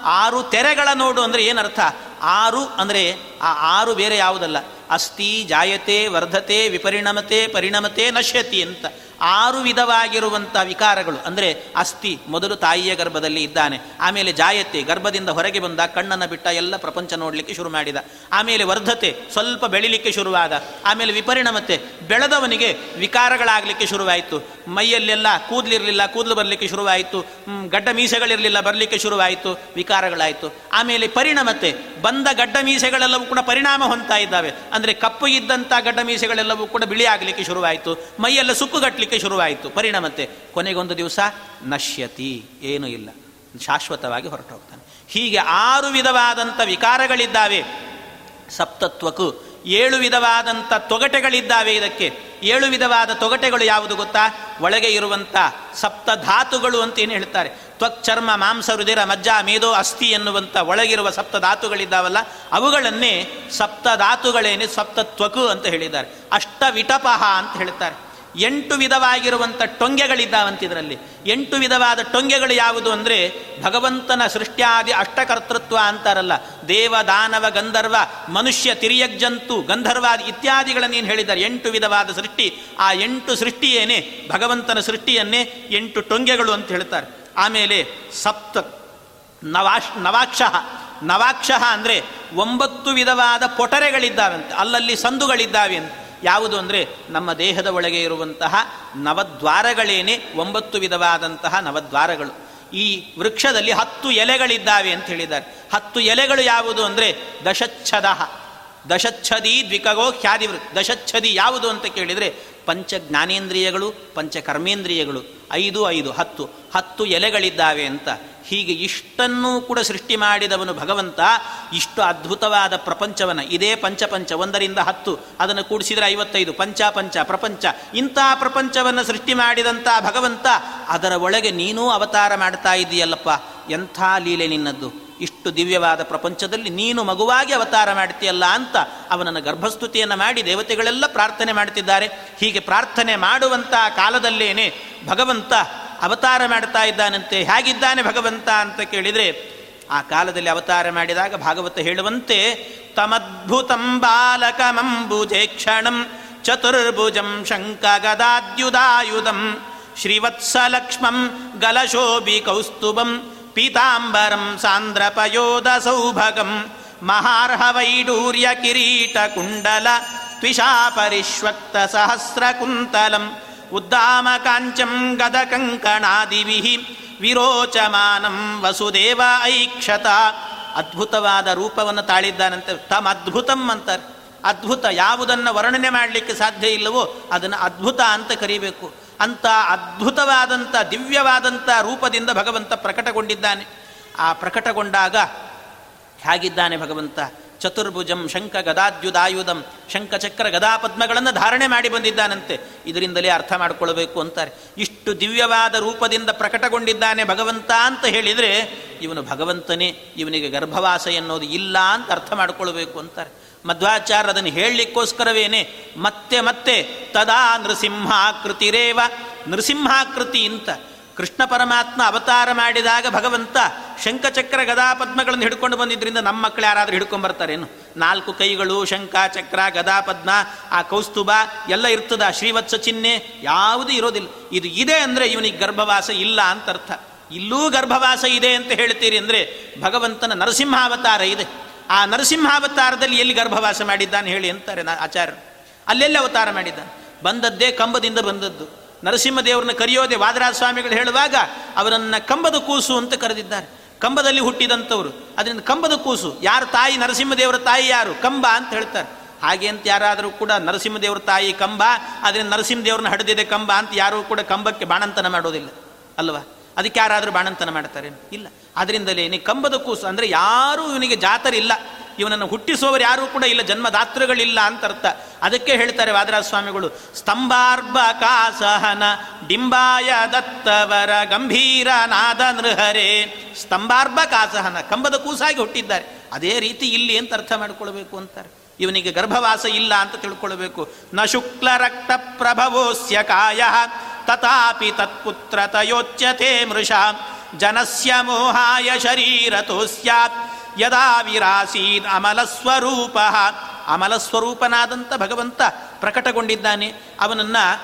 ಆರು ತೆರೆಗಳ ನೋಡು ಅಂದರೆ ಏನರ್ಥ? ಆರು ಅಂದರೆ ಆ ಆರು ಬೇರೆ ಯಾವುದಲ್ಲ? ಅಸ್ಥಿ, ಜಾಯತೆ, ವರ್ಧತೆ, ವಿಪರಿಣಮತೆ, ಪರಿಣಮತೆ, ನಶ್ಯತಿ ಅಂತ. ಆರು ವಿಧವಾಗಿರುವಂಥ ವಿಕಾರಗಳು. ಅಂದರೆ ಅಸ್ಥಿ ಮೊದಲು ತಾಯಿಯ ಗರ್ಭದಲ್ಲಿ ಇದ್ದಾನೆ. ಆಮೇಲೆ ಜಾಯತೆ, ಗರ್ಭದಿಂದ ಹೊರಗೆ ಬಂದ ಕಣ್ಣನ್ನು ಬಿಟ್ಟ ಎಲ್ಲ ಪ್ರಪಂಚ ನೋಡಲಿಕ್ಕೆ ಶುರು ಮಾಡಿದ. ಆಮೇಲೆ ವರ್ಧತೆ, ಸ್ವಲ್ಪ ಬೆಳಿಲಿಕ್ಕೆ ಶುರುವಾದ. ಆಮೇಲೆ ವಿಪರಿಣಮತೆ, ಬೆಳೆದವನಿಗೆ ವಿಕಾರಗಳಾಗಲಿಕ್ಕೆ ಶುರುವಾಯಿತು. ಮೈಯಲ್ಲೆಲ್ಲ ಕೂದಲಿರಲಿಲ್ಲ, ಕೂದಲು ಬರಲಿಕ್ಕೆ ಶುರುವಾಯಿತು. ಗಡ್ಡ ಮೀಸೆಗಳಿರಲಿಲ್ಲ, ಬರಲಿಕ್ಕೆ ಶುರುವಾಯಿತು. ವಿಕಾರಗಳಾಯಿತು. ಆಮೇಲೆ ಪರಿಣಮತೆ, ಬಂದ ಗಡ್ಡ ಮೀಸೆಗಳೆಲ್ಲವೂ ಕೂಡ ಪರಿಣಾಮ ಹೊಂತಾ ಇದ್ದಾವೆ. ಅಂದರೆ ಕಪ್ಪು ಇದ್ದಂಥ ಗಡ್ಡ ಮೀಸೆಗಳೆಲ್ಲವೂ ಕೂಡ ಬಿಳಿ ಆಗಲಿಕ್ಕೆ ಶುರುವಾಯಿತು. ಮೈಯೆಲ್ಲ ಸುಕ್ಕುಗಟ್ಟಲಿಕ್ಕೆ ಶುರುವಾಯಿತು. ಪರಿಣಾಮತೆ ಕೊನೆಗೊಂದು ದಿವಸ ನಶ್ಯತಿ, ಏನೂ ಇಲ್ಲ. ಶಾಶ್ವತವಾಗಿ ಹೊರಟು ಹೋಗ್ತಾನೆ ಹೀಗೆ ಆರು ವಿಧವಾದಂಥ ವಿಕಾರಗಳಿದ್ದಾವೆ. ಸಪ್ತತ್ವಕ್ಕೂ ಏಳು ವಿಧವಾದಂಥ ತೊಗಟೆಗಳಿದ್ದಾವೆ ಇದಕ್ಕೆ. ಏಳು ವಿಧವಾದ ತೊಗಟೆಗಳು ಯಾವುದು ಗೊತ್ತಾ? ಒಳಗೆ ಇರುವಂಥ ಸಪ್ತ ಧಾತುಗಳು ಅಂತ ಏನು ಹೇಳ್ತಾರೆ. ತ್ವಕ್, ಚರ್ಮ, ಮಾಂಸ ರುದಿರ ಮಜ್ಜ ಮೇದೋ ಅಸ್ಥಿ ಎನ್ನುವಂಥ ಒಳಗಿರುವ ಸಪ್ತ ಧಾತುಗಳಿದ್ದಾವಲ್ಲ, ಅವುಗಳನ್ನೇ ಸಪ್ತ ಧಾತುಗಳೇನೆ ಸಪ್ತತ್ವಕು ಅಂತ ಹೇಳಿದ್ದಾರೆ. ಅಷ್ಟ ವಿಟಪಹ ಅಂತ ಹೇಳ್ತಾರೆ. ಎಂಟು ವಿಧವಾಗಿರುವಂಥ ಟೊಂಗೆಗಳಿದ್ದಾವಂತ ಇದರಲ್ಲಿ ಎಂಟು ವಿಧವಾದ ಟೊಂಗೆಗಳು ಯಾವುದು ಅಂದರೆ ಭಗವಂತನ ಸೃಷ್ಟ್ಯಾದಿ ಅಷ್ಟಕರ್ತೃತ್ವ ಅಂತಾರಲ್ಲ. ದೇವ, ದಾನವ, ಗಂಧರ್ವ, ಮನುಷ್ಯ ತಿರಿಯಜ್ಜಂತು ಗಂಧರ್ವಾದಿ ಇತ್ಯಾದಿಗಳನ್ನು ಏನು ಹೇಳಿದ್ದಾರೆ. ಎಂಟು ವಿಧವಾದ ಸೃಷ್ಟಿ. ಆ ಎಂಟು ಸೃಷ್ಟಿಯೇನೆ ಭಗವಂತನ ಸೃಷ್ಟಿಯನ್ನೇ ಎಂಟು ಟೊಂಗೆಗಳು ಅಂತ ಹೇಳ್ತಾರೆ. ಆಮೇಲೆ ಸಪ್ತ, ನವಾಶ್ ನವಾಕ್ಷ ನವಾಕ್ಷ ಅಂದರೆ ಒಂಬತ್ತು ವಿಧವಾದ ಪೊಟರೆಗಳಿದ್ದಾವಂತೆ. ಅಲ್ಲಲ್ಲಿ ಸಂದುಗಳಿದ್ದಾವೆ ಅಂತ. ಯಾವುದು ಅಂದರೆ ನಮ್ಮ ದೇಹದ ಒಳಗೆ ಇರುವಂತಹ ನವದ್ವಾರಗಳೇನೆ ಒಂಬತ್ತು ವಿಧವಾದಂತಹ ನವದ್ವಾರಗಳು. ಈ ವೃಕ್ಷದಲ್ಲಿ ಹತ್ತು ಎಲೆಗಳಿದ್ದಾವೆ ಅಂತ ಹೇಳಿದ್ದಾರೆ. ಹತ್ತು ಎಲೆಗಳು ಯಾವುದು ಅಂದರೆ ದಶಚ್ಛದ. ದಶಚ್ಛದಿ ದ್ವಿಕಗೋ ಖ್ಯಾದಿ ದಶಚ್ಛದಿ ಯಾವುದು ಅಂತ ಕೇಳಿದರೆ ಪಂಚ ಜ್ಞಾನೇಂದ್ರಿಯಗಳು ಪಂಚ ಕರ್ಮೇಂದ್ರಿಯಗಳು ಐದು ಐದು, ಹತ್ತು ಹತ್ತು ಎಲೆಗಳಿದ್ದಾವೆ ಅಂತ. ಹೀಗೆ ಇಷ್ಟನ್ನೂ ಕೂಡ ಸೃಷ್ಟಿ ಮಾಡಿದವನು ಭಗವಂತ. ಇಷ್ಟು ಅದ್ಭುತವಾದ ಪ್ರಪಂಚವನ್ನು, ಇದೇ ಪಂಚಪಂಚ, ಒಂದರಿಂದ ಹತ್ತು, ಅದನ್ನು ಕೂಡಿಸಿದರೆ ಐವತ್ತೈದು, ಪಂಚ ಪಂಚ, ಪ್ರಪಂಚ. ಇಂಥ ಪ್ರಪಂಚವನ್ನು ಸೃಷ್ಟಿ ಮಾಡಿದಂಥ ಭಗವಂತ, ಅದರ ಒಳಗೆ ನೀನೂ ಅವತಾರ ಮಾಡ್ತಾ ಇದೆಯಲ್ಲಪ್ಪ. ಎಂಥ ಲೀಲೆ ನಿನ್ನದ್ದು? ಇಷ್ಟು ದಿವ್ಯವಾದ ಪ್ರಪಂಚದಲ್ಲಿ ನೀನು ಮಗುವಾಗಿ ಅವತಾರ ಮಾಡ್ತೀಯಲ್ಲ ಅಂತ ಅವನನ್ನು ಗರ್ಭಸ್ತುತಿಯನ್ನು ಮಾಡಿ ದೇವತೆಗಳೆಲ್ಲ ಪ್ರಾರ್ಥನೆ ಮಾಡ್ತಿದ್ದಾರೆ. ಹೀಗೆ ಪ್ರಾರ್ಥನೆ ಮಾಡುವಂಥ ಕಾಲದಲ್ಲೇನೆ ಭಗವಂತ ಅವತಾರ ಮಾಡ್ತಾ ಇದ್ದಾನಂತೆ, ಹೇಗಿದ್ದಾನೆ ಭಗವಂತ ಅಂತ ಕೇಳಿದರೆ, ಆ ಕಾಲದಲ್ಲಿ ಅವತಾರ ಮಾಡಿದಾಗ ಭಾಗವತ ಹೇಳುವಂತೆ, ತಮದ್ಭುತಂ ಬಾಲಕಮಂಬುಜೇ ಕ್ಷಣಂ ಚತುರ್ಭುಜಂ ಶಂಕ ಗದಾದ್ಯುದಾಯುಧಂ ಶ್ರೀವತ್ಸಲಕ್ಷ್ಮಂ ಗಲಶೋಭಿ ಕೌಸ್ತುಭಂ ಪೀತಾಂಬರಂ ಸಾಂದ್ರಪಯೋದ ಸೌಭಗಂ ಮಹಾರ್ಹ ವೈಡೂರ್ಯ ಕಿರೀಟ ಕುಂಡಲ ತ್ವಿಷಾ ಪರಿಶ್ವಕ್ತ ಸಹಸ್ರ ಕುಂತಲಂ ಉದ್ದಾಮ ಕಾಂಚಂ ಗದ ಕಂಕಣಾದಿವಿಹಿ ವಿರೋಚಮಾನಂ ವಸುದೇವ ಐಕ್ಷತ. ಅದ್ಭುತವಾದ ರೂಪವನ್ನು ತಾಳಿದ್ದಾನಂತೆ. ತಮ್ಮ ಅದ್ಭುತಂ ಅಂತಾರೆ. ಅದ್ಭುತ ಯಾವುದನ್ನು ವರ್ಣನೆ ಮಾಡಲಿಕ್ಕೆ ಸಾಧ್ಯ ಇಲ್ಲವೋ ಅದನ್ನು ಅದ್ಭುತ ಅಂತ ಕರಿಬೇಕು. ಅಂತ ಅದ್ಭುತವಾದಂಥ ದಿವ್ಯವಾದಂಥ ರೂಪದಿಂದ ಭಗವಂತ ಪ್ರಕಟಗೊಂಡಿದ್ದಾನೆ. ಆ ಪ್ರಕಟಗೊಂಡಾಗ ಹೇಗಿದ್ದಾನೆ ಭಗವಂತ? ಚತುರ್ಭುಜಂ ಶಂಖ ಗದಾದ್ಯುದಾಯುಧಂ ಗದಾ ಪದ್ಮಗಳನ್ನು ಧಾರಣೆ ಮಾಡಿ ಬಂದಿದ್ದಾನಂತೆ. ಇದರಿಂದಲೇ ಅರ್ಥ ಮಾಡಿಕೊಳ್ಬೇಕು ಅಂತಾರೆ. ಇಷ್ಟು ದಿವ್ಯವಾದ ರೂಪದಿಂದ ಪ್ರಕಟಗೊಂಡಿದ್ದಾನೆ ಭಗವಂತ ಅಂತ ಹೇಳಿದರೆ, ಇವನು ಭಗವಂತನೇ, ಇವನಿಗೆ ಗರ್ಭವಾಸ ಎನ್ನೋದು ಇಲ್ಲ ಅಂತ ಅರ್ಥ ಮಾಡಿಕೊಳ್ಬೇಕು ಅಂತಾರೆ. ಮಧ್ವಾಚಾರ್ಯ ಅದನ್ನು ಹೇಳಲಿಕ್ಕೋಸ್ಕರವೇನೆ? ಮತ್ತೆ ಮತ್ತೆ, ತದಾ ನೃಸಿಂಹಾಕೃತಿರೇವ. ನೃಸಿಂಹಾಕೃತಿ ಅಂತ ಕೃಷ್ಣ ಪರಮಾತ್ಮ ಅವತಾರ ಮಾಡಿದಾಗ ಭಗವಂತ ಶಂಖಚಕ್ರ ಗದಾ ಪದ್ಮಗಳನ್ನು ಹಿಡ್ಕೊಂಡು ಬಂದಿದ್ದರಿಂದ ನಮ್ಮ ಮಕ್ಕಳು ಯಾರಾದರೂ ಹಿಡ್ಕೊಂಡು ಬರ್ತಾರೇನು? ನಾಲ್ಕು ಕೈಗಳು, ಶಂಖ, ಚಕ್ರ ಗದಾ ಪದ್ಮ ಆ ಕೌಸ್ತುಭ ಎಲ್ಲ ಇರ್ತದ. ಶ್ರೀವತ್ಸ ಚಿಹ್ನೆ ಯಾವುದೂ ಇರೋದಿಲ್ಲ. ಇದು ಇದೆ ಅಂದರೆ ಇವನಿಗೆ ಗರ್ಭವಾಸ ಇಲ್ಲ ಅಂತ ಅರ್ಥ ಇಲ್ಲೂ ಗರ್ಭವಾಸ ಇದೆ ಅಂತ ಹೇಳ್ತೀರಿ ಅಂದರೆ ಭಗವಂತನ ನರಸಿಂಹಾವತಾರ ಇದೆ. ಆ ನರಸಿಂಹಾವತಾರದಲ್ಲಿ ಎಲ್ಲಿ ಗರ್ಭವಾಸ ಮಾಡಿದ್ದಾನೆ ಹೇಳಿ ಅಂತಾರೆ ನಾ ಆಚಾರ್ಯರು. ಅಲ್ಲೆಲ್ಲಿ ಅವತಾರ ಮಾಡಿದ್ದಾನೆ. ಬಂದದ್ದೇ ಕಂಬದಿಂದ ಬಂದದ್ದು. ನರಸಿಂಹದೇವರನ್ನ ಕರೆಯೋದೆ ವಾದರಾಜ ಸ್ವಾಮಿಗಳು ಹೇಳುವಾಗ ಅವರನ್ನ ಕಂಬದ ಕೂಸು ಅಂತ ಕರೆದಿದ್ದಾರೆ. ಕಂಬದಲ್ಲಿ ಹುಟ್ಟಿದಂಥವ್ರು. ಅದರಿಂದ ಕಂಬದ ಕೂಸು. ಯಾರು ತಾಯಿ? ನರಸಿಂಹದೇವರ ತಾಯಿ ಯಾರು? ಕಂಬ ಅಂತ ಹೇಳ್ತಾರೆ. ಹಾಗೆ ಅಂತ ಯಾರಾದರೂ ಕೂಡ ನರಸಿಂಹದೇವರ ತಾಯಿ ಕಂಬ ಅದರಿಂದ ನರಸಿಂಹದೇವ್ರನ್ನ ಹಡೆದಿದೆ ಕಂಬ ಅಂತ ಯಾರೂ ಕೂಡ ಕಂಬಕ್ಕೆ ಬಾಣಂತನ ಮಾಡೋದಿಲ್ಲ. ಅಲ್ವಾ? ಅದಕ್ಕೆ ಯಾರಾದರೂ ಬಾಣಂತನ ಮಾಡ್ತಾರೆ ಇಲ್ಲ. ಅದರಿಂದಲೇ ನೀ ಕಂಬದ ಕೂಸು ಅಂದರೆ ಯಾರೂ ಇವನಿಗೆ ಜಾತರಿಲ್ಲ. ಇವನನ್ನು ಹುಟ್ಟಿಸುವವರು ಯಾರೂ ಕೂಡ ಇಲ್ಲ, ಜನ್ಮದಾತೃಗಳಿಲ್ಲ ಅಂತ ಅರ್ಥ ಅದಕ್ಕೆ ಹೇಳ್ತಾರೆ ವಾದರಾಜ ಸ್ವಾಮಿಗಳು ಸ್ತಂಭಾರ್ಭ ಕಾಸಹನ ಡಿಂಬಾಯ ದತ್ತವರ ಗಂಭೀರ ನಾದ ನೃಹರೇ. ಸ್ತಂಭಾರ್ಭ ಕಾಸಹನ, ಕಂಬದ ಕೂಸಾಗಿ ಹುಟ್ಟಿದ್ದಾರೆ. ಅದೇ ರೀತಿ ಇಲ್ಲಿ ಅಂತ ಅರ್ಥ ಮಾಡಿಕೊಳ್ಬೇಕು ಅಂತಾರೆ. ಇವನಿಗೆ ಗರ್ಭವಾಸ ಇಲ್ಲ ಅಂತ ತಿಳ್ಕೊಳ್ಬೇಕು. ನ ಶುಕ್ಲ ರಕ್ತ ಪ್ರಭವೋಸ್ಯ ಕಾಯ, ತಥಾಪಿ ತತ್ಪುತ್ರ ತಯೋಚ್ಯತೆ ಮೃಷ. ಜನಸ್ಯ ಮೋಹಾಯ ಶರೀರತೋ ಸ್ಯಾತ್, ಯದಾ ವಿರಾಸೀದ್ ಅಮಲಸ್ವರೂಪ ಅಮಲಸ್ವರೂಪನಾದಂಥ ಭಗವಂತ ಪ್ರಕಟಗೊಂಡಿದ್ದಾನೆ. ಅವನನ್ನು,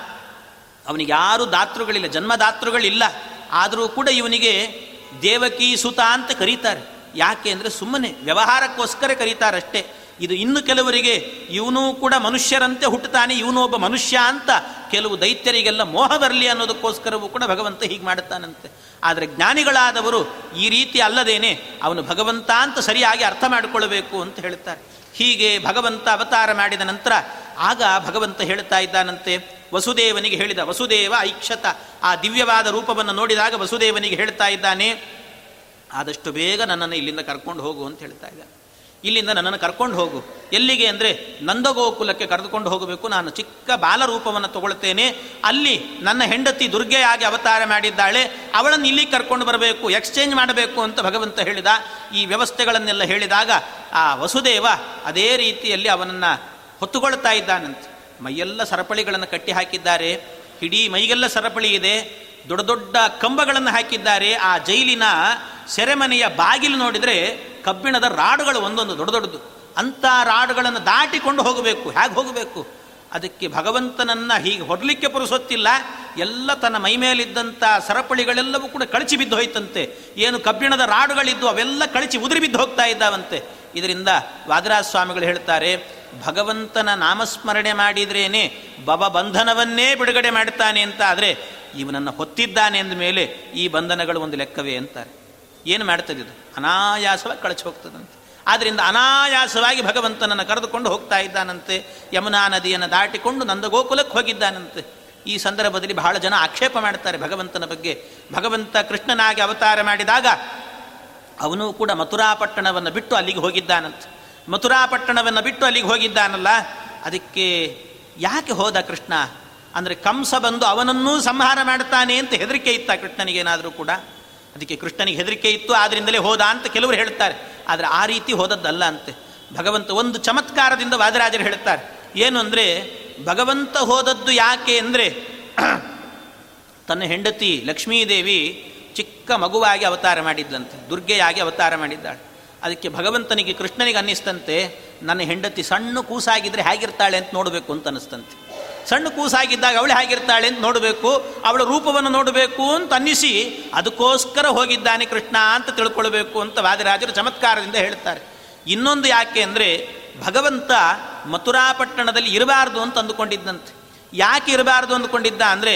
ಅವನಿಗೆ ಯಾರು ದಾತೃಗಳಿಲ್ಲ, ಜನ್ಮದಾತೃಗಳಿಲ್ಲ. ಆದರೂ ಕೂಡ ಇವನಿಗೆ ದೇವಕಿ ಸುತ ಅಂತ ಕರೀತಾರೆ. ಯಾಕೆ ಅಂದರೆ ಸುಮ್ಮನೆ ವ್ಯವಹಾರಕ್ಕೋಸ್ಕರ ಕರೀತಾರಷ್ಟೇ. ಇದು ಇನ್ನು ಕೆಲವರಿಗೆ ಇವನು ಕೂಡ ಮನುಷ್ಯರಂತೆ ಹುಟ್ಟುತ್ತಾನೆ, ಇವನು ಒಬ್ಬ ಮನುಷ್ಯ ಅಂತ ಕೆಲವು ದೈತ್ಯರಿಗೆಲ್ಲ ಮೋಹ ಬರಲಿ ಅನ್ನೋದಕ್ಕೋಸ್ಕರವೂ ಕೂಡ ಭಗವಂತ ಹೀಗೆ ಮಾಡುತ್ತಾನಂತೆ. ಆದರೆ ಜ್ಞಾನಿಗಳಾದವರು ಈ ರೀತಿ ಅಲ್ಲದೇನೆ ಅವನು ಭಗವಂತ ಅಂತ ಸರಿಯಾಗಿ ಅರ್ಥ ಮಾಡಿಕೊಳ್ಳಬೇಕು ಅಂತ ಹೇಳ್ತಾರೆ. ಹೀಗೆ ಭಗವಂತ ಅವತಾರ ಮಾಡಿದ ನಂತರ ಆಗ ಭಗವಂತ ಹೇಳ್ತಾ ಇದ್ದಾನಂತೆ, ವಸುದೇವನಿಗೆ ಹೇಳಿದ, ವಸುದೇವ ಐಕ್ಷತ, ಆ ದಿವ್ಯವಾದ ರೂಪವನ್ನು ನೋಡಿದಾಗ ವಸುದೇವನಿಗೆ ಹೇಳ್ತಾ ಇದ್ದಾನೆ, ಆದಷ್ಟು ಬೇಗ ನನ್ನನ್ನು ಇಲ್ಲಿಂದ ಕರ್ಕೊಂಡು ಹೋಗು ಅಂತ ಹೇಳ್ತಾ ಇದ್ದಾನೆ. ಇಲ್ಲಿಂದ ನನ್ನನ್ನು ಕರ್ಕೊಂಡು ಹೋಗು. ಎಲ್ಲಿಗೆ ಅಂದರೆ ನಂದಗೋಕುಲಕ್ಕೆ ಕರೆದುಕೊಂಡು ಹೋಗಬೇಕು. ನಾನು ಚಿಕ್ಕ ಬಾಲರೂಪವನ್ನು ತಗೊಳ್ತೇನೆ. ಅಲ್ಲಿ ನನ್ನ ಹೆಂಡತಿ ದುರ್ಗೆಯಾಗಿ ಅವತಾರ ಮಾಡಿದ್ದಾಳೆ. ಅವಳನ್ನು ಇಲ್ಲಿ ಕರ್ಕೊಂಡು ಬರಬೇಕು ಎಕ್ಸ್ಚೇಂಜ್ ಮಾಡಬೇಕು ಅಂತ ಭಗವಂತ ಹೇಳಿದ. ಈ ವ್ಯವಸ್ಥೆಗಳನ್ನೆಲ್ಲ ಹೇಳಿದಾಗ ಆ ವಸುದೇವ ಅದೇ ರೀತಿಯಲ್ಲಿ ಅವನನ್ನು ಹೊತ್ತುಕೊಳ್ತಾ ಇದ್ದಾನಂತೆ. ಮೈಯೆಲ್ಲ ಸರಪಳಿಗಳನ್ನು ಕಟ್ಟಿ ಹಾಕಿದ್ದಾರೆ. ಇಡೀ ಮೈಗೆಲ್ಲ ಸರಪಳಿ ಇದೆ. ದೊಡ್ಡ ದೊಡ್ಡ ಕಂಬಗಳನ್ನು ಹಾಕಿದ್ದಾರೆ. ಆ ಜೈಲಿನ ಸೆರೆಮನೆಯ ಬಾಗಿಲು ನೋಡಿದರೆ ಕಬ್ಬಿಣದ ರಾಡುಗಳು ಒಂದೊಂದು ದೊಡ್ಡ ದೊಡ್ಡದು. ಅಂಥ ರಾಡುಗಳನ್ನು ದಾಟಿಕೊಂಡು ಹೋಗಬೇಕು. ಹೇಗೆ ಹೋಗಬೇಕು? ಅದಕ್ಕೆ ಭಗವಂತನನ್ನು ಹೀಗೆ ಹೊರಲಿಕ್ಕೆ ಪುರುಸೊತ್ತಿಲ್ಲ. ಎಲ್ಲ ತನ್ನ ಮೈ ಮೇಲಿದ್ದಂಥ ಸರಪಳಿಗಳೆಲ್ಲವೂ ಕೂಡ ಕಳಚಿ ಬಿದ್ದು ಹೋಯ್ತಂತೆ. ಏನು ಕಬ್ಬಿಣದ ರಾಡುಗಳಿದ್ದು ಅವೆಲ್ಲ ಕಳಚಿ ಉದುರಿ ಬಿದ್ದು ಹೋಗ್ತಾ ಇದ್ದಾವಂತೆ. ಇದರಿಂದ ವಾದರಾಜ ಸ್ವಾಮಿಗಳು ಹೇಳ್ತಾರೆ, ಭಗವಂತನ ನಾಮಸ್ಮರಣೆ ಮಾಡಿದ್ರೇನೆ ಬವ ಬಂಧನವನ್ನೇ ಬಿಡುಗಡೆ ಮಾಡ್ತಾನೆ ಅಂತ. ಆದರೆ ಇವನನ್ನು ಹೊತ್ತಿದ್ದಾನೆ ಅಂದ ಮೇಲೆ ಈ ಬಂಧನಗಳು ಒಂದು ಲೆಕ್ಕವೇ ಅಂತಾರೆ. ಏನು ಮಾಡ್ತದೆ ಇದು? ಅನಾಯಾಸವಾಗಿ ಕಳಚಿ ಹೋಗ್ತದಂತೆ. ಆದ್ದರಿಂದ ಅನಾಯಾಸವಾಗಿ ಭಗವಂತನನ್ನು ಕರೆದುಕೊಂಡು ಹೋಗ್ತಾ ಇದ್ದಾನಂತೆ, ಯಮುನಾ ನದಿಯನ್ನು ದಾಟಿಕೊಂಡು ನಂದಗೋಕುಲಕ್ಕೆ ಹೋಗಿದ್ದಾನಂತೆ. ಈ ಸಂದರ್ಭದಲ್ಲಿ ಬಹಳ ಜನ ಆಕ್ಷೇಪ ಮಾಡ್ತಾರೆ ಭಗವಂತನ ಬಗ್ಗೆ. ಭಗವಂತ ಕೃಷ್ಣನಾಗಿ ಅವತಾರ ಮಾಡಿದಾಗ ಅವನು ಕೂಡ ಮಥುರಾಪಟ್ಟಣವನ್ನು ಬಿಟ್ಟು ಅಲ್ಲಿಗೆ ಹೋಗಿದ್ದಾನಂತೆ. ಮಥುರಾಪಟ್ಟಣವನ್ನು ಬಿಟ್ಟು ಅಲ್ಲಿಗೆ ಹೋಗಿದ್ದಾನಲ್ಲ, ಅದಕ್ಕೆ ಯಾಕೆ ಹೋದ ಕೃಷ್ಣ? ಅಂದರೆ ಕಂಸ ಬಂದು ಅವನನ್ನೂ ಸಂಹಾರ ಮಾಡ್ತಾನೆ ಅಂತ ಹೆದರಿಕೆ ಇತ್ತ ಕೃಷ್ಣನಿಗೇನಾದರೂ ಕೂಡ? ಅದಕ್ಕೆ ಕೃಷ್ಣನಿಗೆ ಹೆದರಿಕೆ ಇತ್ತು, ಆದ್ರಿಂದಲೇ ಹೋದ ಅಂತ ಕೆಲವರು ಹೇಳ್ತಾರೆ ಆದರೆ ಆ ರೀತಿ ಹೋದದ್ದಲ್ಲ ಅಂತೆ. ಭಗವಂತ ಒಂದು ಚಮತ್ಕಾರದಿಂದ ವಾದರಾಜರು ಹೇಳ್ತಾರೆ ಏನು ಅಂದರೆ, ಭಗವಂತ ಹೋದದ್ದು ಯಾಕೆ ಅಂದರೆ, ತನ್ನ ಹೆಂಡತಿ ಲಕ್ಷ್ಮೀದೇವಿ ಚಿಕ್ಕ ಮಗುವಾಗಿ ಅವತಾರ ಮಾಡಿದ್ಲಂತೆ, ದುರ್ಗೆಯಾಗಿ ಅವತಾರ ಮಾಡಿದ್ದಾಳೆ. ಅದಕ್ಕೆ ಭಗವಂತನಿಗೆ ಕೃಷ್ಣನಿಗೆ ಅನ್ನಿಸ್ತಂತೆ, ನನ್ನ ಹೆಂಡತಿ ಸಣ್ಣ ಕೂಸಾಗಿದ್ರೆ ಹೇಗಿರ್ತಾಳೆ ಅಂತ ನೋಡಬೇಕು ಅಂತ ಅನ್ನಿಸ್ತಂತೆ. ಸಣ್ಣ ಕೂಸಾಗಿದ್ದಾಗ ಅವಳು ಹೇಗಿರ್ತಾಳೆ ಅಂತ ನೋಡಬೇಕು, ಅವಳ ರೂಪವನ್ನು ನೋಡಬೇಕು ಅಂತ ಅನ್ನಿಸಿ ಅದಕ್ಕೋಸ್ಕರ ಹೋಗಿದ್ದಾನೆ ಕೃಷ್ಣ ಅಂತ ತಿಳ್ಕೊಳ್ಬೇಕು ಅಂತ ವಾದಿರಾಜರು ಚಮತ್ಕಾರದಿಂದ ಹೇಳ್ತಾರೆ. ಇನ್ನೊಂದು ಯಾಕೆ ಅಂದರೆ ಭಗವಂತ ಮಥುರಾಪಟ್ಟಣದಲ್ಲಿ ಇರಬಾರ್ದು ಅಂತ ಅಂದುಕೊಂಡಿದ್ದಂತೆ. ಯಾಕೆ ಇರಬಾರ್ದು ಅಂದುಕೊಂಡಿದ್ದ ಅಂದರೆ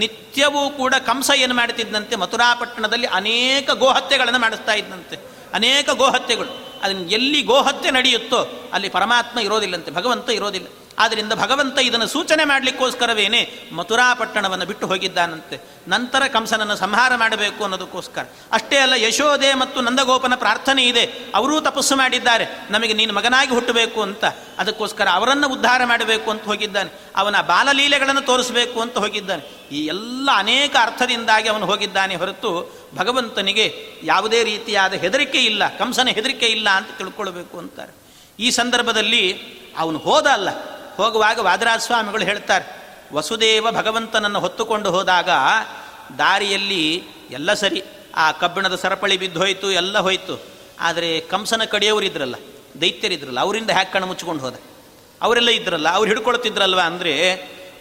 ನಿತ್ಯವೂ ಕೂಡ ಕಂಸ ಏನು ಮಾಡ್ತಿದ್ದಂತೆ, ಮಥುರಾಪಟ್ಟಣದಲ್ಲಿ ಅನೇಕ ಗೋಹತ್ಯೆಗಳನ್ನು ಮಾಡಿಸ್ತಾ ಇದ್ದಂತೆ. ಅನೇಕ ಗೋಹತ್ಯೆಗಳು. ಅದನ್ನು ಎಲ್ಲಿ ಗೋಹತ್ಯೆ ನಡೆಯುತ್ತೋ ಅಲ್ಲಿ ಪರಮಾತ್ಮ ಇರೋದಿಲ್ಲಂತೆ, ಭಗವಂತ ಇರೋದಿಲ್ಲ. ಆದ್ದರಿಂದ ಭಗವಂತ ಇದನ್ನು ಸೂಚನೆ ಮಾಡಲಿಕ್ಕೋಸ್ಕರವೇನೆ ಮಥುರಾ ಪಟ್ಟಣವನ್ನು ಬಿಟ್ಟು ಹೋಗಿದ್ದಾನಂತೆ. ನಂತರ ಕಂಸನನ್ನು ಸಂಹಾರ ಮಾಡಬೇಕು ಅನ್ನೋದಕ್ಕೋಸ್ಕರ. ಅಷ್ಟೇ ಅಲ್ಲ, ಯಶೋದೆ ಮತ್ತು ನಂದಗೋಪನ ಪ್ರಾರ್ಥನೆ ಇದೆ. ಅವರೂ ತಪಸ್ಸು ಮಾಡಿದ್ದಾರೆ. ನಮಗೆ ನೀನು ಮಗನಾಗಿ ಹುಟ್ಟಬೇಕು ಅಂತ. ಅದಕ್ಕೋಸ್ಕರ ಅವರನ್ನು ಉದ್ಧಾರ ಮಾಡಬೇಕು ಅಂತ ಹೋಗಿದ್ದಾನೆ. ಅವನ ಬಾಲಲೀಲೆಗಳನ್ನು ತೋರಿಸಬೇಕು ಅಂತ ಹೋಗಿದ್ದಾನೆ. ಈ ಎಲ್ಲ ಅನೇಕ ಅರ್ಥದಿಂದಾಗಿ ಅವನು ಹೋಗಿದ್ದಾನೆ ಹೊರತು ಭಗವಂತನಿಗೆ ಯಾವುದೇ ರೀತಿಯಾದ ಹೆದರಿಕೆ ಇಲ್ಲ. ಕಂಸನ ಹೆದರಿಕೆ ಇಲ್ಲ ಅಂತ ತಿಳ್ಕೊಳ್ಬೇಕು ಅಂತಾರೆ. ಈ ಸಂದರ್ಭದಲ್ಲಿ ಅವನು ಹೋದ ಅಲ್ಲ ಹೋಗುವಾಗ ವಾದರಾಜ ಸ್ವಾಮಿಗಳು ಹೇಳ್ತಾರೆ, ವಸುದೇವ ಭಗವಂತನನ್ನು ಹೊತ್ತುಕೊಂಡು ಹೋದಾಗ ದಾರಿಯಲ್ಲಿ ಎಲ್ಲ ಸರಿ, ಆ ಕಬ್ಬಿಣದ ಸರಪಳಿ ಬಿದ್ದು ಹೋಯಿತು, ಎಲ್ಲ ಹೋಯಿತು. ಆದರೆ ಕಂಸನ ಕಡೆಯವರಿದ್ರಲ್ಲ ದೈತ್ಯರಿದ್ರಲ್ಲ ಅವರಿಂದ ಹ್ಯಾಕ್ ಕಣ್ಣು ಮುಚ್ಕೊಂಡು ಹೋದ. ಅವರೆಲ್ಲ ಇದ್ರಲ್ಲ, ಅವ್ರು ಹಿಡ್ಕೊಳ್ತಿದ್ರಲ್ವ ಅಂದರೆ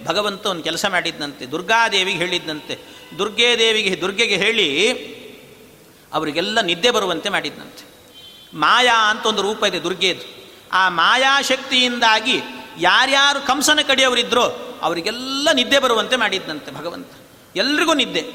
ಭಗವಂತ ಒಂದು ಕೆಲಸ ಮಾಡಿದ್ದಂತೆ ದುರ್ಗಾದೇವಿಗೆ ಹೇಳಿದ್ದಂತೆ ದುರ್ಗೆ ದೇವಿಗೆ ದುರ್ಗೆಗೆ ಹೇಳಿ ಅವರಿಗೆಲ್ಲ ನಿದ್ದೆ ಬರುವಂತೆ ಮಾಡಿದ್ದಂತೆ ಮಾಯಾ ಅಂತ ಒಂದು ರೂಪ ಇದೆ ದುರ್ಗೆದು. ಆ ಮಾಯಾಶಕ್ತಿಯಿಂದಾಗಿ ಯಾರ್ಯಾರು ಕಂಸನ ಕಡೆಯವರಿದ್ರೋ ಅವರಿಗೆಲ್ಲ ನಿದ್ದೆ ಬರುವಂತೆ ಮಾಡಿದ್ದಂತೆ ಭಗವಂತ. ಎಲ್ರಿಗೂ ನಿದ್ದೆ.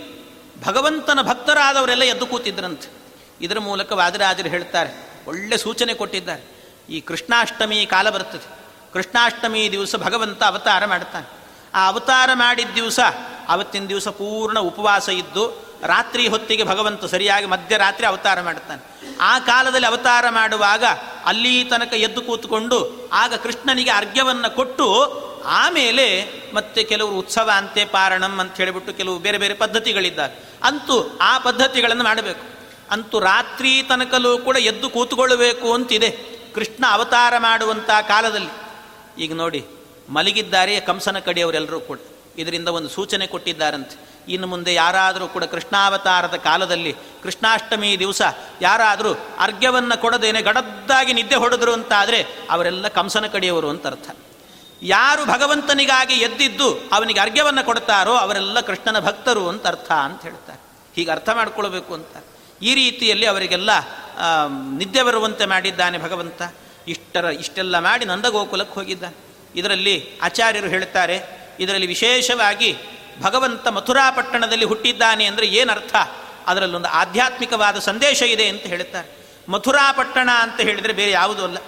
ಭಗವಂತನ ಭಕ್ತರಾದವರೆಲ್ಲ ಎದ್ದು ಕೂತಿದ್ರಂತೆ. ಇದರ ಮೂಲಕ ವಾದಿರಾಜರು ಹೇಳ್ತಾರೆ, ಒಳ್ಳೆ ಸೂಚನೆ ಕೊಟ್ಟಿದ್ದಾರೆ. ಈ ಕೃಷ್ಣಾಷ್ಟಮಿ ಕಾಲ ಬರ್ತದೆ. ಕೃಷ್ಣಾಷ್ಟಮಿ ದಿವಸ ಭಗವಂತ ಅವತಾರ ಮಾಡ್ತಾನೆ. ಆ ಅವತಾರ ಮಾಡಿದ ದಿವಸ, ಅವತ್ತಿನ ದಿವಸ ಪೂರ್ಣ ಉಪವಾಸ ಇದ್ದು ರಾತ್ರಿ ಹೊತ್ತಿಗೆ ಭಗವಂತ ಸರಿಯಾಗಿ ಮಧ್ಯರಾತ್ರಿ ಅವತಾರ ಮಾಡುತ್ತಾನೆ. ಆ ಕಾಲದಲ್ಲಿ ಅವತಾರ ಮಾಡುವಾಗ ಅಲ್ಲಿ ತನಕ ಎದ್ದು ಕೂತ್ಕೊಂಡು ಆಗ ಕೃಷ್ಣನಿಗೆ ಅರ್ಘ್ಯವನ್ನು ಕೊಟ್ಟು ಆಮೇಲೆ ಮತ್ತೆ ಕೆಲವರು ಉತ್ಸವ ಅಂತೆ ಪಾರಣಂ ಅಂತ ಹೇಳಿಬಿಟ್ಟು ಕೆಲವು ಬೇರೆ ಬೇರೆ ಪದ್ಧತಿಗಳಿದ್ದಾರೆ. ಅಂತೂ ಆ ಪದ್ಧತಿಗಳನ್ನು ಮಾಡಬೇಕು. ಅಂತೂ ರಾತ್ರಿ ತನಕಲೂ ಕೂಡ ಎದ್ದು ಕೂತ್ಕೊಳ್ಳಬೇಕು ಅಂತಿದೆ. ಕೃಷ್ಣ ಅವತಾರ ಮಾಡುವಂಥ ಕಾಲದಲ್ಲಿ. ಈಗ ನೋಡಿ, ಮಲಗಿದ್ದಾರೆ ಕಂಸನ ಕಡೆಯವರೆಲ್ಲರೂ ಕೂಡ. ಇದರಿಂದ ಒಂದು ಸೂಚನೆ ಕೊಟ್ಟಿದ್ದಾರಂತೆ. ಇನ್ನು ಮುಂದೆ ಯಾರಾದರೂ ಕೂಡ ಕೃಷ್ಣಾವತಾರದ ಕಾಲದಲ್ಲಿ ಕೃಷ್ಣಾಷ್ಟಮಿ ದಿವಸ ಯಾರಾದರೂ ಅರ್ಘ್ಯವನ್ನು ಕೊಡದೇನೆ ಗಡದ್ದಾಗಿ ನಿದ್ದೆ ಹೊಡೆದ್ರು ಅಂತಾದರೆ ಅವರೆಲ್ಲ ಕಂಸನ ಕಡಿಯವರು ಅಂತ ಅರ್ಥ. ಯಾರು ಭಗವಂತನಿಗಾಗಿ ಎದ್ದಿದ್ದು ಅವನಿಗೆ ಅರ್ಘ್ಯವನ್ನು ಕೊಡ್ತಾರೋ ಅವರೆಲ್ಲ ಕೃಷ್ಣನ ಭಕ್ತರು ಅಂತ ಅರ್ಥ ಅಂತ ಹೇಳ್ತಾರೆ. ಹೀಗೆ ಅರ್ಥ ಮಾಡ್ಕೊಳ್ಬೇಕು ಅಂತ. ಈ ರೀತಿಯಲ್ಲಿ ಅವರಿಗೆಲ್ಲ ನಿದ್ದೆ ಬರುವಂತೆ ಮಾಡಿದ್ದಾನೆ ಭಗವಂತ. ಇಷ್ಟರ, ಇಷ್ಟೆಲ್ಲ ಮಾಡಿ ನಂದಗೋಕುಲಕ್ಕೆ ಹೋಗಿದ್ದಾನೆ. ಇದರಲ್ಲಿ ಆಚಾರ್ಯರು ಹೇಳ್ತಾರೆ, ಇದರಲ್ಲಿ ವಿಶೇಷವಾಗಿ ಭಗವಂತ ಮಥುರಾಪಟ್ಟಣದಲ್ಲಿ ಹುಟ್ಟಿದ್ದಾನೆ ಅಂದರೆ ಏನರ್ಥ? ಅದರಲ್ಲೊಂದು ಆಧ್ಯಾತ್ಮಿಕವಾದ ಸಂದೇಶ ಇದೆ ಅಂತ ಹೇಳುತ್ತಾರೆ. ಮಥುರಾಪಟ್ಟಣ ಅಂತ ಹೇಳಿದರೆ ಬೇರೆ ಯಾವುದೂ ಅಲ್ಲ.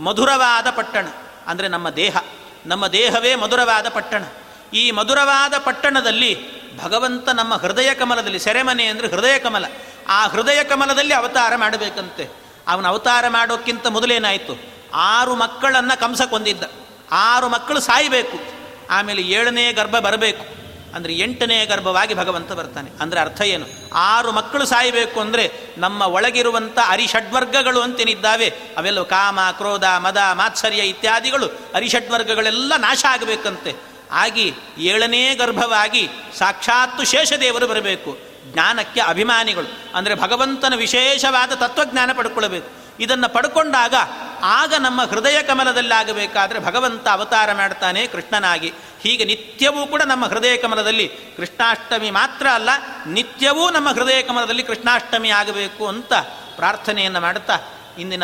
ಮಧುರವಾದ ಪಟ್ಟಣ ಅಂದರೆ ನಮ್ಮ ದೇಹ. ನಮ್ಮ ದೇಹವೇ ಮಧುರವಾದ ಪಟ್ಟಣ. ಈ ಮಧುರವಾದ ಪಟ್ಟಣದಲ್ಲಿ ಭಗವಂತ ನಮ್ಮ ಹೃದಯ ಕಮಲದಲ್ಲಿ, ಸೆರೆಮನೆ ಅಂದರೆ ಹೃದಯ ಕಮಲ. ಆ ಹೃದಯ ಕಮಲದಲ್ಲಿ ಅವತಾರ ಮಾಡಬೇಕಂತೆ. ಅವನ ಅವತಾರ ಮಾಡೋಕ್ಕಿಂತ ಮೊದಲೇನಾಯಿತು? ಆರು ಮಕ್ಕಳನ್ನು ಕಂಸ ಕೊಂದಿದ್ದ ಆರು ಮಕ್ಕಳು ಸಾಯಬೇಕು. ಆಮೇಲೆ ಏಳನೇ ಗರ್ಭ ಬರಬೇಕು. ಅಂದರೆ ಎಂಟನೇ ಗರ್ಭವಾಗಿ ಭಗವಂತ ಬರ್ತಾನೆ. ಅಂದರೆ ಅರ್ಥ ಏನು? ಆರು ಮಕ್ಕಳು ಸಾಯಬೇಕು ಅಂದರೆ ನಮ್ಮ ಒಳಗಿರುವಂಥ ಅರಿಷಡ್ವರ್ಗಗಳು ಅಂತೇನಿದ್ದಾವೆ. ಅವೆಲ್ಲ ಕಾಮ, ಕ್ರೋಧ, ಮದ, ಮಾತ್ಸರ್ಯ ಇತ್ಯಾದಿಗಳು ಅರಿಷಡ್ವರ್ಗಗಳೆಲ್ಲ ನಾಶ ಆಗಬೇಕಂತೆ. ಆಗಿ ಏಳನೇ ಗರ್ಭವಾಗಿ ಸಾಕ್ಷಾತ್ತು ಶೇಷದೇವರು ಬರಬೇಕು. ಜ್ಞಾನಕ್ಕೆ ಅಭಿಮಾನಿಗಳು. ಅಂದರೆ ಭಗವಂತನ ವಿಶೇಷವಾದ ತತ್ವಜ್ಞಾನ ಪಡ್ಕೊಳ್ಬೇಕು. ಇದನ್ನು ಪಡ್ಕೊಂಡಾಗ ಆಗ ನಮ್ಮ ಹೃದಯ ಕಮಲದಲ್ಲಾಗಬೇಕಾದ್ರೆ ಭಗವಂತ ಅವತಾರ ಮಾಡ್ತಾನೆ ಕೃಷ್ಣನಾಗಿ. ಹೀಗೆ ನಿತ್ಯವೂ ಕೂಡ ನಮ್ಮ ಹೃದಯ ಕಮಲದಲ್ಲಿ ಕೃಷ್ಣಾಷ್ಟಮಿ ಮಾತ್ರ ಅಲ್ಲ, ನಿತ್ಯವೂ ನಮ್ಮ ಹೃದಯ ಕಮಲದಲ್ಲಿ ಕೃಷ್ಣಾಷ್ಟಮಿ ಆಗಬೇಕು ಅಂತ ಪ್ರಾರ್ಥನೆಯನ್ನು ಮಾಡುತ್ತಾ ಇಂದಿನ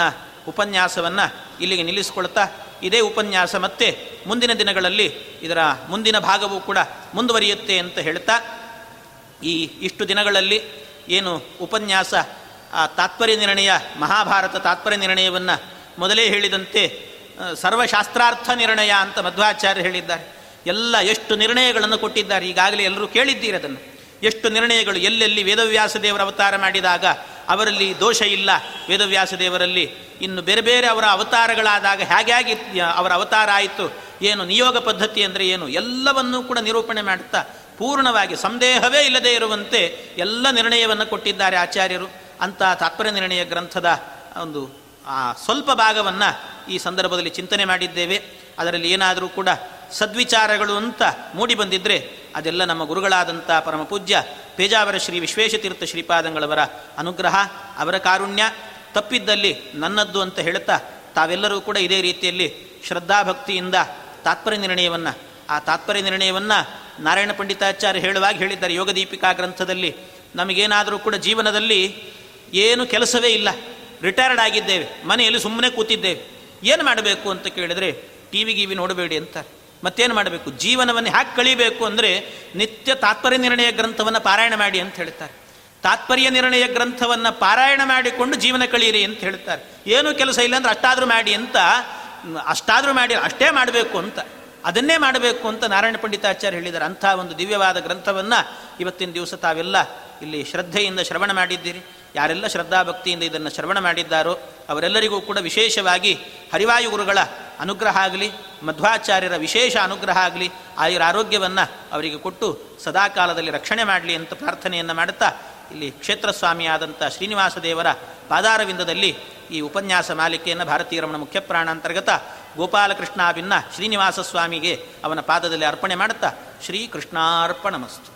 ಉಪನ್ಯಾಸವನ್ನು ಇಲ್ಲಿಗೆ ನಿಲ್ಲಿಸಿಕೊಳ್ತಾ ಇದೇ ಉಪನ್ಯಾಸ ಮತ್ತೆ ಮುಂದಿನ ದಿನಗಳಲ್ಲಿ ಇದರ ಮುಂದಿನ ಭಾಗವೂ ಕೂಡ ಮುಂದುವರಿಯುತ್ತೆ ಅಂತ ಹೇಳ್ತಾ ಈ ಇಷ್ಟು ದಿನಗಳಲ್ಲಿ ಏನು ಉಪನ್ಯಾಸ ಆ ತಾತ್ಪರ್ಯ ನಿರ್ಣಯ, ಮಹಾಭಾರತ ತಾತ್ಪರ್ಯ ನಿರ್ಣಯವನ್ನು ಮೊದಲೇ ಹೇಳಿದಂತೆ ಸರ್ವಶಾಸ್ತ್ರಾರ್ಥ ನಿರ್ಣಯ ಅಂತ ಮಧ್ವಾಚಾರ್ಯ ಹೇಳಿದ್ದಾರೆ. ಎಲ್ಲ ಎಷ್ಟು ನಿರ್ಣಯಗಳನ್ನು ಕೊಟ್ಟಿದ್ದಾರೆ, ಈಗಾಗಲೇ ಎಲ್ಲರೂ ಕೇಳಿದ್ದೀರಿ ಅದನ್ನು. ಎಷ್ಟು ನಿರ್ಣಯಗಳು ಎಲ್ಲೆಲ್ಲಿ ವೇದವ್ಯಾಸ ದೇವರ ಅವತಾರ ಮಾಡಿದಾಗ ಅವರಲ್ಲಿ ದೋಷ ಇಲ್ಲ, ವೇದವ್ಯಾಸ ದೇವರಲ್ಲಿ ಇನ್ನು ಬೇರೆ ಬೇರೆ ಅವರ ಅವತಾರಗಳಾದಾಗ ಹೇಗಾಗಿ ಅವರ ಅವತಾರ ಆಯಿತು, ಏನು ನಿಯೋಗ ಪದ್ಧತಿ ಅಂದರೆ ಏನು, ಎಲ್ಲವನ್ನೂ ಕೂಡ ನಿರೂಪಣೆ ಮಾಡುತ್ತಾ ಪೂರ್ಣವಾಗಿ ಸಂದೇಹವೇ ಇಲ್ಲದೆ ಇರುವಂತೆ ಎಲ್ಲ ನಿರ್ಣಯವನ್ನು ಕೊಟ್ಟಿದ್ದಾರೆ ಆಚಾರ್ಯರು. ಅಂತ ತಾತ್ಪರ್ಯ ನಿರ್ಣಯ ಗ್ರಂಥದ ಒಂದು ಸ್ವಲ್ಪ ಭಾಗವನ್ನು ಈ ಸಂದರ್ಭದಲ್ಲಿ ಚಿಂತನೆ ಮಾಡಿದ್ದೇವೆ. ಅದರಲ್ಲಿ ಏನಾದರೂ ಕೂಡ ಸದ್ವಿಚಾರಗಳು ಅಂತ ಮೂಡಿ ಬಂದಿದ್ದರೆ ಅದೆಲ್ಲ ನಮ್ಮ ಗುರುಗಳಾದಂಥ ಪರಮ ಪೂಜ್ಯ ಪೇಜಾವರ ಶ್ರೀ ವಿಶ್ವೇಶತೀರ್ಥ ಶ್ರೀಪಾದಂಗಳವರ ಅನುಗ್ರಹ, ಅವರ ಕಾರುಣ್ಯ, ತಪ್ಪಿದ್ದಲ್ಲಿ ನನ್ನದ್ದು ಅಂತ ಹೇಳ್ತಾ ತಾವೆಲ್ಲರೂ ಕೂಡ ಇದೇ ರೀತಿಯಲ್ಲಿ ಶ್ರದ್ಧಾಭಕ್ತಿಯಿಂದ ತಾತ್ಪರ್ಯ ನಿರ್ಣಯವನ್ನು, ಆ ತಾತ್ಪರ್ಯ ನಿರ್ಣಯವನ್ನು ನಾರಾಯಣ ಪಂಡಿತಾಚಾರ್ಯ ಹೇಳುವಾಗ ಹೇಳಿದ್ದಾರೆ ಯೋಗದೀಪಿಕಾ ಗ್ರಂಥದಲ್ಲಿ. ನಮಗೇನಾದರೂ ಕೂಡ ಜೀವನದಲ್ಲಿ ಏನು ಕೆಲಸವೇ ಇಲ್ಲ. ರಿಟೈರ್ಡ್ ಆಗಿದ್ದೇವೆ. ಮನೆಯಲ್ಲಿ ಸುಮ್ಮನೆ ಕೂತಿದ್ದೇವೆ. ಏನು ಮಾಡಬೇಕು ಅಂತ ಕೇಳಿದರೆ ಟಿ ವಿ ಗಿವಿ ನೋಡಬೇಡಿ ಅಂತ. ಮತ್ತೇನು ಮಾಡಬೇಕು? ಜೀವನವನ್ನು ಹ್ಯಾಕ್ ಕಳಿಬೇಕು ಅಂದರೆ ನಿತ್ಯ ತಾತ್ಪರ್ಯ ನಿರ್ಣಯ ಗ್ರಂಥವನ್ನು ಪಾರಾಯಣ ಮಾಡಿ ಅಂತ ಹೇಳ್ತಾರೆ. ತಾತ್ಪರ್ಯ ನಿರ್ಣಯ ಗ್ರಂಥವನ್ನು ಪಾರಾಯಣ ಮಾಡಿಕೊಂಡು ಜೀವನ ಕಳೀರಿ ಅಂತ ಹೇಳ್ತಾರೆ. ಏನು ಕೆಲಸ ಇಲ್ಲ ಅಂದ್ರೆ ಅಷ್ಟಾದರೂ ಮಾಡಿ ಅಂತ, ಅಷ್ಟಾದರೂ ಮಾಡಿ ಅಷ್ಟೇ ಮಾಡಬೇಕು ಅಂತ. ಅದನ್ನೇ ಮಾಡಬೇಕು ಅಂತ ನಾರಾಯಣ ಪಂಡಿತಾಚಾರ್ಯ ಹೇಳಿದ್ದಾರೆ. ಅಂಥ ಒಂದು ದಿವ್ಯವಾದ ಗ್ರಂಥವನ್ನು ಇವತ್ತಿನ ದಿವಸ ತಾವೆಲ್ಲ ಇಲ್ಲಿ ಶ್ರದ್ಧೆಯಿಂದ ಶ್ರವಣ ಮಾಡಿದ್ದೀರಿ. ಯಾರೆಲ್ಲ ಶ್ರದ್ಧಾಭಕ್ತಿಯಿಂದ ಇದನ್ನು ಶ್ರವಣ ಮಾಡಿದ್ದಾರೋ ಅವರೆಲ್ಲರಿಗೂ ಕೂಡ ವಿಶೇಷವಾಗಿ ಹರಿವಾಯು ಗುರುಗಳ ಅನುಗ್ರಹ ಆಗಲಿ, ಮಧ್ವಾಚಾರ್ಯರ ವಿಶೇಷ ಅನುಗ್ರಹ ಆಗಲಿ, ಆಯುರ ಆರೋಗ್ಯವನ್ನು ಅವರಿಗೆ ಕೊಟ್ಟು ಸದಾಕಾಲದಲ್ಲಿ ರಕ್ಷಣೆ ಮಾಡಲಿ ಅಂತ ಪ್ರಾರ್ಥನೆಯನ್ನು ಮಾಡುತ್ತಾ ಇಲ್ಲಿ ಕ್ಷೇತ್ರಸ್ವಾಮಿಯಾದಂಥ ಶ್ರೀನಿವಾಸ ದೇವರ ಪಾದಾರವಿಂದದಲ್ಲಿ ಈ ಉಪನ್ಯಾಸ ಮಾಲಿಕೆಯನ್ನು ಭಾರತೀಯ ರಮಣ ಮುಖ್ಯ ಪ್ರಾಣಾಂತರ್ಗತ ಗೋಪಾಲಕೃಷ್ಣಾಭಿನ್ನ ಶ್ರೀನಿವಾಸ ಸ್ವಾಮಿಗೆ ಅವನ ಪಾದದಲ್ಲಿ ಅರ್ಪಣೆ ಮಾಡುತ್ತಾ ಶ್ರೀಕೃಷ್ಣಾರ್ಪಣಮಸ್ತು.